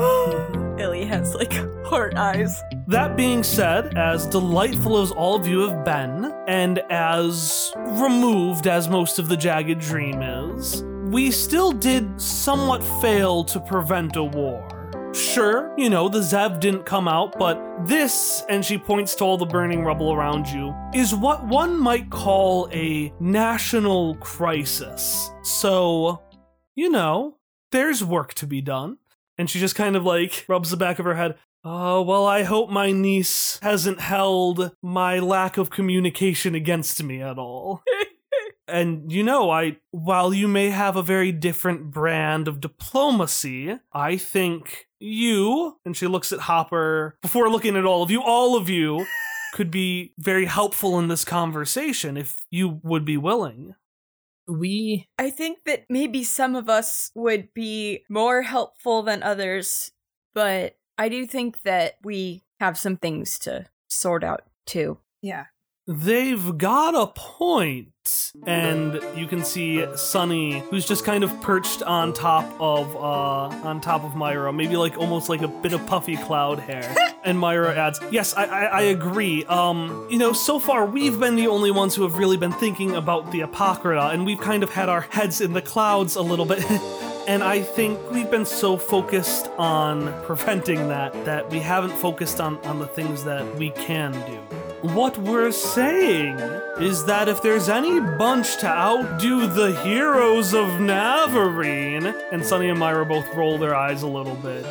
Ellie has like heart eyes. That being said, as delightful as all of you have been, and as removed as most of the Jagged Dream is, we still did somewhat fail to prevent a war. Sure, you know, the Zev didn't come out, but this, and she points to all the burning rubble around you, is what one might call a national crisis. So, you know, there's work to be done. And she just kind of like rubs the back of her head. Oh, well, I hope my niece hasn't held my lack of communication against me at all. and you know, I while you may have a very different brand of diplomacy, I think you, and she looks at Hopper before looking at all of you, all of you could be very helpful in this conversation if you would be willing. We I think that maybe some of us would be more helpful than others, but I do think that we have some things to sort out too. Yeah. They've got a point. And you can see Sunny, who's just kind of perched on top of uh on top of Myra, maybe like almost like a bit of puffy cloud hair. and Myra adds, Yes, I, I I agree. Um, you know, so far we've been the only ones who have really been thinking about the Apocrypha, and we've kind of had our heads in the clouds a little bit. And I think we've been so focused on preventing that that we haven't focused on, on the things that we can do. What we're saying is that if there's any bunch to outdo the heroes of Navarene, and Sunny and Myra both roll their eyes a little bit,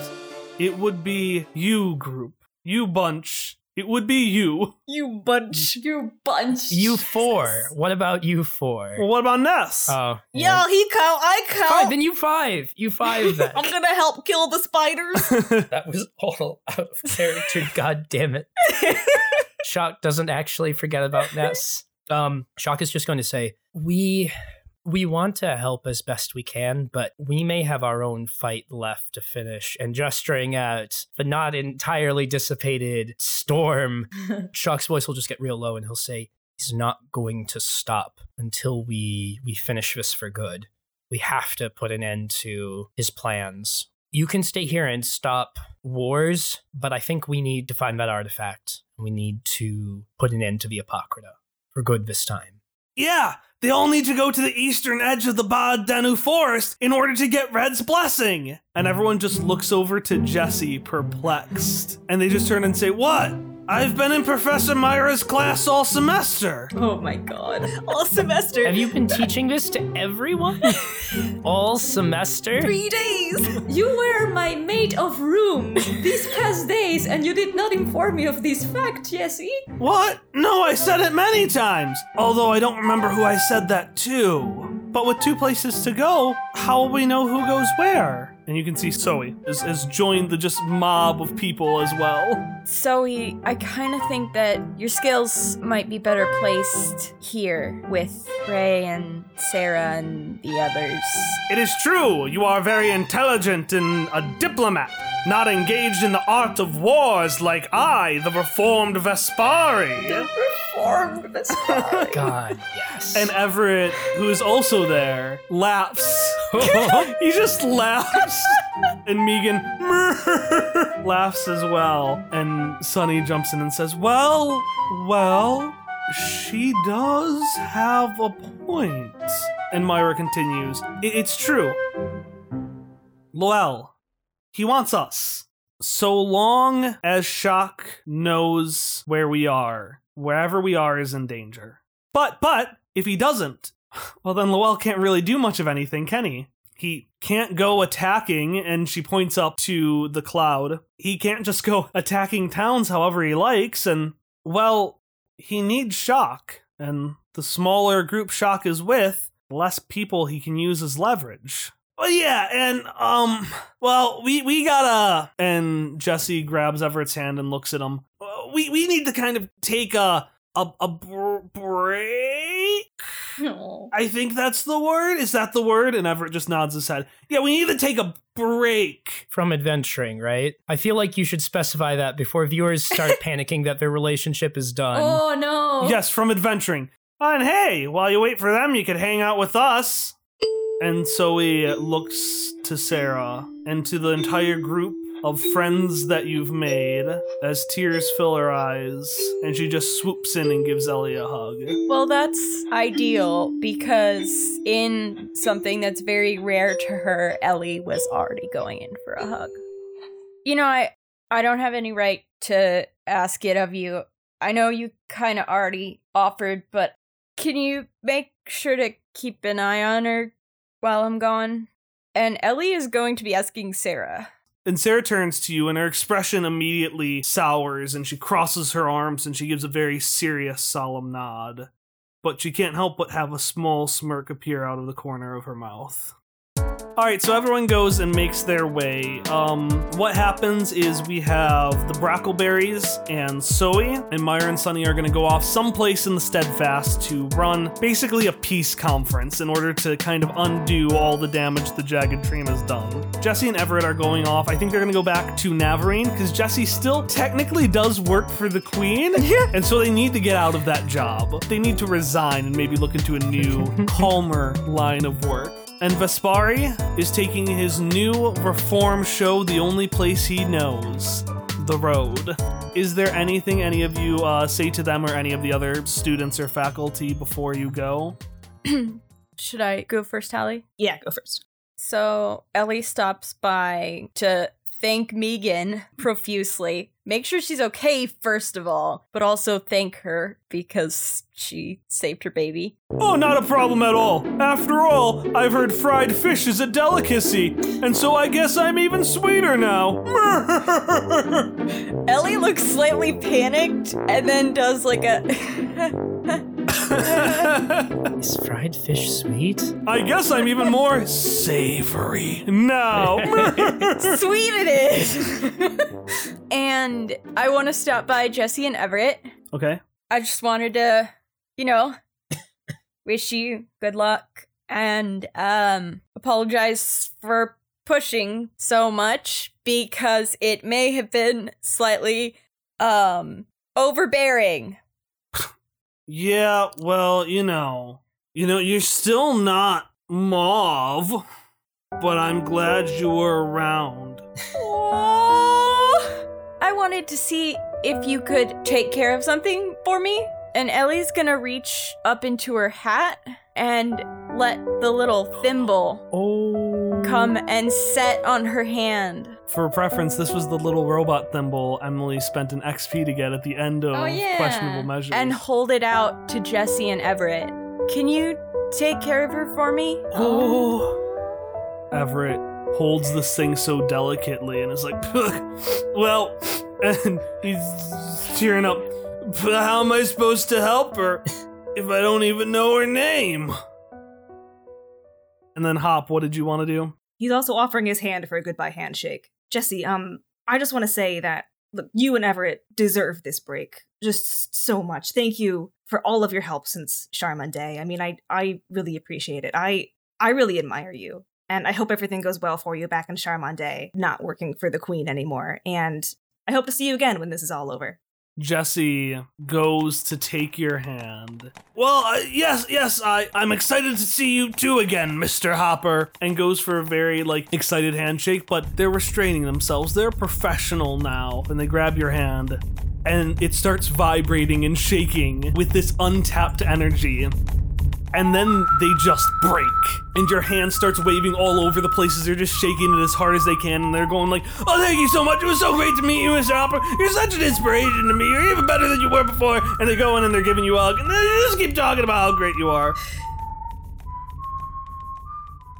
it would be you group, you bunch. It would be you. You bunch. You bunch. you four. What about you four? Well, what about Ness? Oh, Yeah, he count. I count. Fine, then you five. You five then. I'm gonna help kill the spiders. that was all out of character. God damn it. Shock doesn't actually forget about Ness. Um, Shock is just going to say, "We we want to help as best we can, but we may have our own fight left to finish." And gesturing at the not entirely dissipated storm, Shock's voice will just get real low, and he'll say, "He's not going to stop until we we finish this for good. We have to put an end to his plans." You can stay here and stop wars, but I think we need to find that artifact. We need to put an end to the Apocrypha for good this time. Yeah, they all need to go to the eastern edge of the Bad Danu forest in order to get Red's blessing. And everyone just looks over to Jesse, perplexed. And they just turn and say, What? I've been in Professor Myra's class all semester. Oh my god. All semester. Have you been teaching this to everyone? All semester? Three days. You were my mate of room these past days, and you did not inform me of this fact, Jesse. What? No, I said it many times. Although I don't remember who I said that to. But with two places to go, how will we know who goes where? And you can see Zoe has, has joined the just mob of people as well. Zoe, I kind of think that your skills might be better placed here with Ray and Sarah and the others. It is true, you are very intelligent and a diplomat, not engaged in the art of wars like I, the reformed Vespari. The reformed Vespari. God, yes. And Everett, who is also there, laughs. he just laughs. And Megan laughs as well. And Sunny jumps in and says, Well, well, she does have a point. And Myra continues, It's true. Lowell, he wants us. So long as Shock knows where we are, wherever we are is in danger. But, but, if he doesn't, well, then Lowell can't really do much of anything, can he? He can't go attacking, and she points up to the cloud. He can't just go attacking towns however he likes, and, well, he needs Shock. And the smaller group Shock is with, the less people he can use as leverage. Well, yeah, and um, well, we we gotta. And Jesse grabs Everett's hand and looks at him. Uh, We we need to kind of take a a a br- break. I think that's the word. Is that the word? And Everett just nods his head. Yeah, we need to take a break. From adventuring, right? I feel like you should specify that before viewers start panicking that their relationship is done. Oh no. Yes, from adventuring. And hey, while you wait for them, you could hang out with us. And Zoe looks to Sarah and to the entire group of friends that you've made as tears fill her eyes, and she just swoops in and gives Ellie a hug. Well, that's ideal because in something that's very rare to her, Ellie was already going in for a hug. You know, I I don't have any right to ask it of you. I know you kind of already offered, but can you make sure to keep an eye on her while I'm gone? And Ellie is going to be asking Sarah. And Sarah turns to you, and her expression immediately sours, and she crosses her arms and she gives a very serious, solemn nod. But she can't help but have a small smirk appear out of the corner of her mouth. All right, so everyone goes and makes their way. Um, what happens is we have the Brackleberries and Zoe and Myra and Sunny are going to go off someplace in the Steadfast to run basically a peace conference in order to kind of undo all the damage the Jagged Dream has done. Jesse and Everett are going off. I think they're going to go back to Navarene because Jesse still technically does work for the Queen, and so they need to get out of that job. They need to resign and maybe look into a new, calmer line of work. And Vespari is taking his new reform show the only place he knows the road. Is there anything any of you uh, say to them or any of the other students or faculty before you go? Should I go first, Hallie? Yeah, go first. So Ellie stops by to thank Megan profusely. Make sure she's okay, first of all, but also thank her because she saved her baby. Oh, not a problem at all. After all, I've heard fried fish is a delicacy, and so I guess I'm even sweeter now. Ellie looks slightly panicked and then does like a. Is fried fish sweet? I guess I'm even more savory now. Sweet it is! and I want to stop by Jesse and Everett. okay. I just wanted to, you know, wish you good luck and um apologize for pushing so much because it may have been slightly um overbearing. Yeah, well, you know, you know, you're still not mauve, but I'm glad you were around. I wanted to see if you could take care of something for me. And Ellie's gonna reach up into her hat and let the little thimble Oh. come and set on her hand. For preference, this was the little robot thimble Emily spent an XP to get at the end oh, of Oh, yeah. questionable measures. And hold it out to Jesse and Everett. Can you take care of her for me? Oh. Everett holds this thing so delicately and is like, well, and he's tearing up. How am I supposed to help her if I don't even know her name? And then Hop, what did you want to do? He's also offering his hand for a goodbye handshake. Jesse, um, I just want to say that look, you and Everett deserve this break just so much. Thank you for all of your help since Charmin Day. I mean, I I really appreciate it. I I really admire you, and I hope everything goes well for you back in Charmin Day, not working for the Queen anymore. And I hope to see you again when this is all over. Jesse goes to take your hand. Well, uh, yes, yes, I, I'm excited to see you too again, Mr. Hopper. And goes for a very, like, excited handshake, but they're restraining themselves. They're professional now. And they grab your hand, and it starts vibrating and shaking with this untapped energy. And then they just break. And your hand starts waving all over the places. They're just shaking it as hard as they can. And they're going like, Oh, thank you so much. It was so great to meet you, Mr. Hopper. You're such an inspiration to me. You're even better than you were before. And they go in and they're giving you a hug. And they just keep talking about how great you are.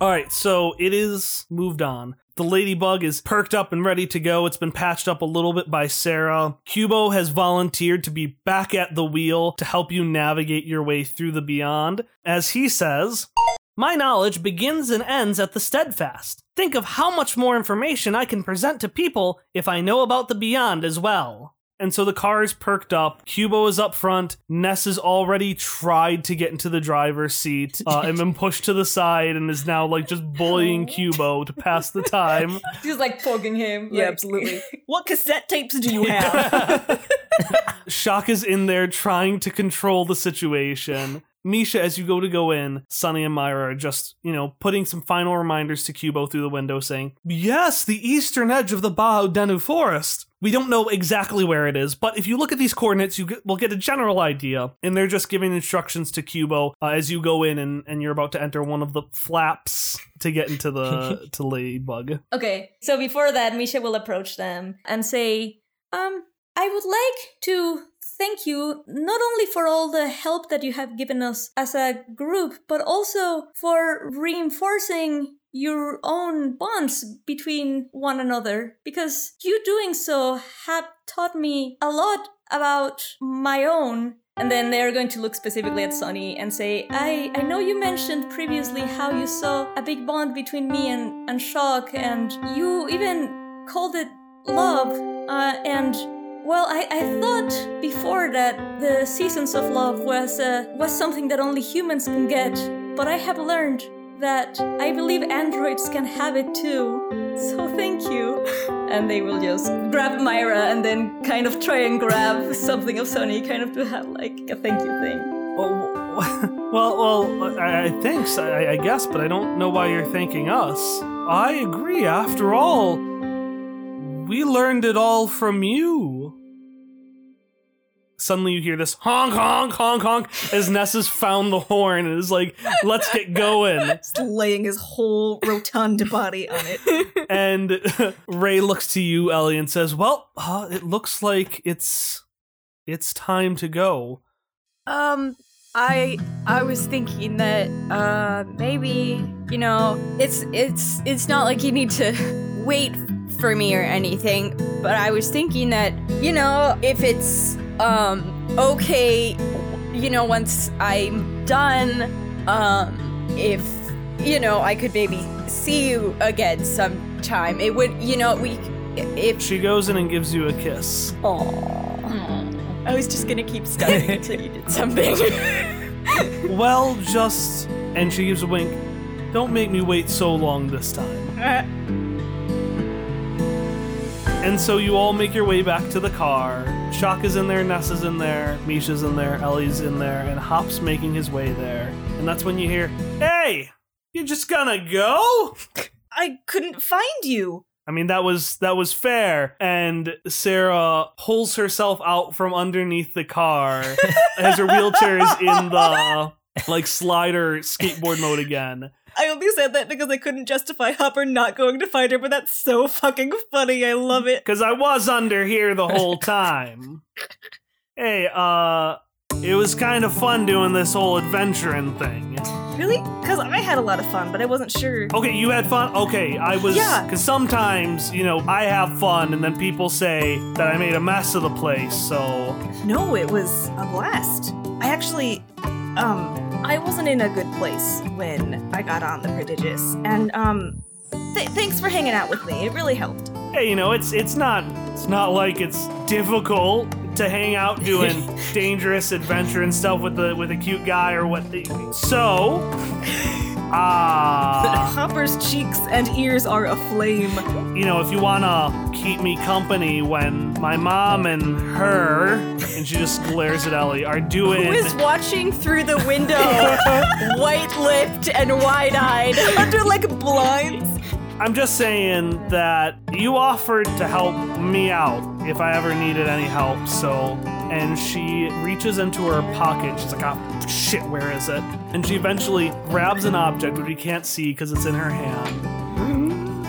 All right, so it is moved on. The ladybug is perked up and ready to go. It's been patched up a little bit by Sarah. Cubo has volunteered to be back at the wheel to help you navigate your way through the beyond. As he says, My knowledge begins and ends at the steadfast. Think of how much more information I can present to people if I know about the beyond as well. And so the car is perked up. Cubo is up front. Ness has already tried to get into the driver's seat uh, and been pushed to the side and is now like just bullying Cubo to pass the time. She's like poking him. Yeah, like- absolutely. what cassette tapes do you have? Shock is in there trying to control the situation. Misha, as you go to go in, Sunny and Myra are just, you know, putting some final reminders to Cubo through the window saying, Yes, the eastern edge of the Bao Denu forest. We don't know exactly where it is, but if you look at these coordinates, you get, will get a general idea. And they're just giving instructions to Cubo uh, as you go in and, and you're about to enter one of the flaps to get into the to Ladybug. Okay, so before that, Misha will approach them and say, Um, I would like to thank you not only for all the help that you have given us as a group, but also for reinforcing your own bonds between one another. Because you doing so have taught me a lot about my own and then they're going to look specifically at Sunny and say, I, I know you mentioned previously how you saw a big bond between me and, and Shock, and you even called it love. Uh, and well, I, I thought before that the seasons of love was uh, was something that only humans can get, but I have learned that I believe androids can have it too. So thank you. And they will just grab Myra and then kind of try and grab something of Sunny, kind of to have like a thank you thing. Well, well, I, I thanks, I, I guess, but I don't know why you're thanking us. I agree. After all, we learned it all from you. Suddenly, you hear this honk, honk, honk, honk as Ness has found the horn and is like, "Let's get going." Just laying his whole rotund body on it. and Ray looks to you, Ellie, and says, "Well, uh, it looks like it's it's time to go." Um, I I was thinking that uh maybe you know it's it's it's not like you need to wait for me or anything, but I was thinking that you know if it's um okay, you know once I'm done, um if you know I could maybe see you again sometime. It would you know we if She goes in and gives you a kiss. I was just gonna keep studying until you did something. well, just. And she gives a wink. Don't make me wait so long this time. And so you all make your way back to the car. Shock is in there, Ness is in there, Misha's in there, Ellie's in there, and Hop's making his way there. And that's when you hear, Hey! you're just gonna go? I couldn't find you. I mean that was that was fair. And Sarah pulls herself out from underneath the car as her wheelchair is in the like slider skateboard mode again. I only said that because I couldn't justify Hopper not going to find her, but that's so fucking funny. I love it. Because I was under here the whole time. hey, uh, it was kind of fun doing this whole adventuring thing. Really? Because I had a lot of fun, but I wasn't sure. Okay, you had fun? Okay, I was. Yeah. Because sometimes, you know, I have fun and then people say that I made a mess of the place, so. No, it was a blast. I actually, um, I wasn't in a good place when I got on the prodigious, and um, th- thanks for hanging out with me. It really helped. Hey, you know, it's it's not it's not like it's difficult to hang out doing dangerous adventure and stuff with the with a cute guy or what. So, ah, Hopper's cheeks and ears are aflame. you know, if you wanna keep me company when my mom and her, and she just glares at Ellie, are doing. Who is watching through the window, white lipped and wide eyed? Under like blinds. I'm just saying that you offered to help me out if I ever needed any help, so. And she reaches into her pocket. She's like, oh, shit, where is it? And she eventually grabs an object which we can't see because it's in her hand.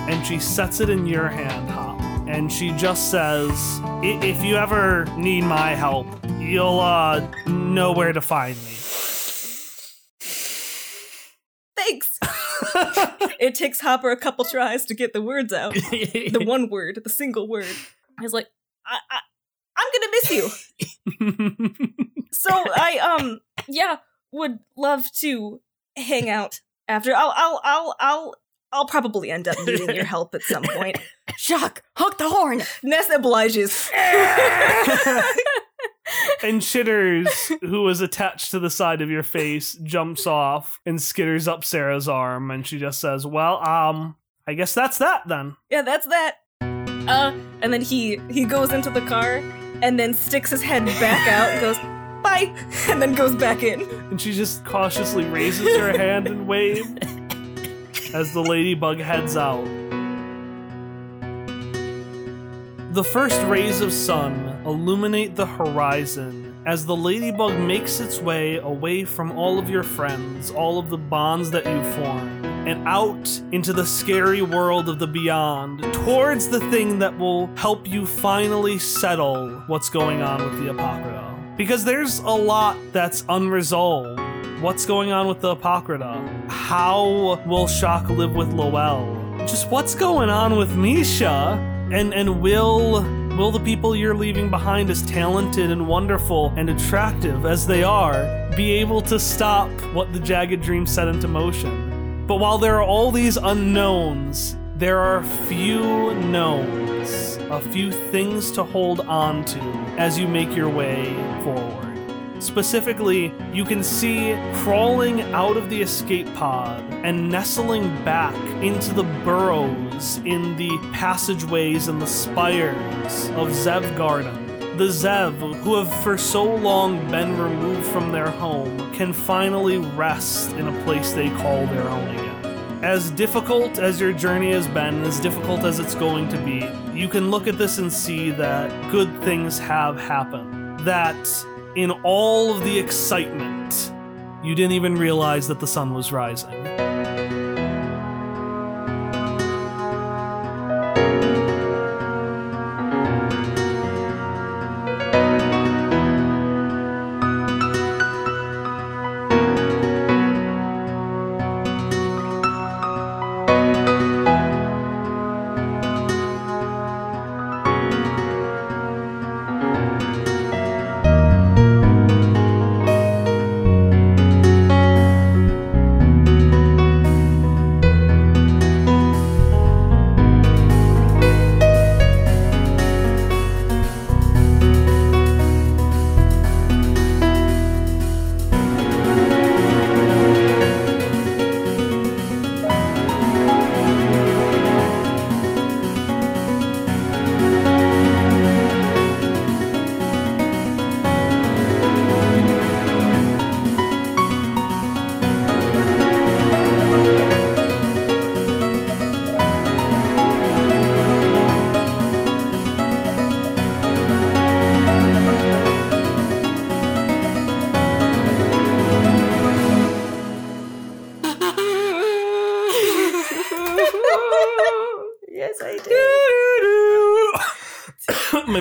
And she sets it in your hand, Hop. And she just says, "I- if you ever need my help, you'll uh, know where to find me. Thanks. it takes Hopper a couple tries to get the words out. the one word, the single word. He's like, I, I, I'm gonna miss you. so I, um, yeah, would love to hang out after. I'll, I'll, I'll, I'll, I'll probably end up needing your help at some point. Shock, honk the horn. Ness obliges. and Chitters, who was attached to the side of your face, jumps off and skitters up Sarah's arm, and she just says, "Well, um, I guess that's that then." yeah, that's that. Uh, and then he he goes into the car and then sticks his head back out and goes, "Bye," and then goes back in. And she just cautiously raises her hand and waves as the ladybug heads out. The first rays of sun illuminate the horizon as the ladybug makes its way away from all of your friends, all of the bonds that you form, and out into the scary world of the beyond, towards the thing that will help you finally settle what's going on with the Apocrypha. Because there's a lot that's unresolved. What's going on with the Apocrypha? How will Shock live with Lowell? Just what's going on with Misha? And and will will the people you're leaving behind as talented and wonderful and attractive as they are be able to stop what the jagged dream set into motion? But while there are all these unknowns, there are few knowns, a few things to hold on to as you make your way forward. Specifically, you can see crawling out of the escape pod and nestling back into the burrows in the passageways and the spires of Zev Garden. The Zev, who have for so long been removed from their home, can finally rest in a place they call their own again. As difficult as your journey has been, as difficult as it's going to be, you can look at this and see that good things have happened. That in all of the excitement, you didn't even realize that the sun was rising.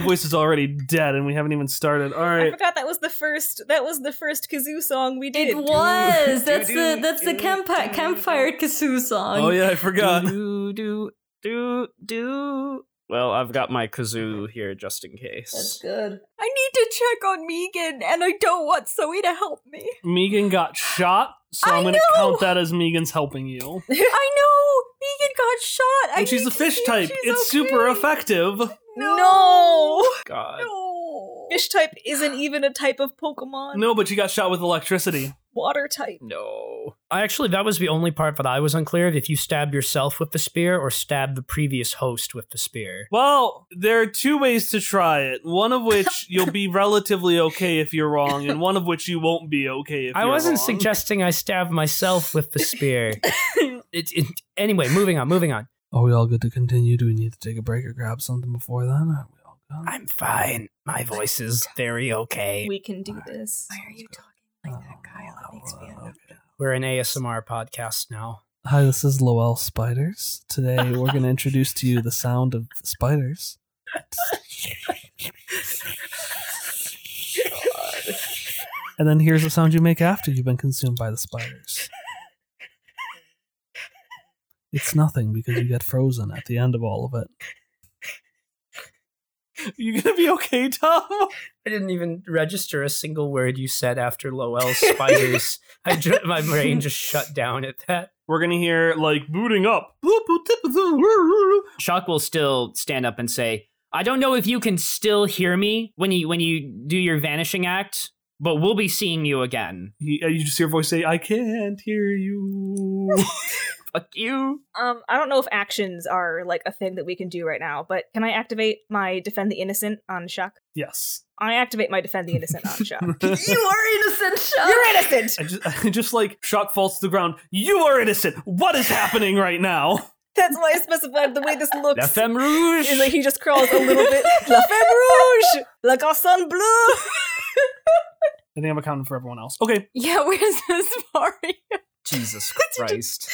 Voice is already dead, and we haven't even started. All right. I forgot that was the first. That was the first kazoo song we did. It was. That's the that's the campfire campfire kazoo song. Oh yeah, I forgot. Do do do do. Well, I've got my kazoo here just in case. That's good. I need to check on Megan, and I don't want Zoe to help me. Megan got shot, so I I'm gonna count that as Megan's helping you. I know Megan got shot. I And she's a fish type. she's It's super okay. effective. No. God. No. Fish type isn't even a type of Pokemon. No, but she got shot with electricity. Water type. No. I actually, that was the only part that I was unclear of if you stabbed yourself with the spear or stabbed the previous host with the spear. Well, there are two ways to try it. One of which you'll be relatively okay if you're wrong, and one of which you won't be okay if I you're wrong. I wasn't wrong. suggesting I stabbed myself with the spear. it, it, anyway, moving on, moving on. Are we all good to continue? Do we need to take a break or grab something before then? Are we all good? I'm fine. My voice is very okay. We can do this. Why are you talking like that, oh, Kyle? That makes me uncomfortable. We're an ASMR podcast now. Hi, this is Lowell Spiders. Today we're going to introduce to you the sound of spiders. And then here's the sound you make after you've been consumed by the spiders. It's nothing because you get frozen at the end of all of it. You gonna be okay, Tom? I didn't even register a single word you said after Lowell Spiders. I ju- my brain just shut down at that. We're gonna hear like booting up. Shock will still stand up and say, "I don't know if you can still hear me when you when you do your vanishing act, but we'll be seeing you again." He, uh, you just hear a voice say, "I can't hear you." Fuck you. Um, I don't know if actions are like a thing that we can do right now, but can I activate my defend the innocent on Shock? yes. I activate my defend the innocent on Shock. You are innocent, Shock. You're innocent. I just, I just like shock falls to the ground. You are innocent. What is happening right now? That's why I specified the way this looks. La Femme Rouge. Is like he just crawls a little bit. La Femme Rouge, Le Garçon Bleu. I think I'm accounting for everyone else. Okay. Yeah, where's this party? Jesus Christ.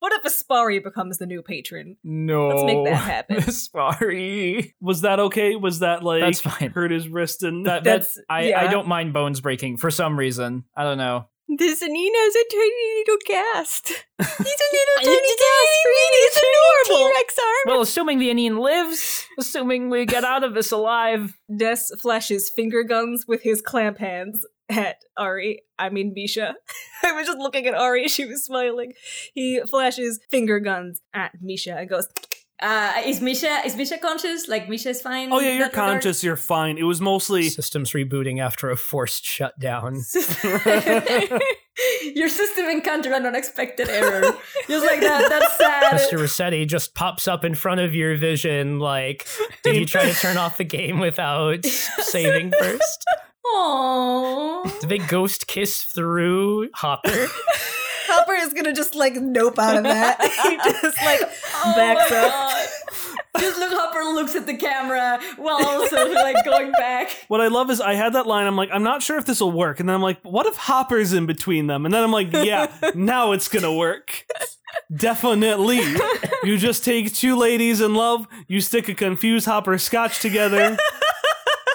What if Aspari becomes the new patron? No. Let's make that happen. Sorry. Was that okay? Was that like That's fine. hurt his wrist and That, That's- that's I, yeah. I don't mind bones breaking for some reason. I don't know. This Nina's a tiny little cast. He's a little tiny cast. He's adorable. T-Rex arm. Well, assuming the Indian lives, assuming we get out of this alive. Ness flashes finger guns with his clamp hands at Ari. I mean Misha. I was just looking at Ari. She was smiling. He flashes finger guns at Misha and goes, Uh, is Misha is Misha conscious? Like Misha's fine. Oh yeah, you're that regard? conscious. You're fine. It was mostly Systems rebooting after a forced shutdown. Your system encountered an unexpected error. Just like that. That's sad. Mr. Rossetti just pops up in front of your vision like, did you try to turn off the game without saving first? Aww. Did they ghost kiss through Hopper? Hopper is gonna just like nope out of that. he just like oh backs up. Just look Hopper looks at the camera while also like going back. what I love is I had that line. I'm like, I'm not sure if this will work, and then I'm like, what if Hopper's in between them? And then I'm like, yeah, now it's gonna work. Definitely. You just take two ladies in love, you stick a confused Hopper Scotch together.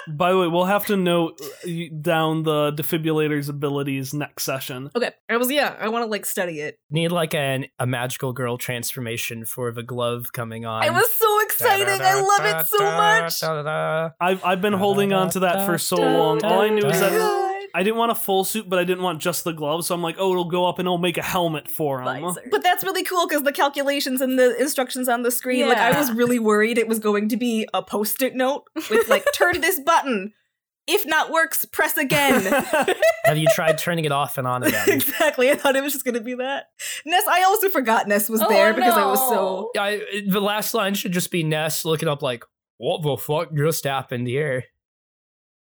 By the way, we'll have to note uh, down the defibrillator's abilities next session. Okay, I was yeah. I want to like study it. Need like an, a magical girl transformation for the glove coming on. I was so excited. I love it so much. I've I've been holding on to that for so long. All I knew is that I didn't want a full suit, but I didn't want just the gloves. So I'm like, oh, it'll go up and it'll make a helmet for him. But that's really cool because the calculations and the instructions on the screen, like I was really worried it was going to be a post-it note with like turn this button. If not works, press again. Have you tried turning it off and on again? exactly. I thought it was just gonna be that. Ness, I also forgot Ness was oh, there because I was so I, the last line should just be Ness looking up like, what the fuck just happened here?